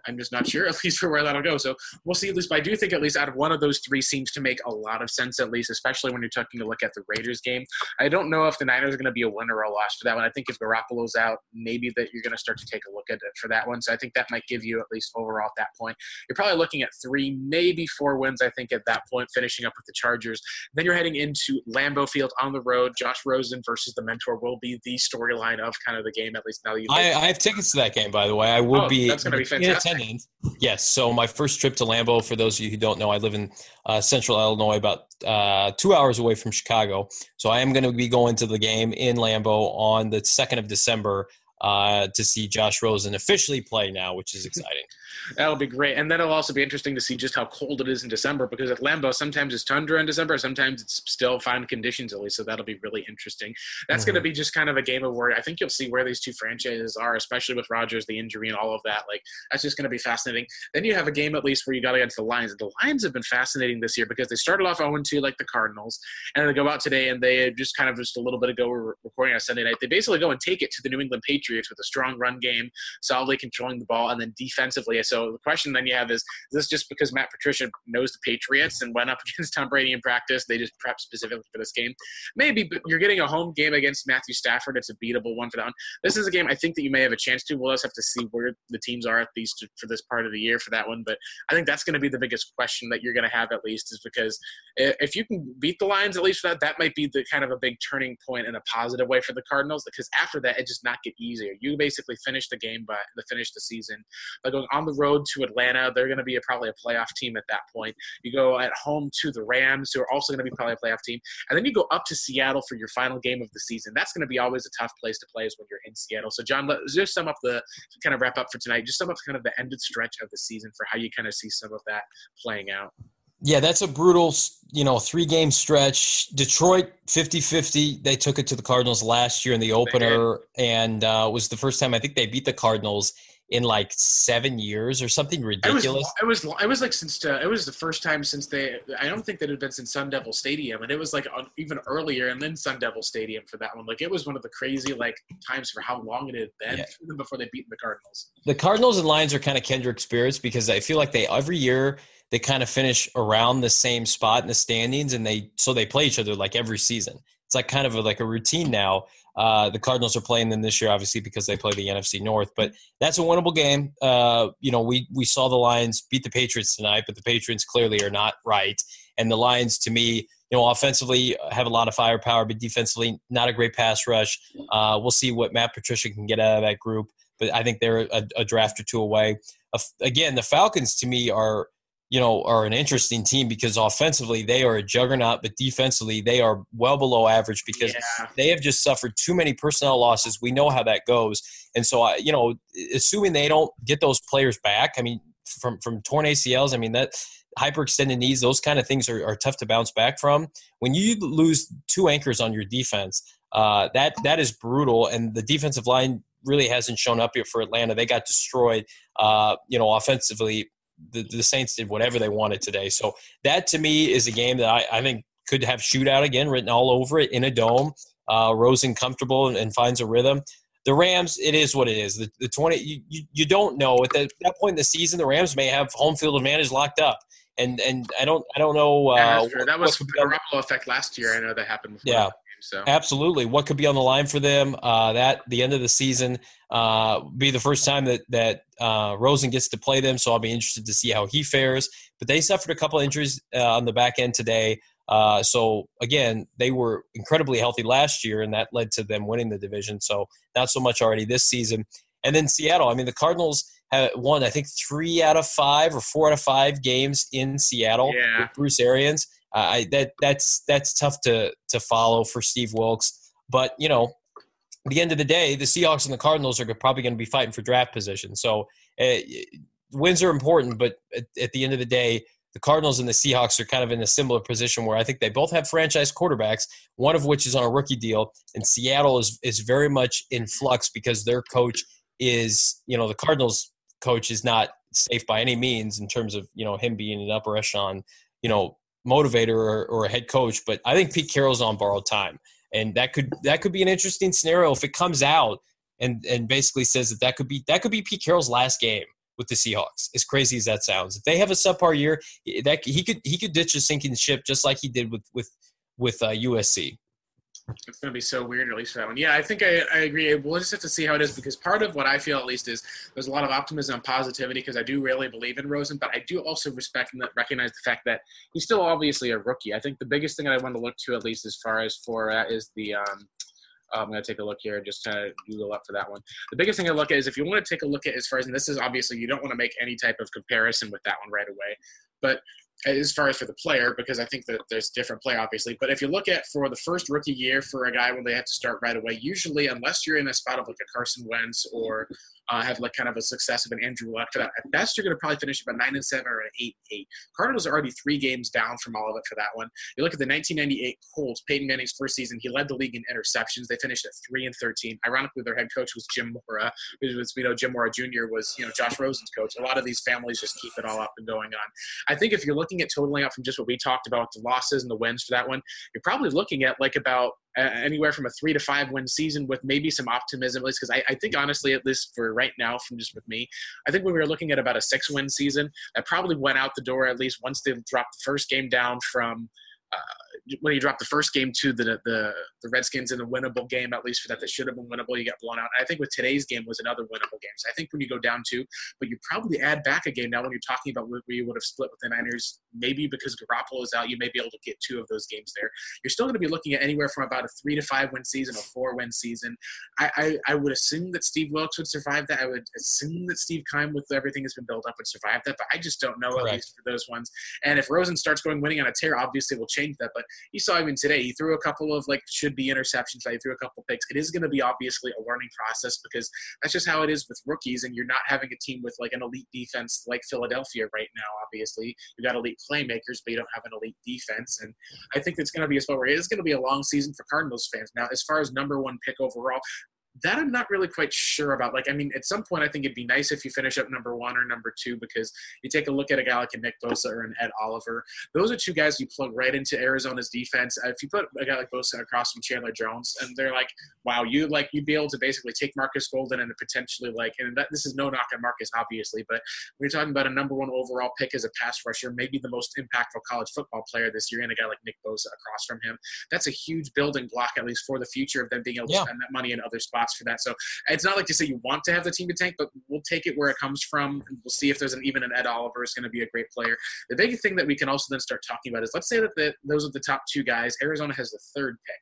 I'm just not sure, at least for where that'll go. So we'll see. At least, but I do think at least out of one of those three seems to make a lot of sense. At least, especially when you're taking a look at the Raiders game. I don't know if the Niners are going to be a winner or a loss for that one. I think if Garoppolo's out, maybe that you're going to start to take a look at it for that one. So I think that might give you at least overall at that point. You're probably looking at three, maybe four wins. I think at that point, finishing up with the Chargers. Then you're heading into Lambeau Field on the road. Josh Rosen versus the mentor will be the storyline of kind of the game. At least now you. I, I, have tickets to that game, by the way. I will oh, be. That's going to be fantastic attendance. Yes. So my first trip to Lambeau, for those of you who don't know, I live in uh, central Illinois, about uh, two hours away from Chicago. So I am going to be going to the game in Lambeau on the 2nd of December uh, to see Josh Rosen officially play now, which is exciting. That'll be great, and then it'll also be interesting to see just how cold it is in December because at Lambeau sometimes it's tundra in December, sometimes it's still fine conditions at least. So that'll be really interesting. That's mm-hmm. going to be just kind of a game of where I think you'll see where these two franchises are, especially with Rodgers, the injury, and all of that. Like that's just going to be fascinating. Then you have a game at least where you got to get to the Lions. The Lions have been fascinating this year because they started off 0 2 like the Cardinals, and they go out today and they just kind of just a little bit ago we're recording on Sunday night. They basically go and take it to the New England Patriots with a strong run game, solidly controlling the ball, and then defensively. So the question then you have is, is this just because Matt Patricia knows the Patriots and went up against Tom Brady in practice? They just prepped specifically for this game. Maybe, but you're getting a home game against Matthew Stafford. It's a beatable one for that one. This is a game I think that you may have a chance to. We'll just have to see where the teams are at least for this part of the year for that one. But I think that's going to be the biggest question that you're going to have at least is because if you can beat the Lions at least for that, that might be the kind of a big turning point in a positive way for the Cardinals. Because after that, it just not get easier. You basically finish the game by the finish the season by going on the road to Atlanta. They're going to be a, probably a playoff team at that point. You go at home to the Rams, who are also going to be probably a playoff team, and then you go up to Seattle for your final game of the season. That's going to be always a tough place to play is when you're in Seattle. So, John, let's just sum up the kind of wrap up for tonight. Just sum up kind of the ended stretch of the season for how you kind of see some of that playing out. Yeah, that's a brutal, you know, three game stretch. Detroit 50 50. They took it to the Cardinals last year in the opener, and uh, was the first time I think they beat the Cardinals in like seven years or something ridiculous. It was, it was, it was like since uh, it was the first time since they. I don't think that it had been since Sun Devil Stadium, and it was like even earlier, and then Sun Devil Stadium for that one. Like it was one of the crazy like times for how long it had been yeah. before they beat the Cardinals. The Cardinals and Lions are kind of kindred spirits because I feel like they every year they kind of finish around the same spot in the standings, and they so they play each other like every season. It's like kind of a, like a routine now. Uh, the Cardinals are playing them this year, obviously, because they play the NFC North. But that's a winnable game. Uh, you know, we we saw the Lions beat the Patriots tonight, but the Patriots clearly are not right. And the Lions, to me, you know, offensively have a lot of firepower, but defensively not a great pass rush. Uh, we'll see what Matt Patricia can get out of that group, but I think they're a, a draft or two away. again, the Falcons to me are you know, are an interesting team because offensively they are a juggernaut, but defensively they are well below average because yeah. they have just suffered too many personnel losses. We know how that goes, and so I, you know, assuming they don't get those players back, I mean, from from torn ACLs, I mean that hyperextended knees, those kind of things are, are tough to bounce back from. When you lose two anchors on your defense, uh, that that is brutal, and the defensive line really hasn't shown up here for Atlanta. They got destroyed, uh, you know, offensively the, the Saints did whatever they wanted today. So that to me is a game that I, I think could have shootout again written all over it in a dome. Uh, Rosen comfortable and, and, finds a rhythm. The Rams, it is what it is. The, the 20, you, you, you don't know at that, that point in the season, the Rams may have home field advantage locked up. And, and I don't I don't know. Uh, yeah, that was the Garoppolo effect last year. I know that happened. yeah, so absolutely, what could be on the line for them? Uh, that the end of the season uh, be the first time that that uh, Rosen gets to play them. So I'll be interested to see how he fares. But they suffered a couple injuries uh, on the back end today. Uh, so again, they were incredibly healthy last year, and that led to them winning the division. So not so much already this season. And then Seattle. I mean, the Cardinals have won, I think, three out of five or four out of five games in Seattle Yeah. with Bruce Arians. I, that that's that's tough to to follow for Steve Wilks. But you know, at the end of the day, the Seahawks and the Cardinals are probably going to be fighting for draft position. So uh, wins are important, but at, at the end of the day, the Cardinals and the Seahawks are kind of in a similar position where I think they both have franchise quarterbacks, one of which is on a rookie deal, and Seattle is is very much in flux because their coach is, you know, the Cardinals coach is not safe by any means in terms of, you know, him being an upper echelon, you know, motivator or, or a head coach. But I think Pete Carroll's on borrowed time. And that could that could be an interesting scenario if it comes out and and basically says that that could be that could be Pete Carroll's last game with the Seahawks. As crazy as that sounds, if they have a subpar year, that he could he could ditch a sinking ship just like he did with with with uh, USC. It's going to be so weird, at least for that one. Yeah, I think I, I agree. We'll just have to see how it is because part of what I feel, at least, is there's a lot of optimism and positivity because I do really believe in Rosen, but I do also respect and recognize the fact that he's still obviously a rookie. I think the biggest thing that I want to look to, at least as far as for uh, is the. Um, I'm going to take a look here, just kind of Google up for that one. The biggest thing I look at is if you want to take a look at as far as, and this is obviously you don't want to make any type of comparison with that one right away, but as far as for the player, because I think that there's different play, obviously. But if you look at for the first rookie year for a guy when they have to start right away, usually unless you're in a spot of like a Carson Wentz or uh, have like kind of a success of an Andrew Luck for that, at best you're going to probably finish about nine and seven or an eight eight. Cardinals are already three games down from all of it for that one. You look at the 1998 Colts, Peyton Manning's first season, he led the league in interceptions. They finished at three and 13. Ironically, their head coach was Jim Mora, who was we know Jim Mora Jr. was you know Josh Rosen's coach. A lot of these families just keep it all up and going on. I think if you're looking at totaling up from just what we talked about, the losses and the wins for that one, you're probably looking at like about anywhere from a three to five win season with maybe some optimism, at least because I, I, think honestly, at least for right now, from just with me, I think when we were looking at about a six win season, that probably went out the door at least once they dropped the first game down from. Uh, when you dropped the first game to the, the the Redskins in a winnable game, at least for that that should have been winnable, you got blown out. I think with today's game was another winnable game. So I think when you go down two, but you probably add back a game now when you're talking about where you would have split with the Niners, maybe because Garoppolo is out, you may be able to get two of those games there. You're still going to be looking at anywhere from about a three to five win season, a four win season. I, I, I would assume that Steve Wilks would survive that. I would assume that Steve Keim, with everything that's been built up, would survive that. But I just don't know, Correct. at least for those ones. And if Rosen starts going winning on a tear, obviously we'll change that. But you saw even today, he threw a couple of like should be interceptions. He threw a couple picks. It is going to be obviously a learning process because that's just how it is with rookies. And you're not having a team with like an elite defense like Philadelphia right now. Obviously, you've got elite playmakers, but you don't have an elite defense. And I think it's going to be a spot where it is going to be a long season for Cardinals fans. Now, as far as number one pick overall, that I'm not really quite sure about. Like, I mean, at some point, I think it'd be nice if you finish up number one or number two because you take a look at a guy like a Nick Bosa or an Ed Oliver. Those are two guys you plug right into Arizona's defense. Uh, if you put a guy like Bosa across from Chandler Jones, and they're like, wow, you like you'd be able to basically take Marcus Golden and potentially like, and that, this is no knock on Marcus, obviously, but when you're talking about a number one overall pick as a pass rusher, maybe the most impactful college football player this year, and a guy like Nick Bosa across from him, that's a huge building block at least for the future of them being able to Yeah. spend that money in other spots for that. So it's not like to say you want to have the team to tank, but we'll take it where it comes from. And we'll see if there's an even an Ed Oliver is going to be a great player. The big thing that we can also then start talking about is let's say that the, those are the top two guys. Arizona has the third pick.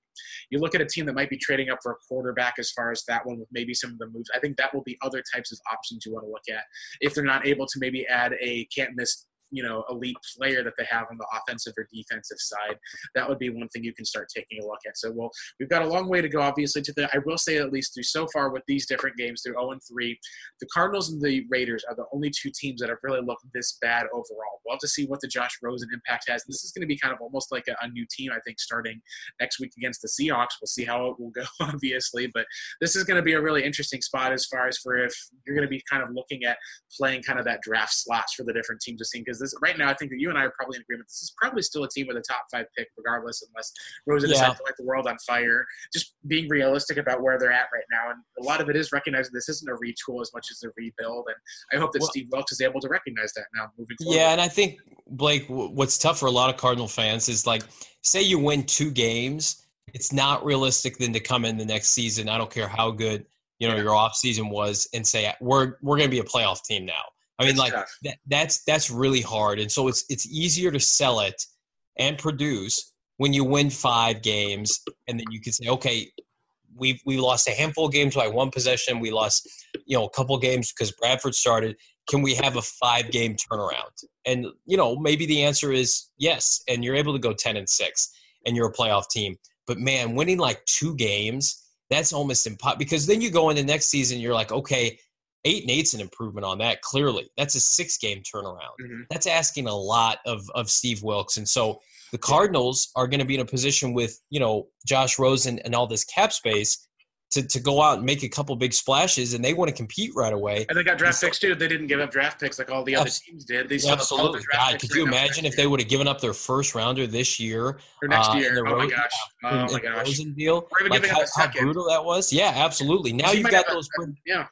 You look at a team that might be trading up for a quarterback as far as that one with maybe some of the moves. I think that will be other types of options you want to look at if they're not able to maybe add a can't miss you know elite player that they have on the offensive or defensive side that would be one thing you can start taking a look at. So well we've got a long way to go obviously to the i will say at least through so far with these different games through 0 and 3 the cardinals and the raiders are the only two teams that have really looked this bad overall. We'll to see what the josh rosen impact has. This is going to be kind of almost like a, a new team i think starting next week against the seahawks. We'll see how it will go obviously but this is going to be a really interesting spot as far as for if you're going to be kind of looking at playing kind of that draft slots for the different teams to see because this right now I think that you and I are probably in agreement. This is probably still a team with a top five pick, regardless, unless Rosen Yeah. decides to light the world on fire. Just being realistic about where they're at right now, and a lot of it is recognizing this isn't a retool as much as a rebuild. And I hope that Well- Steve Wilks is able to recognize that now moving forward. Yeah, and I think Blake, what's tough for a lot of Cardinal fans is like, say you win two games, it's not realistic then to come in the next season. I don't care how good you know your off season was, and say we're we're going to be a playoff team now. I mean, It's like that, that's that's really hard, and so it's it's easier to sell it and produce when you win five games, and then you can say, okay, we we lost a handful of games by one possession. We lost, you know, a couple games because Bradford started. Can we have a five game turnaround? And you know, maybe the answer is yes. And you're able to go ten and six, and you're a playoff team. But man, winning like two games, that's almost impossible because then you go into next season, you're like, okay, eight and eight's an improvement on that. Clearly, that's a six game turnaround. Mm-hmm. That's asking a lot of of Steve Wilks, and so the Cardinals are going to be in a position with you know Josh Rosen and all this cap space to, to go out and make a couple big splashes, and they want to compete right away. And they got draft picks too. They didn't give up draft picks like all the other teams did. They absolutely. God, could you imagine if they would have given up their first rounder this year or next uh, year? oh my gosh! Oh my gosh! Rosen deal. Like how, how, brutal that was. Yeah, absolutely. Now you've got those. A, yeah.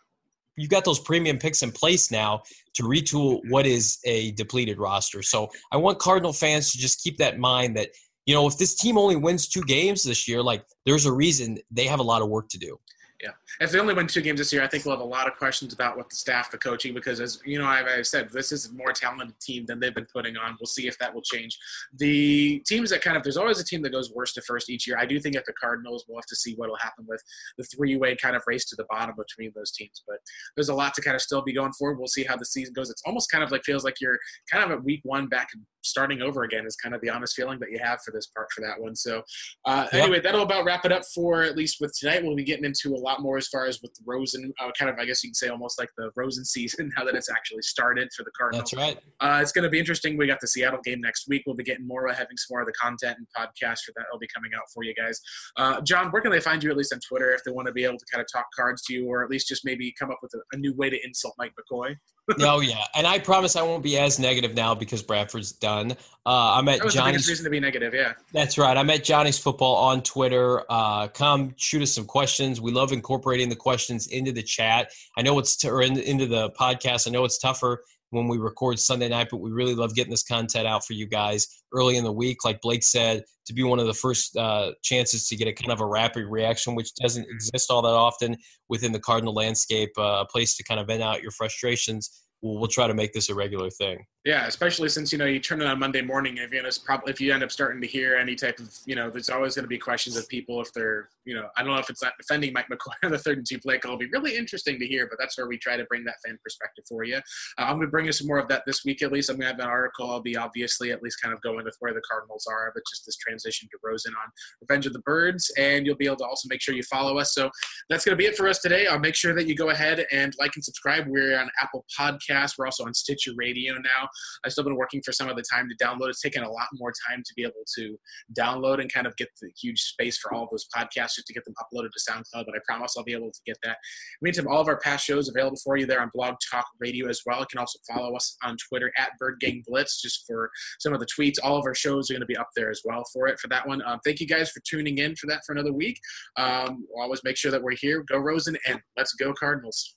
You've got those premium picks in place now to retool what is a depleted roster. So I want Cardinal fans to just keep that in mind that you know, if this team only wins two games this year, like there's a reason they have a lot of work to do. Yeah, if they only win two games this year, I think we'll have a lot of questions about what the staff, the coaching, because as you know, I've, I've, said this is a more talented team than they've been putting on. We'll see if that will change. The teams that kind of there's always a team that goes worst to first each year. I do think at the Cardinals, we'll have to see what will happen with the three-way kind of race to the bottom between those teams. But there's a lot to kind of still be going forward. We'll see how the season goes. It's almost kind of like feels like you're kind of at week one back starting over again is kind of the honest feeling that you have for this part for that one. So uh, yep. anyway, that'll about wrap it up for at least with tonight. We'll be getting into a lot more as far as with the Rosen, uh, kind of I guess you can say almost like the Rosen season now that it's actually started for the Cardinals. That's right. Uh, it's going to be interesting. We got the Seattle game next week. We'll be getting more, having some more of the content and podcast for that. will be coming out for you guys. Uh, John, where can they find you at least on Twitter if they want to be able to kind of talk cards to you, or at least just maybe come up with a, a new way to insult Mike McCoy? oh yeah, and I promise I won't be as negative now because Bradford's done. Uh, I'm at that was Johnny's. The reason to be negative, yeah. That's right. I'm at Johnny's Football on Twitter. Uh, come shoot us some questions. We love incorporating the questions into the chat. I know it's t- or in, into the podcast. I know it's tougher when we record Sunday night, but we really love getting this content out for you guys early in the week. Like Blake said, to be one of the first uh, chances to get a kind of a rapid reaction, which doesn't exist all that often within the Cardinal landscape, uh, a place to kind of vent out your frustrations we'll, we'll try to make this a regular thing. Yeah, especially since you know you turn it on Monday morning. If you end up probably if you end up starting to hear any type of you know, there's always going to be questions of people if they're you know I don't know if it's not defending Mike McCoy on the third and two play call. It'll be really interesting to hear, but that's where we try to bring that fan perspective for you. Uh, I'm going to bring you some more of that this week at least. I'm going to have an article. I'll be obviously at least kind of going with where the Cardinals are, but just this transition to Rosen on Revenge of the Birds, and you'll be able to also make sure you follow us. So that's going to be it for us today. I'll make sure that you go ahead and like and subscribe. We're on Apple Podcasts. We're also on Stitcher Radio now. I've still been working for some of the time to download. It's taken a lot more time to be able to download and kind of get the huge space for all of those podcasts just to get them uploaded to SoundCloud. But I promise I'll be able to get that. meantime, all of our past shows available for you there on Blog Talk Radio as well. You can also follow us on Twitter at Bird Gang Blitz just for some of the tweets. All of our shows are going to be up there as well for it for that one. Um, thank you guys for tuning in for that for another week. Um, we'll always make sure that we're here. Go Rosen and let's go Cardinals.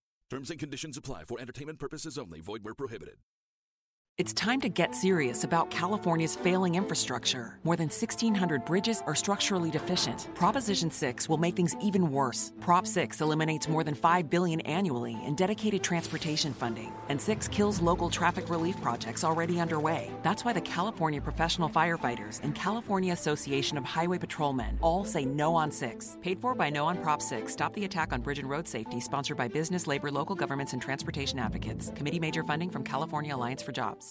Terms and conditions apply for entertainment purposes only. Void where prohibited. It's time to get serious about California's failing infrastructure. More than 1,600 bridges are structurally deficient. Proposition 6 will make things even worse. Prop 6 eliminates more than 5 billion annually in dedicated transportation funding, and 6 kills local traffic relief projects already underway. That's why the California Professional Firefighters and California Association of Highway Patrolmen all say no on 6. Paid for by No on Prop 6. Stop the attack on bridge and road safety, sponsored by business, labor, local governments, and transportation advocates. Committee major funding from California Alliance for Jobs.